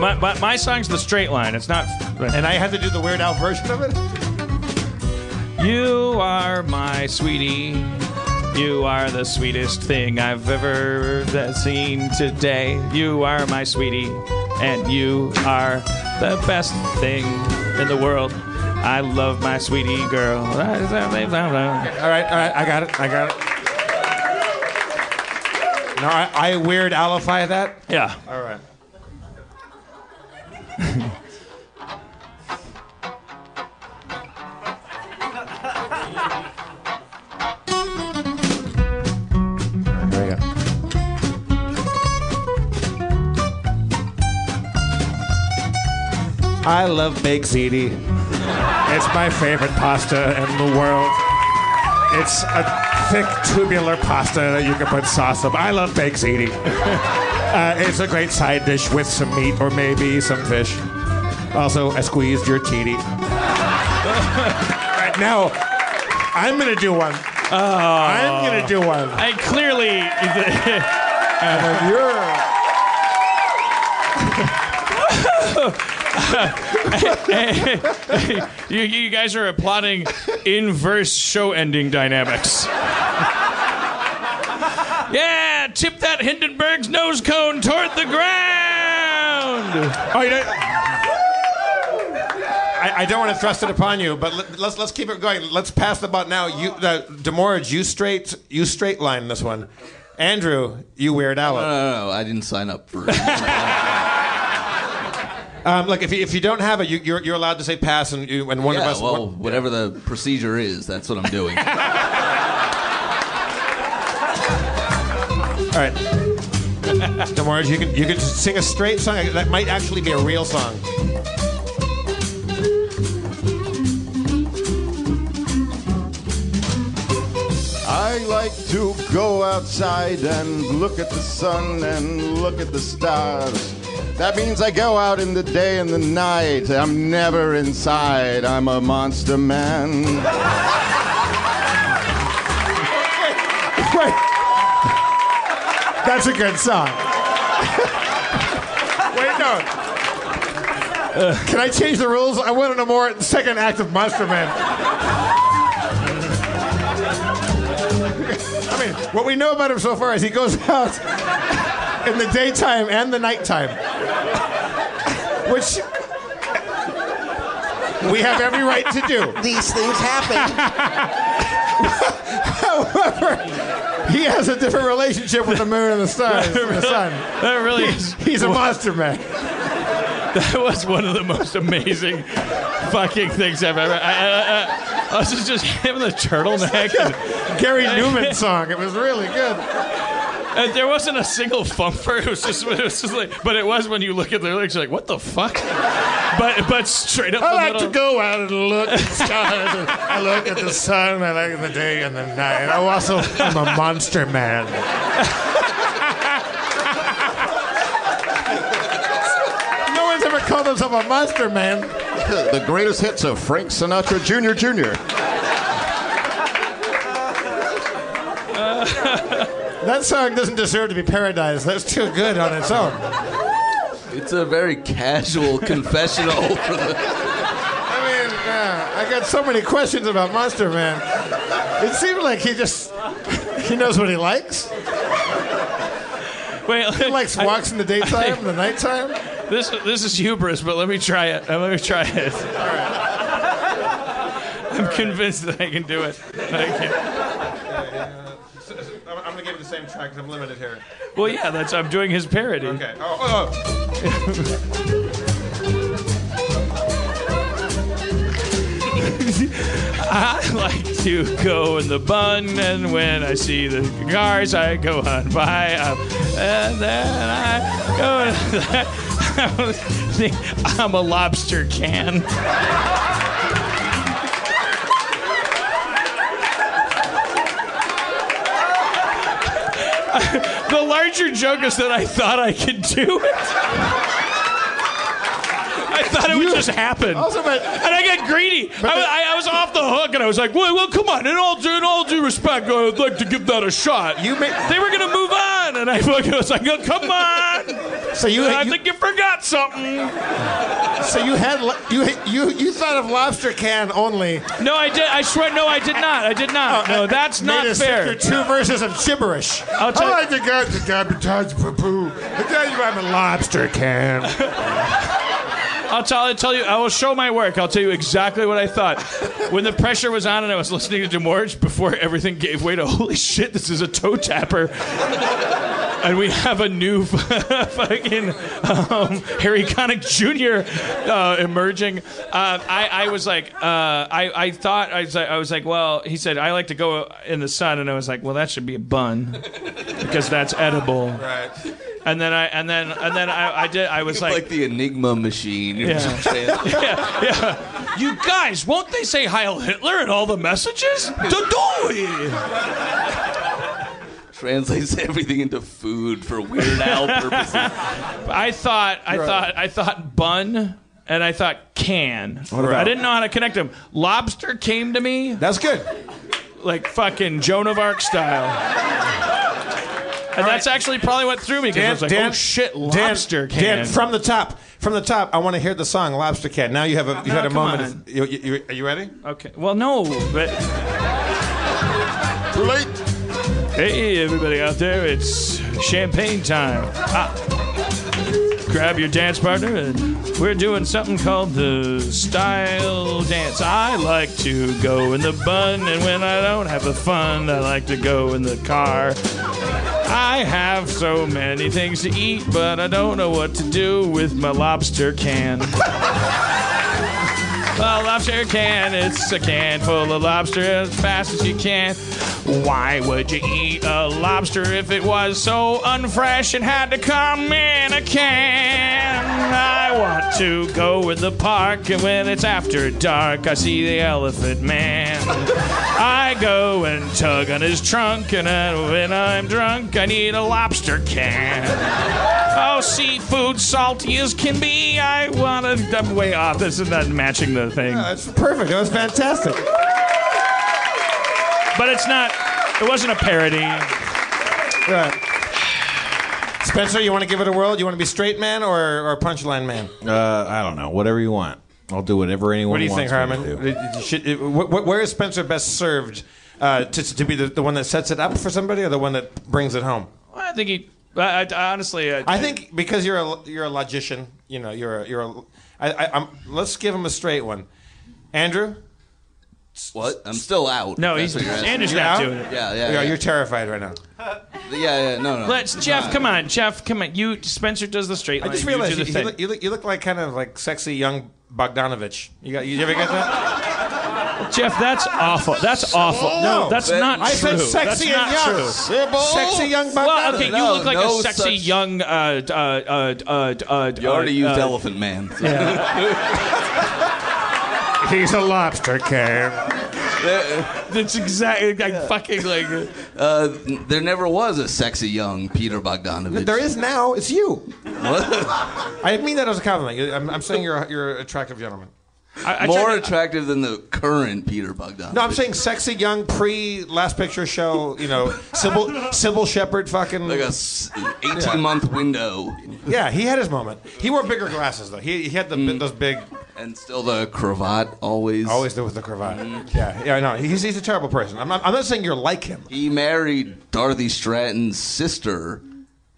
My, my, my song's the straight line. It's not. And I have to do the Weird Al version of it. You are my sweetie. You are the sweetest thing I've ever seen today. You are my sweetie, and you are the best thing in the world. I love my sweetie girl. All right, all right, I got it, I got it. No, I, I Weird Alify that. Yeah. All right. I love baked ziti. It's my favorite pasta in the world. It's a thick tubular pasta that you can put sauce on. I love baked ziti. Uh, it's a great side dish with some meat or maybe some fish. Also, I squeezed your titty. right now, I'm gonna do one. I'm gonna do one. I clearly. and then you're. you, you guys are applauding inverse show ending dynamics. yeah, tip that Hindenburg's nose cone toward the ground. Oh, you I, I don't want to thrust it upon you, but let, let's let's keep it going. Let's pass the butt now. You, uh, DeMorge, you straight you straight line this one. Andrew, you weird No, out. no, no, no, I didn't sign up for it. Um, look, if you, if you don't have it, you, you're you're allowed to say pass, and you, and one yeah, of us. well, one- whatever the procedure is, that's what I'm doing. all right. DeMorge, you can you can just sing a straight song that might actually be a real song. I like to go outside and look at the sun and look at the stars. That means I go out in the day and the night. I'm never inside. I'm a monster man. That's a good song. Wait, no. Can I change the rules? I want to know more second act of Monster Man. I mean, what we know about him so far is he goes out in the daytime and the nighttime, which we have every right to do. These things happen. However, he has a different relationship with the moon and the stars, and the sun. That really is. He's a monster man. That was one of the most amazing fucking things I've ever. I, I, I, I was just, just him in the turtleneck. And, Gary Numan song. It was really good. And there wasn't a single thumper. It was just, it was just like, but it was when you look at the lyrics, you're like, what the fuck? But but straight up I the like middle. to go out and look at the stars. I look at the sun. I like the day and the night. I also am a monster man. no one's ever called himself a monster man. the greatest hits of Frank Sinatra Jr. Jr. That song doesn't deserve to be paradise. That's too good on its own. it's a very casual confessional for the. I mean, yeah, I got so many questions about Monster Man. It seems like he just he knows what he likes. Wait, He likes I- walks in the daytime, in the nighttime. This this is hubris, but let me try it. Uh, Let me try it. I'm convinced that I can do it. I can. I'm, I'm gonna give you the same track I'm limited here. Well, yeah, that's I'm doing his parody. Okay. Oh, oh, I like to go in the bun, and when I see the cars, I go on by. Um, and then I go. I'm a lobster can. the larger joke is that I thought I could do it. I thought it would just happen. Also, but- and I got greedy. I, was- I, I was off the hook, and I was like, "Well, well come on." In all due, in all due respect, I'd like to give that a shot. You may- they were gonna move on, and I was like, oh, "Come on." So you- I you- think you forgot something. So you had you you you thought of lobster can only. No, I did. I swear, no, I did not. I did not. Oh, no, uh, that's Made not a fair. sister two verses of gibberish. I'll tell- I like to go to Gabitage Poo Poo. I tell you I'm a lobster can. I'll tell, I'll tell you. I will show my work. I'll tell you exactly what I thought when the pressure was on and I was listening to DeMorge before everything gave way to holy shit. This is a toe tapper, and we have a new fucking um, Harry Connick Jr. Uh, emerging. Uh, I, I was like, uh, I, I thought I was, like, I was like, well, he said I like to go in the sun, and I was like, well, that should be a bun because that's edible. Right. And then I and then and then I, I did I was like, like the Enigma machine. Yeah. yeah, yeah. You guys, won't they say Heil Hitler in all the messages? Dodoi! Translates everything into food for Weird Al purposes. I thought, I thought, I thought bun, and I thought can. What about- I didn't know how to connect them. Lobster came to me That's good. like fucking Joan of Arc style. And that's actually probably what threw me because I was like, oh shit, lobster Dan, can. Dan, from the top, from the top, I want to hear the song "Lobster Can." Now you have a you No, had a come moment. on. Of, you, you, you- are you ready? okay, well, no, but Too late. Hey, everybody out there, it's champagne time. Ah. Grab your dance partner, and we're doing something called the style dance. I like to go in the bun, and when I don't have the fun, I like to go in the car. I have so many things to eat, but I don't know what to do with my lobster can. A lobster can, it's a can full of lobster as fast as you can. Why would you eat a lobster if it was so unfresh and had to come in a can? I want to go in the park, and when it's after dark, I see the elephant man. I go and tug on his trunk, and when I'm drunk, I need a lobster can. Oh, seafood salty as can be. I want to. I'm way off. This is not matching the thing. That's perfect. That was fantastic. But it's not. It wasn't a parody. Right. Spencer, you want to give it a whirl? You want to be straight man or, or punchline man? Uh, I don't know. Whatever you want. I'll do whatever anyone What do you wants think, me Harmon? do. You should- wh- wh- where is Spencer best served? Uh, to, to be the, the one that sets it up for somebody or the one that brings it home? Well, I think he. I, I, honestly, I, I think because you're a you're a logician, you know, you're a, you're a. I, I, I'm, let's give him a straight one. Andrew, What? I'm still out. No, he's- what you're. Andrew's not out? doing it. Yeah, yeah, yeah, yeah. you're terrified right now. yeah, yeah. No, no. Let's Jeff. Come on, Jeff. Come on. You Spencer does the straight I line. just realized do you, you, look, you, look, you look like kind of like sexy young Bogdanovich. You got you ever get that? Jeff, that's awful. That's awful. No, that's that- not I true. said sexy that's and not young. true. Sexy young Bogdanovich. Well, okay, you No, look like no a sexy such- young. Uh, uh, uh, uh, uh, You already uh, used uh, Elephant Man. Yeah. He's a lobster can. That's exactly like fucking like. Uh, there never was a sexy young Peter Bogdanovich. There is now. It's you. What? I mean that as a compliment. I'm, I'm saying you're a, you're an attractive gentleman. I, I More tried to- attractive than the current Peter Bogdanovich. No, I'm saying sexy young pre Last Picture Show. You know, Cybill Cybill Shepherd. Fucking like a 18 month window, yeah. He had his moment. He wore bigger glasses though. He, he had the Mm. those big. and still the cravat always. Always do with the cravat. Mm. Yeah, yeah. I know. He's he's a terrible person. I'm not, I'm not saying you're like him. He married Dorothy Stratton's sister,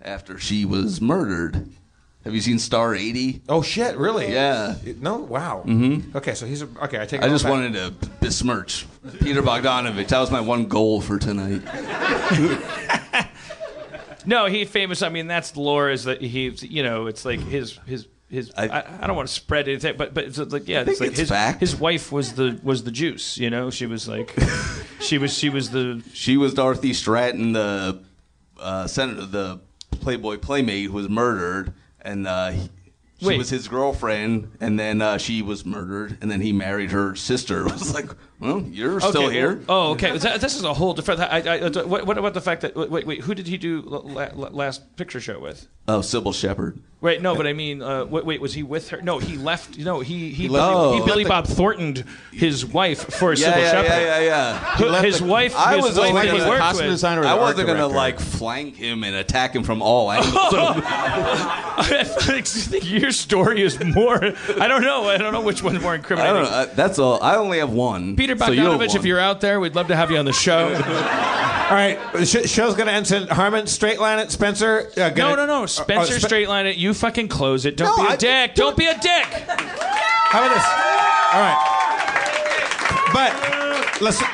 after she was murdered. Have you seen Star 80? Oh shit! Really? Yeah. No. Wow. Mhm. Okay, so he's a, okay. I take. it I all just back. wanted to besmirch Peter Bogdanovich. That was my one goal for tonight. No, he famous. I mean, that's lore. Is that he's you know, it's like his his. His, I, I don't want to spread anything, but but it's like yeah, I think it's like it's his fact. his wife was the was the juice, you know. She was like, she was she was the She was Dorothy Stratton, the uh, senator, the Playboy playmate who was murdered, and uh, he, she Wait. was his girlfriend, and then uh, she was murdered, and then he married her sister. It was like, well, you're still Okay, here. Oh, okay. This is a whole different. I, I, I, what, what about the fact that wait, wait, who did he do la, la, last picture show with? Oh, Cybill Shepherd. Wait, no, but I mean, uh, wait, wait, was he with her? No, he left. No, he he, He Billy, left- he Oh. Billy left Bob Thorntoned his wife for Yeah, Cybill yeah, Shepherd. yeah, yeah, yeah. Who- his wife, I his was wife only that he gonna- worked with. I wasn't gonna like flank him and attack him from all angles. I think your story is more. I don't know. I don't know which one's more I incriminating. don't know. I- That's all. I only have one. Peter so you Bogdanovich, if you're out there, we'd love to have you on the show. All right, the sh- show's gonna end soon. Harmon, straight line it. Spencer. Uh, no, gonna- no, no. oh, Spencer, Spe- straight line it. You fucking close it. Don't No, be a I- dick. Don't be a dick. How about this? All right. But listen.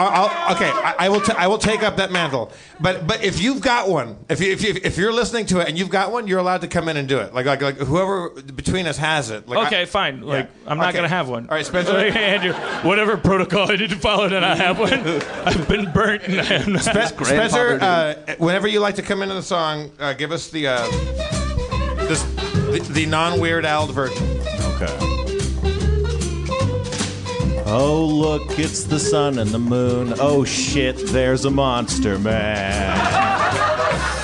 I'll, I'll, okay, I, I will. T- I will take up that mantle. But but if you've got one, if you, if you, if you're listening to it and you've got one, you're allowed to come in and do it. Like like like whoever between us has it. Like, okay, I- fine. Like Yeah. I'm not Okay. gonna have one. All right, Spencer. Like, Andrew, whatever protocol I need to follow, then I have one. I've been burnt, and I am not. Spe- Spencer, uh, whenever you like to come into the song, uh, give us the uh, this the, the non Weird Al version. Okay. Oh, look, it's the sun and the moon. Oh, shit, there's a monster man.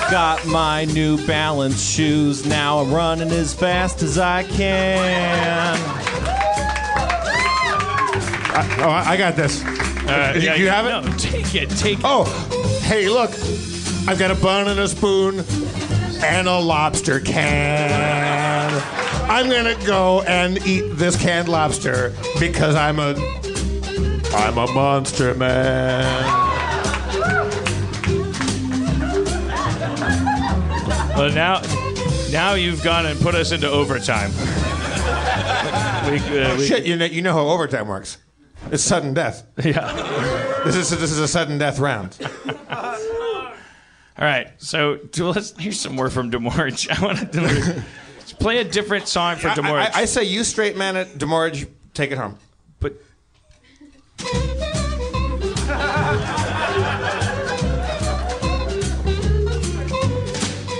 Got my new balance shoes. Now I'm running as fast as I can. I, oh, I I got this. Uh, you, yeah, you have it? No, take it. Take it. Oh, hey, look. I've got a bun and a spoon and a lobster can. I'm gonna go and eat this canned lobster because I'm a I'm a monster man. Well, now, now you've gone and put us into overtime. We, uh, we- Shit, you know, you know how overtime works. It's sudden death. Yeah. This is this is a sudden death round. All right, so do- let's here's some more from DeMorge. I want to play a different song for I, DeMorge. I, I say you straight man it, DeMorge, take it home. But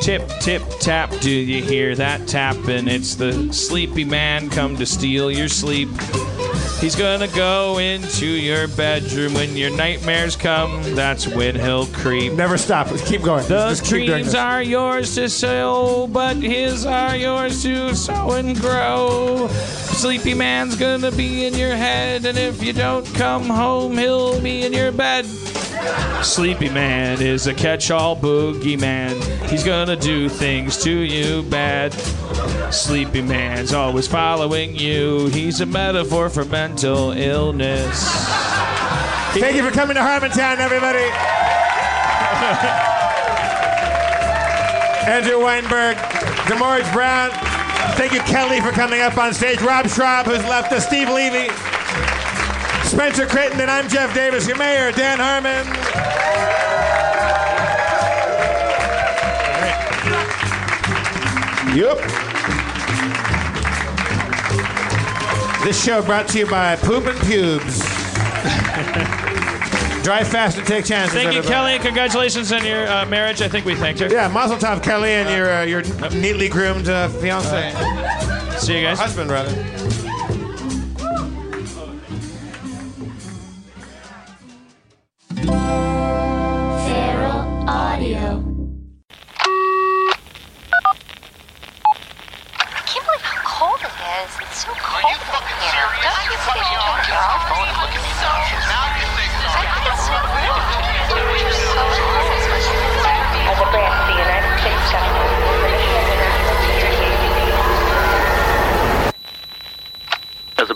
Tip, tip, tap, do you hear that tapping? It's the sleepy man come to steal your sleep. He's gonna go into your bedroom when your nightmares come. That's when he'll creep. Never stop. Keep going. The Just keep doing dreams this. are yours to sow, but his are yours to sow and grow. Sleepy man's gonna be in your head, and if you don't come home, he'll be in your bed. Sleepy man is a catch-all boogeyman. He's gonna do things to you bad. Sleepy man's always following you. He's a metaphor for mental illness. Thank you for coming to Harmontown, everybody. Andrew Weinberg, DeMorge Brown. Thank you, Kelly, for coming up on stage. Rob Schrab, who's left us. Steve Levy. Spencer Crittenden, and I'm Jeff Davis, your mayor, Dan Harmon. Yep. This show brought to you by Poop and Pubes. Drive fast and take chances. Thank you, everybody. Kelly. Congratulations on your uh, marriage. I think we thanked her. Yeah, Mazel Tov, Kelly, and your uh, your neatly groomed uh, fiance. See you guys. Husband, rather. Feral Audio.